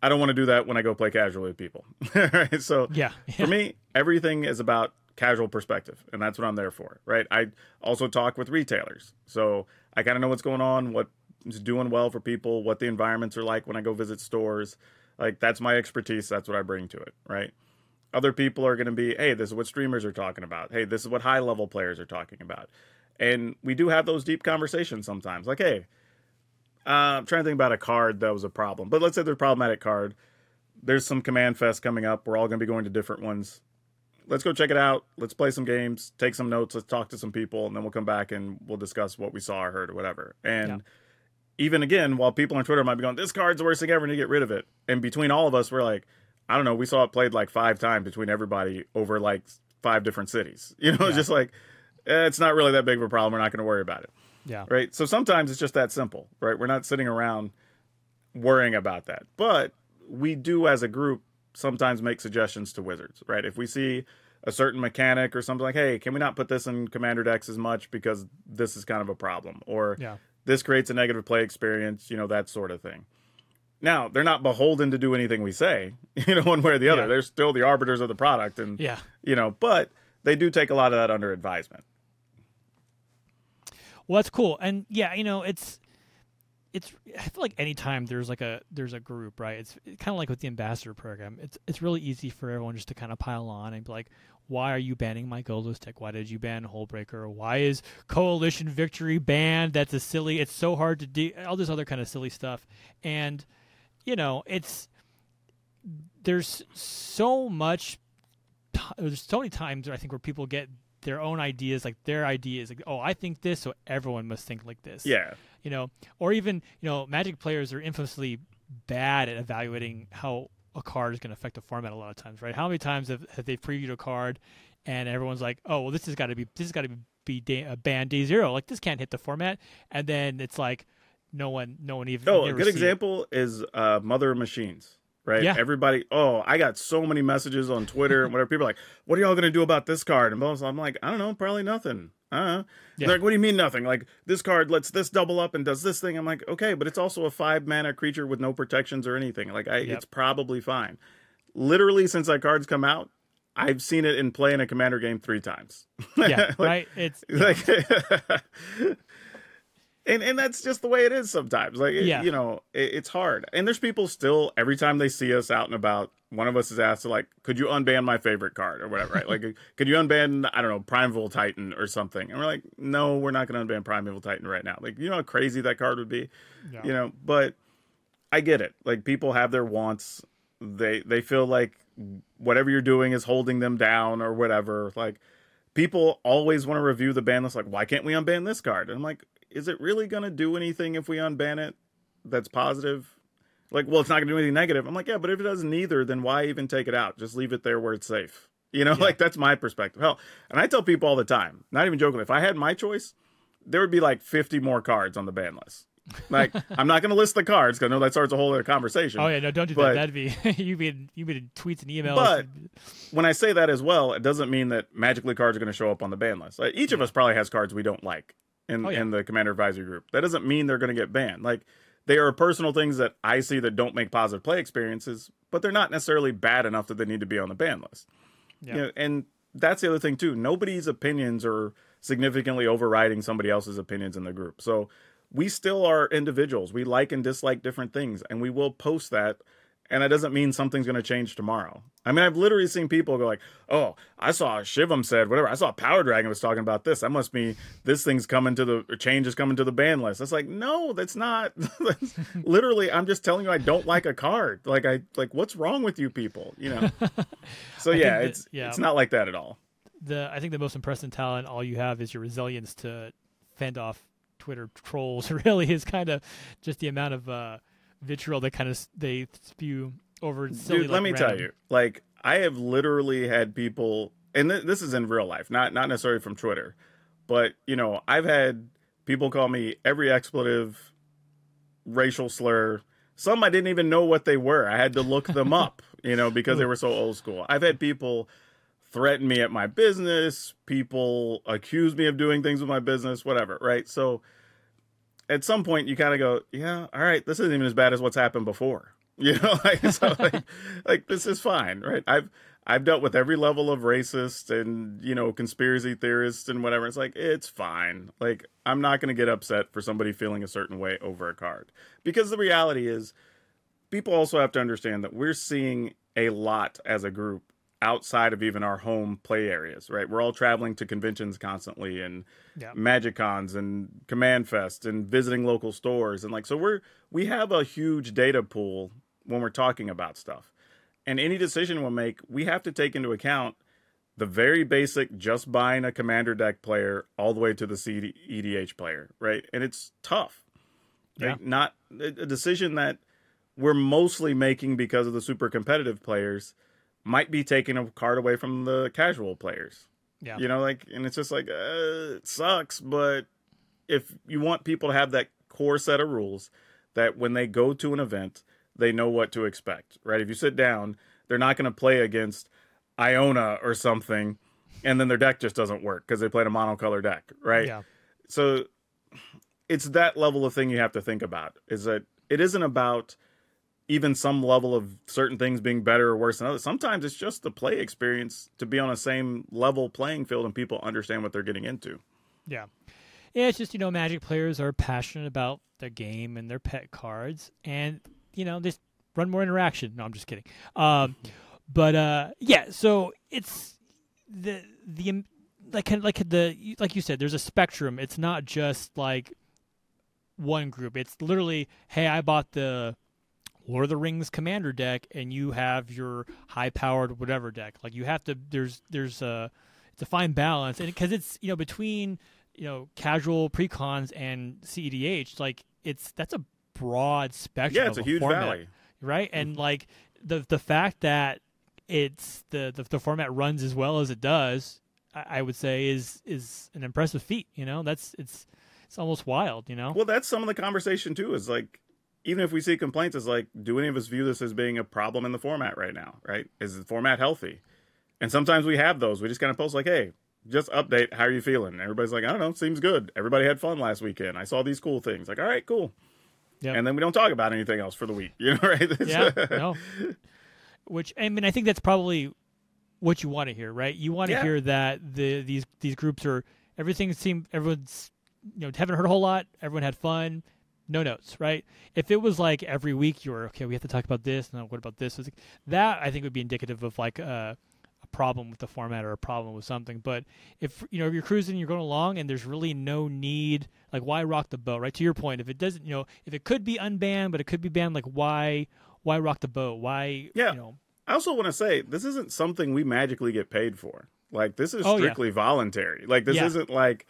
Speaker 2: I don't want to do that when I go play casually with people. right? [laughs] So
Speaker 1: yeah.
Speaker 2: yeah. for [laughs] me, everything is about casual perspective, and that's what I'm there for. Right. I also talk with retailers, so I kind of know what's going on, what is doing well for people, what the environments are like when I go visit stores. Like that's my expertise. That's what I bring to it. Right. Other people are going to be, hey, this is what streamers are talking about. Hey, this is what high level players are talking about. And we do have those deep conversations sometimes. Like, hey, uh, I'm trying to think about a card that was a problem. But let's say there's a problematic card. There's some CommandFest coming up. We're all going to be going to different ones. Let's go check it out. Let's play some games, take some notes, let's talk to some people, and then we'll come back and we'll discuss what we saw or heard or whatever. And yeah. even again, while people on Twitter might be going, this card's the worst thing ever, and to get rid of it. And between all of us, we're like, I don't know, we saw it played like five times between everybody over like five different cities. [laughs] You know, yeah. just like eh, it's not really that big of a problem. We're not going to worry about it.
Speaker 1: Yeah.
Speaker 2: Right. So sometimes it's just that simple, right? We're not sitting around worrying about that. But we do as a group sometimes make suggestions to wizards, right? If we see a certain mechanic or something like, hey, can we not put this in commander decks as much because this is kind of a problem? Or
Speaker 1: yeah.
Speaker 2: this creates a negative play experience, you know, that sort of thing. Now they're not beholden to do anything we say, [laughs] you know, one way or the other. Yeah. They're still the arbiters of the product, and
Speaker 1: yeah,
Speaker 2: you know, but they do take a lot of that under advisement.
Speaker 1: Well, that's cool, and yeah, you know, it's it's. I feel like anytime there's like a there's a group, right? It's kind of like with the ambassador program. It's it's really easy for everyone just to kind of pile on and be like, why are you banning my Golos tech? Why did you ban Hullbreaker? Why is Coalition Victory banned? That's a silly. It's so hard to do. All this other kind of silly stuff, and you know, it's there's so much. There's so many times I think where people get their own ideas, like their ideas, like, oh, I think this, so everyone must think like this.
Speaker 2: Yeah.
Speaker 1: You know, or even you know, Magic players are infamously bad at evaluating how a card is going to affect the format a lot of times, right? How many times have, have they previewed a card and everyone's like, oh, well, this has got to be this has got to be, day, a banned day zero, like this can't hit the format, and then it's like, no one no one even
Speaker 2: oh a good example it. is uh, mother machines right?
Speaker 1: Yeah.
Speaker 2: everybody oh i got so many messages on twitter and whatever. People are like what are y'all gonna do about this card? And i'm like i don't know probably nothing. Uh yeah. They're like what do you mean nothing? Like this card lets this double up and does this thing. I'm like okay but it's also a five mana creature with no protections or anything. Like I, yep. it's probably fine. Literally since that card's come out I've seen it in play in a commander game three times.
Speaker 1: yeah, [laughs] like, right. It's
Speaker 2: like [laughs] and and that's just the way it is sometimes like yeah. you know it, it's hard. And there's people still every time they see us out and about one of us is asked to like could you unban my favorite card? or whatever right? [laughs] Like could you unban i don't know primeval titan or something? And we're like no we're not going to unban primeval titan right now. Like you know how crazy that card would be? Yeah. you know but i get it. Like people have their wants. They they feel like whatever you're doing is holding them down or whatever. Like people always want to review the ban list like why can't we unban this card? And i'm like is it really going to do anything if we unban it that's positive? Like, well, it's not going to do anything negative. I'm like, yeah, but if it does neither, then why even take it out? Just leave it there where it's safe. You know, [laughs] yeah. like that's my perspective. Hell, and I tell people all the time, not even joking, if I had my choice, there would be like 50 more cards on the ban list. Like, [laughs] I'm not going to list the cards because I know that starts a whole other conversation.
Speaker 1: Oh yeah, no, don't do but, that. That'd be [laughs] you'd be you'd be in tweets and emails.
Speaker 2: But when I say that as well, it doesn't mean that magically cards are going to show up on the ban list. Like, each yeah. of us probably has cards we don't like, in, oh, yeah. in the commander advisory group. That doesn't mean they're going to get banned. Like they are personal things that I see that don't make positive play experiences, but they're not necessarily bad enough that they need to be on the ban list. Yeah. You know, and that's the other thing too. Nobody's opinions are significantly overriding somebody else's opinions in the group. So we still are individuals. We like and dislike different things, and we will post that and that doesn't mean something's going to change tomorrow. I mean, I've literally seen people go like, "Oh, I saw Shivam said whatever. I saw PowrDragn was talking about this. That must be this thing's coming to the change is coming to the ban list." It's like, no, that's not. [laughs] that's, [laughs] literally, I'm just telling you, I don't like a card. Like, I like, what's wrong with you people? You know. [laughs] So yeah, that, it's yeah. it's not like that at all.
Speaker 1: The I think the most impressive talent all you have is your resilience to fend off Twitter trolls. Really, is kind of just the amount of. uh vitriol that kind of they spew over. Silly,
Speaker 2: Dude, let me random... tell you, like I have literally had people, and th- this is in real life, not not necessarily from Twitter, but you know, I've had people call me every expletive, racial slur, some I didn't even know what they were. I had to look them [laughs] up, you know, because they were so old school. I've had people threaten me at my business, people accuse me of doing things with my business, whatever, right? So at some point you kind of go, yeah, all right, this isn't even as bad as what's happened before. [laughs] You know, like so [laughs] like, like this is fine, right? I've I've dealt with every level of racist and you know conspiracy theorists and whatever. It's like it's fine. Like I'm not going to get upset for somebody feeling a certain way over a card because the reality is, people also have to understand that we're seeing a lot as a group outside of even our home play areas, right? We're all traveling to conventions constantly and yeah. Magic Cons and CommandFest and visiting local stores and like so we're we have a huge data pool when we're talking about stuff. And any decision we'll make, we have to take into account the very basic just buying a commander deck player all the way to the CD, EDH player, right? And it's tough. Right? Yeah. Not a decision that we're mostly making because of the super competitive players might be taking a card away from the casual players. Yeah. You know, like, and it's just like, uh, it sucks, but if you want people to have that core set of rules that when they go to an event, they know what to expect, right? If you sit down, they're not going to play against Iona or something, and then their deck just doesn't work because they played a monocolor deck, right? Yeah. So it's that level of thing you have to think about is that it isn't about even some level of certain things being better or worse than others. Sometimes it's just the play experience to be on the same level playing field and people understand what they're getting into.
Speaker 1: Yeah. Yeah, it's just, you know, Magic players are passionate about their game and their pet cards. And you know, just run more interaction. No, I'm just kidding. Um, [laughs] but uh, yeah, so it's the the like like the like you said, there's a spectrum. It's not just like one group. It's literally, hey, I bought the Lord of the Rings commander deck, and you have your high powered whatever deck. Like you have to. There's there's a it's a fine balance, and because it's you know between you know casual precons and CEDH, like it's that's a broad spectrum.
Speaker 2: Yeah, it's
Speaker 1: a,
Speaker 2: huge
Speaker 1: format,
Speaker 2: valley,
Speaker 1: right? And mm-hmm. like the the fact that it's the, the, the format runs as well as it does, I, I, would say is is an impressive feat. You know, that's it's it's almost wild. You know.
Speaker 2: Well, that's some of the conversation too. Is like even if we see complaints, is like, do any of us view this as being a problem in the format right now? Right? Is the format healthy? And sometimes we have those. We just kind of post like, hey, just update. How are you feeling? everybody's like, I don't know. Seems good. Everybody had fun last weekend. I saw these cool things. Like, all right, cool. Yep. And then we don't talk about anything else for the week. [laughs] You know, right?
Speaker 1: yeah. [laughs] no. Which I mean, I think that's probably what you want to hear, right? You want to yeah. hear that the these these groups are everything seemed everyone's you know haven't heard a whole lot. Everyone had fun. No notes, right? If it was like every week you were okay, we have to talk about this, and what about this? That I think would be indicative of like uh, a problem with the format or a problem with something. But if you know if you're cruising, you're going along, and there's really no need, like why rock the boat? Right to your point, if it doesn't, you know, if it could be unbanned, but it could be banned, like why why rock the boat? Why
Speaker 2: yeah.
Speaker 1: You know,
Speaker 2: I also want to say this isn't something we magically get paid for. Like this is strictly oh, yeah. voluntary. Like this yeah. isn't like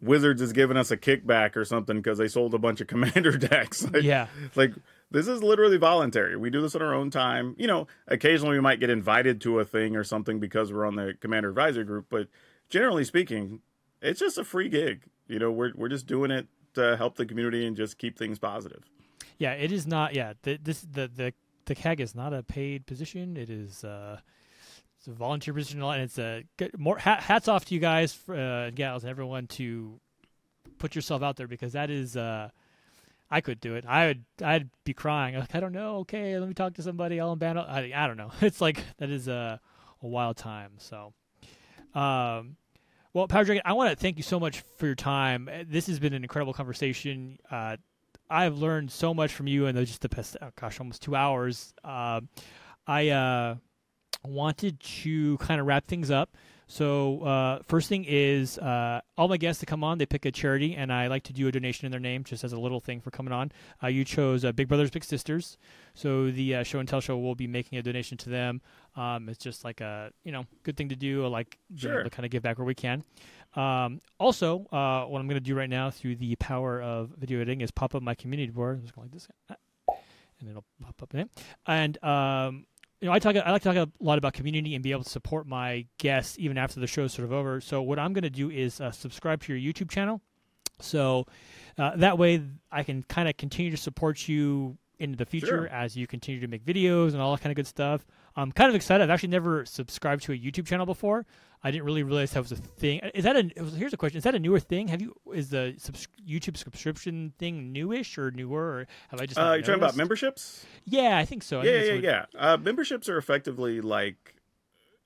Speaker 2: Wizards is giving us a kickback or something because they sold a bunch of [laughs] commander decks. Like,
Speaker 1: yeah.
Speaker 2: Like this is literally voluntary. We do this on our own time. You know, occasionally we might get invited to a thing or something because we're on the commander advisor group, but generally speaking, it's just a free gig. You know, we're we're just doing it to help the community and just keep things positive.
Speaker 1: Yeah, it is not. Yeah, the, this the the the CAG is not a paid position. It is. uh it's a volunteer position, and it's a good, more hats off to you guys, uh, and gals, and everyone to put yourself out there because that is uh, I could do it. I would. I'd be crying. Like I don't know. Okay, let me talk to somebody. I'll ban. I, I don't know. [laughs] It's like that is a a wild time. So, um, well, PowrDragn, I want to thank you so much for your time. This has been an incredible conversation. Uh, I've learned so much from you in just the past, oh gosh, almost two hours. Uh, I uh, wanted to kind of wrap things up. So uh, first thing is uh, all my guests to come on, they pick a charity, and I like to do a donation in their name, just as a little thing for coming on. Uh, you chose uh, Big Brothers Big Sisters, so the uh, show and tell show will be making a donation to them. Um, it's just like a you know good thing to do, like sure. to kind of give back where we can. Um, also, uh, what I'm going to do right now through the power of video editing is pop up my community board. I'm just going like this, and it'll pop up in it. And um, you know, I talk. I like to talk a lot about community and be able to support my guests even after the show's sort of over. So what I'm going to do is uh, subscribe to your YouTube channel, so uh, that way I can kind of continue to support you into the future
Speaker 2: Sure.
Speaker 1: as you continue to make videos and all that kind of good stuff. I'm kind of excited. I've actually never subscribed to a YouTube channel before. I didn't really realize that was a thing. Is that a? Here's a question: Is that a newer thing? Have you? Is the subs- YouTube subscription thing newish or newer? Or have I just?
Speaker 2: Uh, you're talking about memberships?
Speaker 1: Yeah, I think so. I
Speaker 2: yeah,
Speaker 1: think
Speaker 2: yeah,
Speaker 1: that's what-
Speaker 2: yeah. Uh, memberships are effectively like,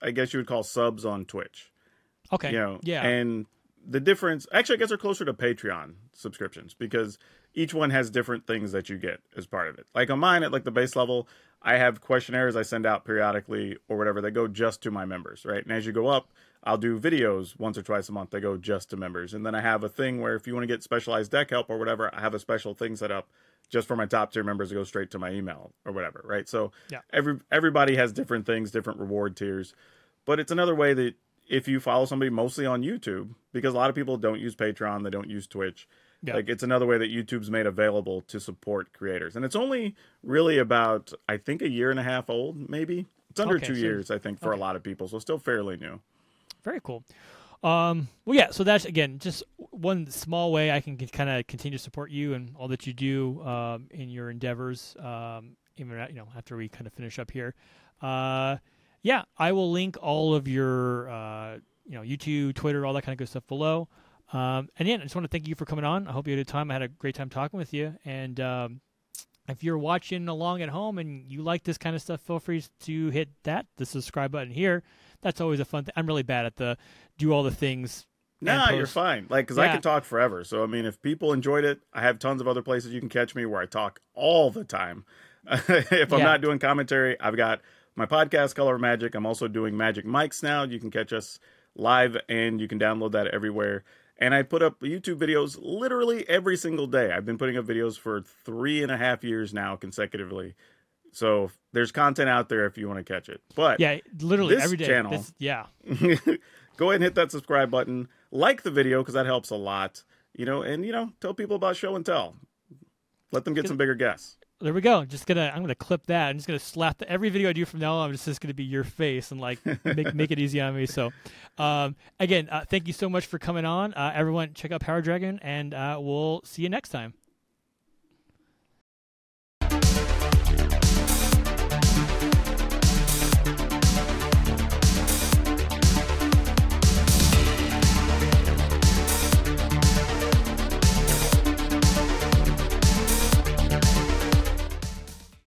Speaker 2: I guess you would call subs on Twitch.
Speaker 1: Okay.
Speaker 2: You know,
Speaker 1: yeah.
Speaker 2: And the difference, actually, I guess they're closer to Patreon subscriptions because each one has different things that you get as part of it. Like on mine, at like the base level, I have questionnaires I send out periodically or whatever that go just to my members, right? And as you go up, I'll do videos once or twice a month that go just to members. And then I have a thing where if you want to get specialized deck help or whatever, I have a special thing set up just for my top tier members to go straight to my email or whatever, right? So
Speaker 1: Yeah.
Speaker 2: every everybody has different things, different reward tiers. But it's another way that if you follow somebody mostly on YouTube, because a lot of people don't use Patreon, they don't use Twitch.
Speaker 1: Yeah.
Speaker 2: Like it's another way that YouTube's made available to support creators. And it's only really about I think a year and a half old, maybe. It's under
Speaker 1: Okay,
Speaker 2: two
Speaker 1: so-
Speaker 2: years, I think, for
Speaker 1: okay.
Speaker 2: a lot of people. So still fairly new.
Speaker 1: Very cool. Um, well, yeah. So that's again just one small way I can kind of continue to support you and all that you do um, in your endeavors. Um, even you know after we kind of finish up here. Uh, yeah, I will link all of your uh, you know YouTube, Twitter, all that kind of good stuff below. Um, and yeah, I just want to thank you for coming on. I hope you had a time. I had a great time talking with you. And um, if you're watching along at home and you like this kind of stuff, feel free to hit that the subscribe button here. That's always a fun thing. I'm really bad at the do all the things.
Speaker 2: Nah, you're fine. Like, because I
Speaker 1: Yeah.
Speaker 2: can talk forever. So, I mean, if people enjoyed it, I have tons of other places you can catch me where I talk all the time. [laughs] if I'm
Speaker 1: Yeah.
Speaker 2: not doing commentary, I've got my podcast, Color of Magic. I'm also doing Magic Mics now. You can catch us live and you can download that everywhere. And I put up YouTube videos literally every single day. I've been putting up videos for three and a half years now consecutively. So there's content out there if you want to catch it. But
Speaker 1: Yeah, literally
Speaker 2: This
Speaker 1: every day.
Speaker 2: channel-
Speaker 1: This- yeah, [laughs]
Speaker 2: go ahead and hit that subscribe button like the video because that helps a lot you know and you know tell people about show and tell let them get some bigger guests
Speaker 1: there we go. Just gonna I'm gonna clip that. I'm just gonna slap the, every video I do from now on. It's just gonna be your face and like make make it easy on me. So, um, again, uh, thank you so much for coming on. Uh, everyone, check out PowrDragn, and uh, we'll see you next time.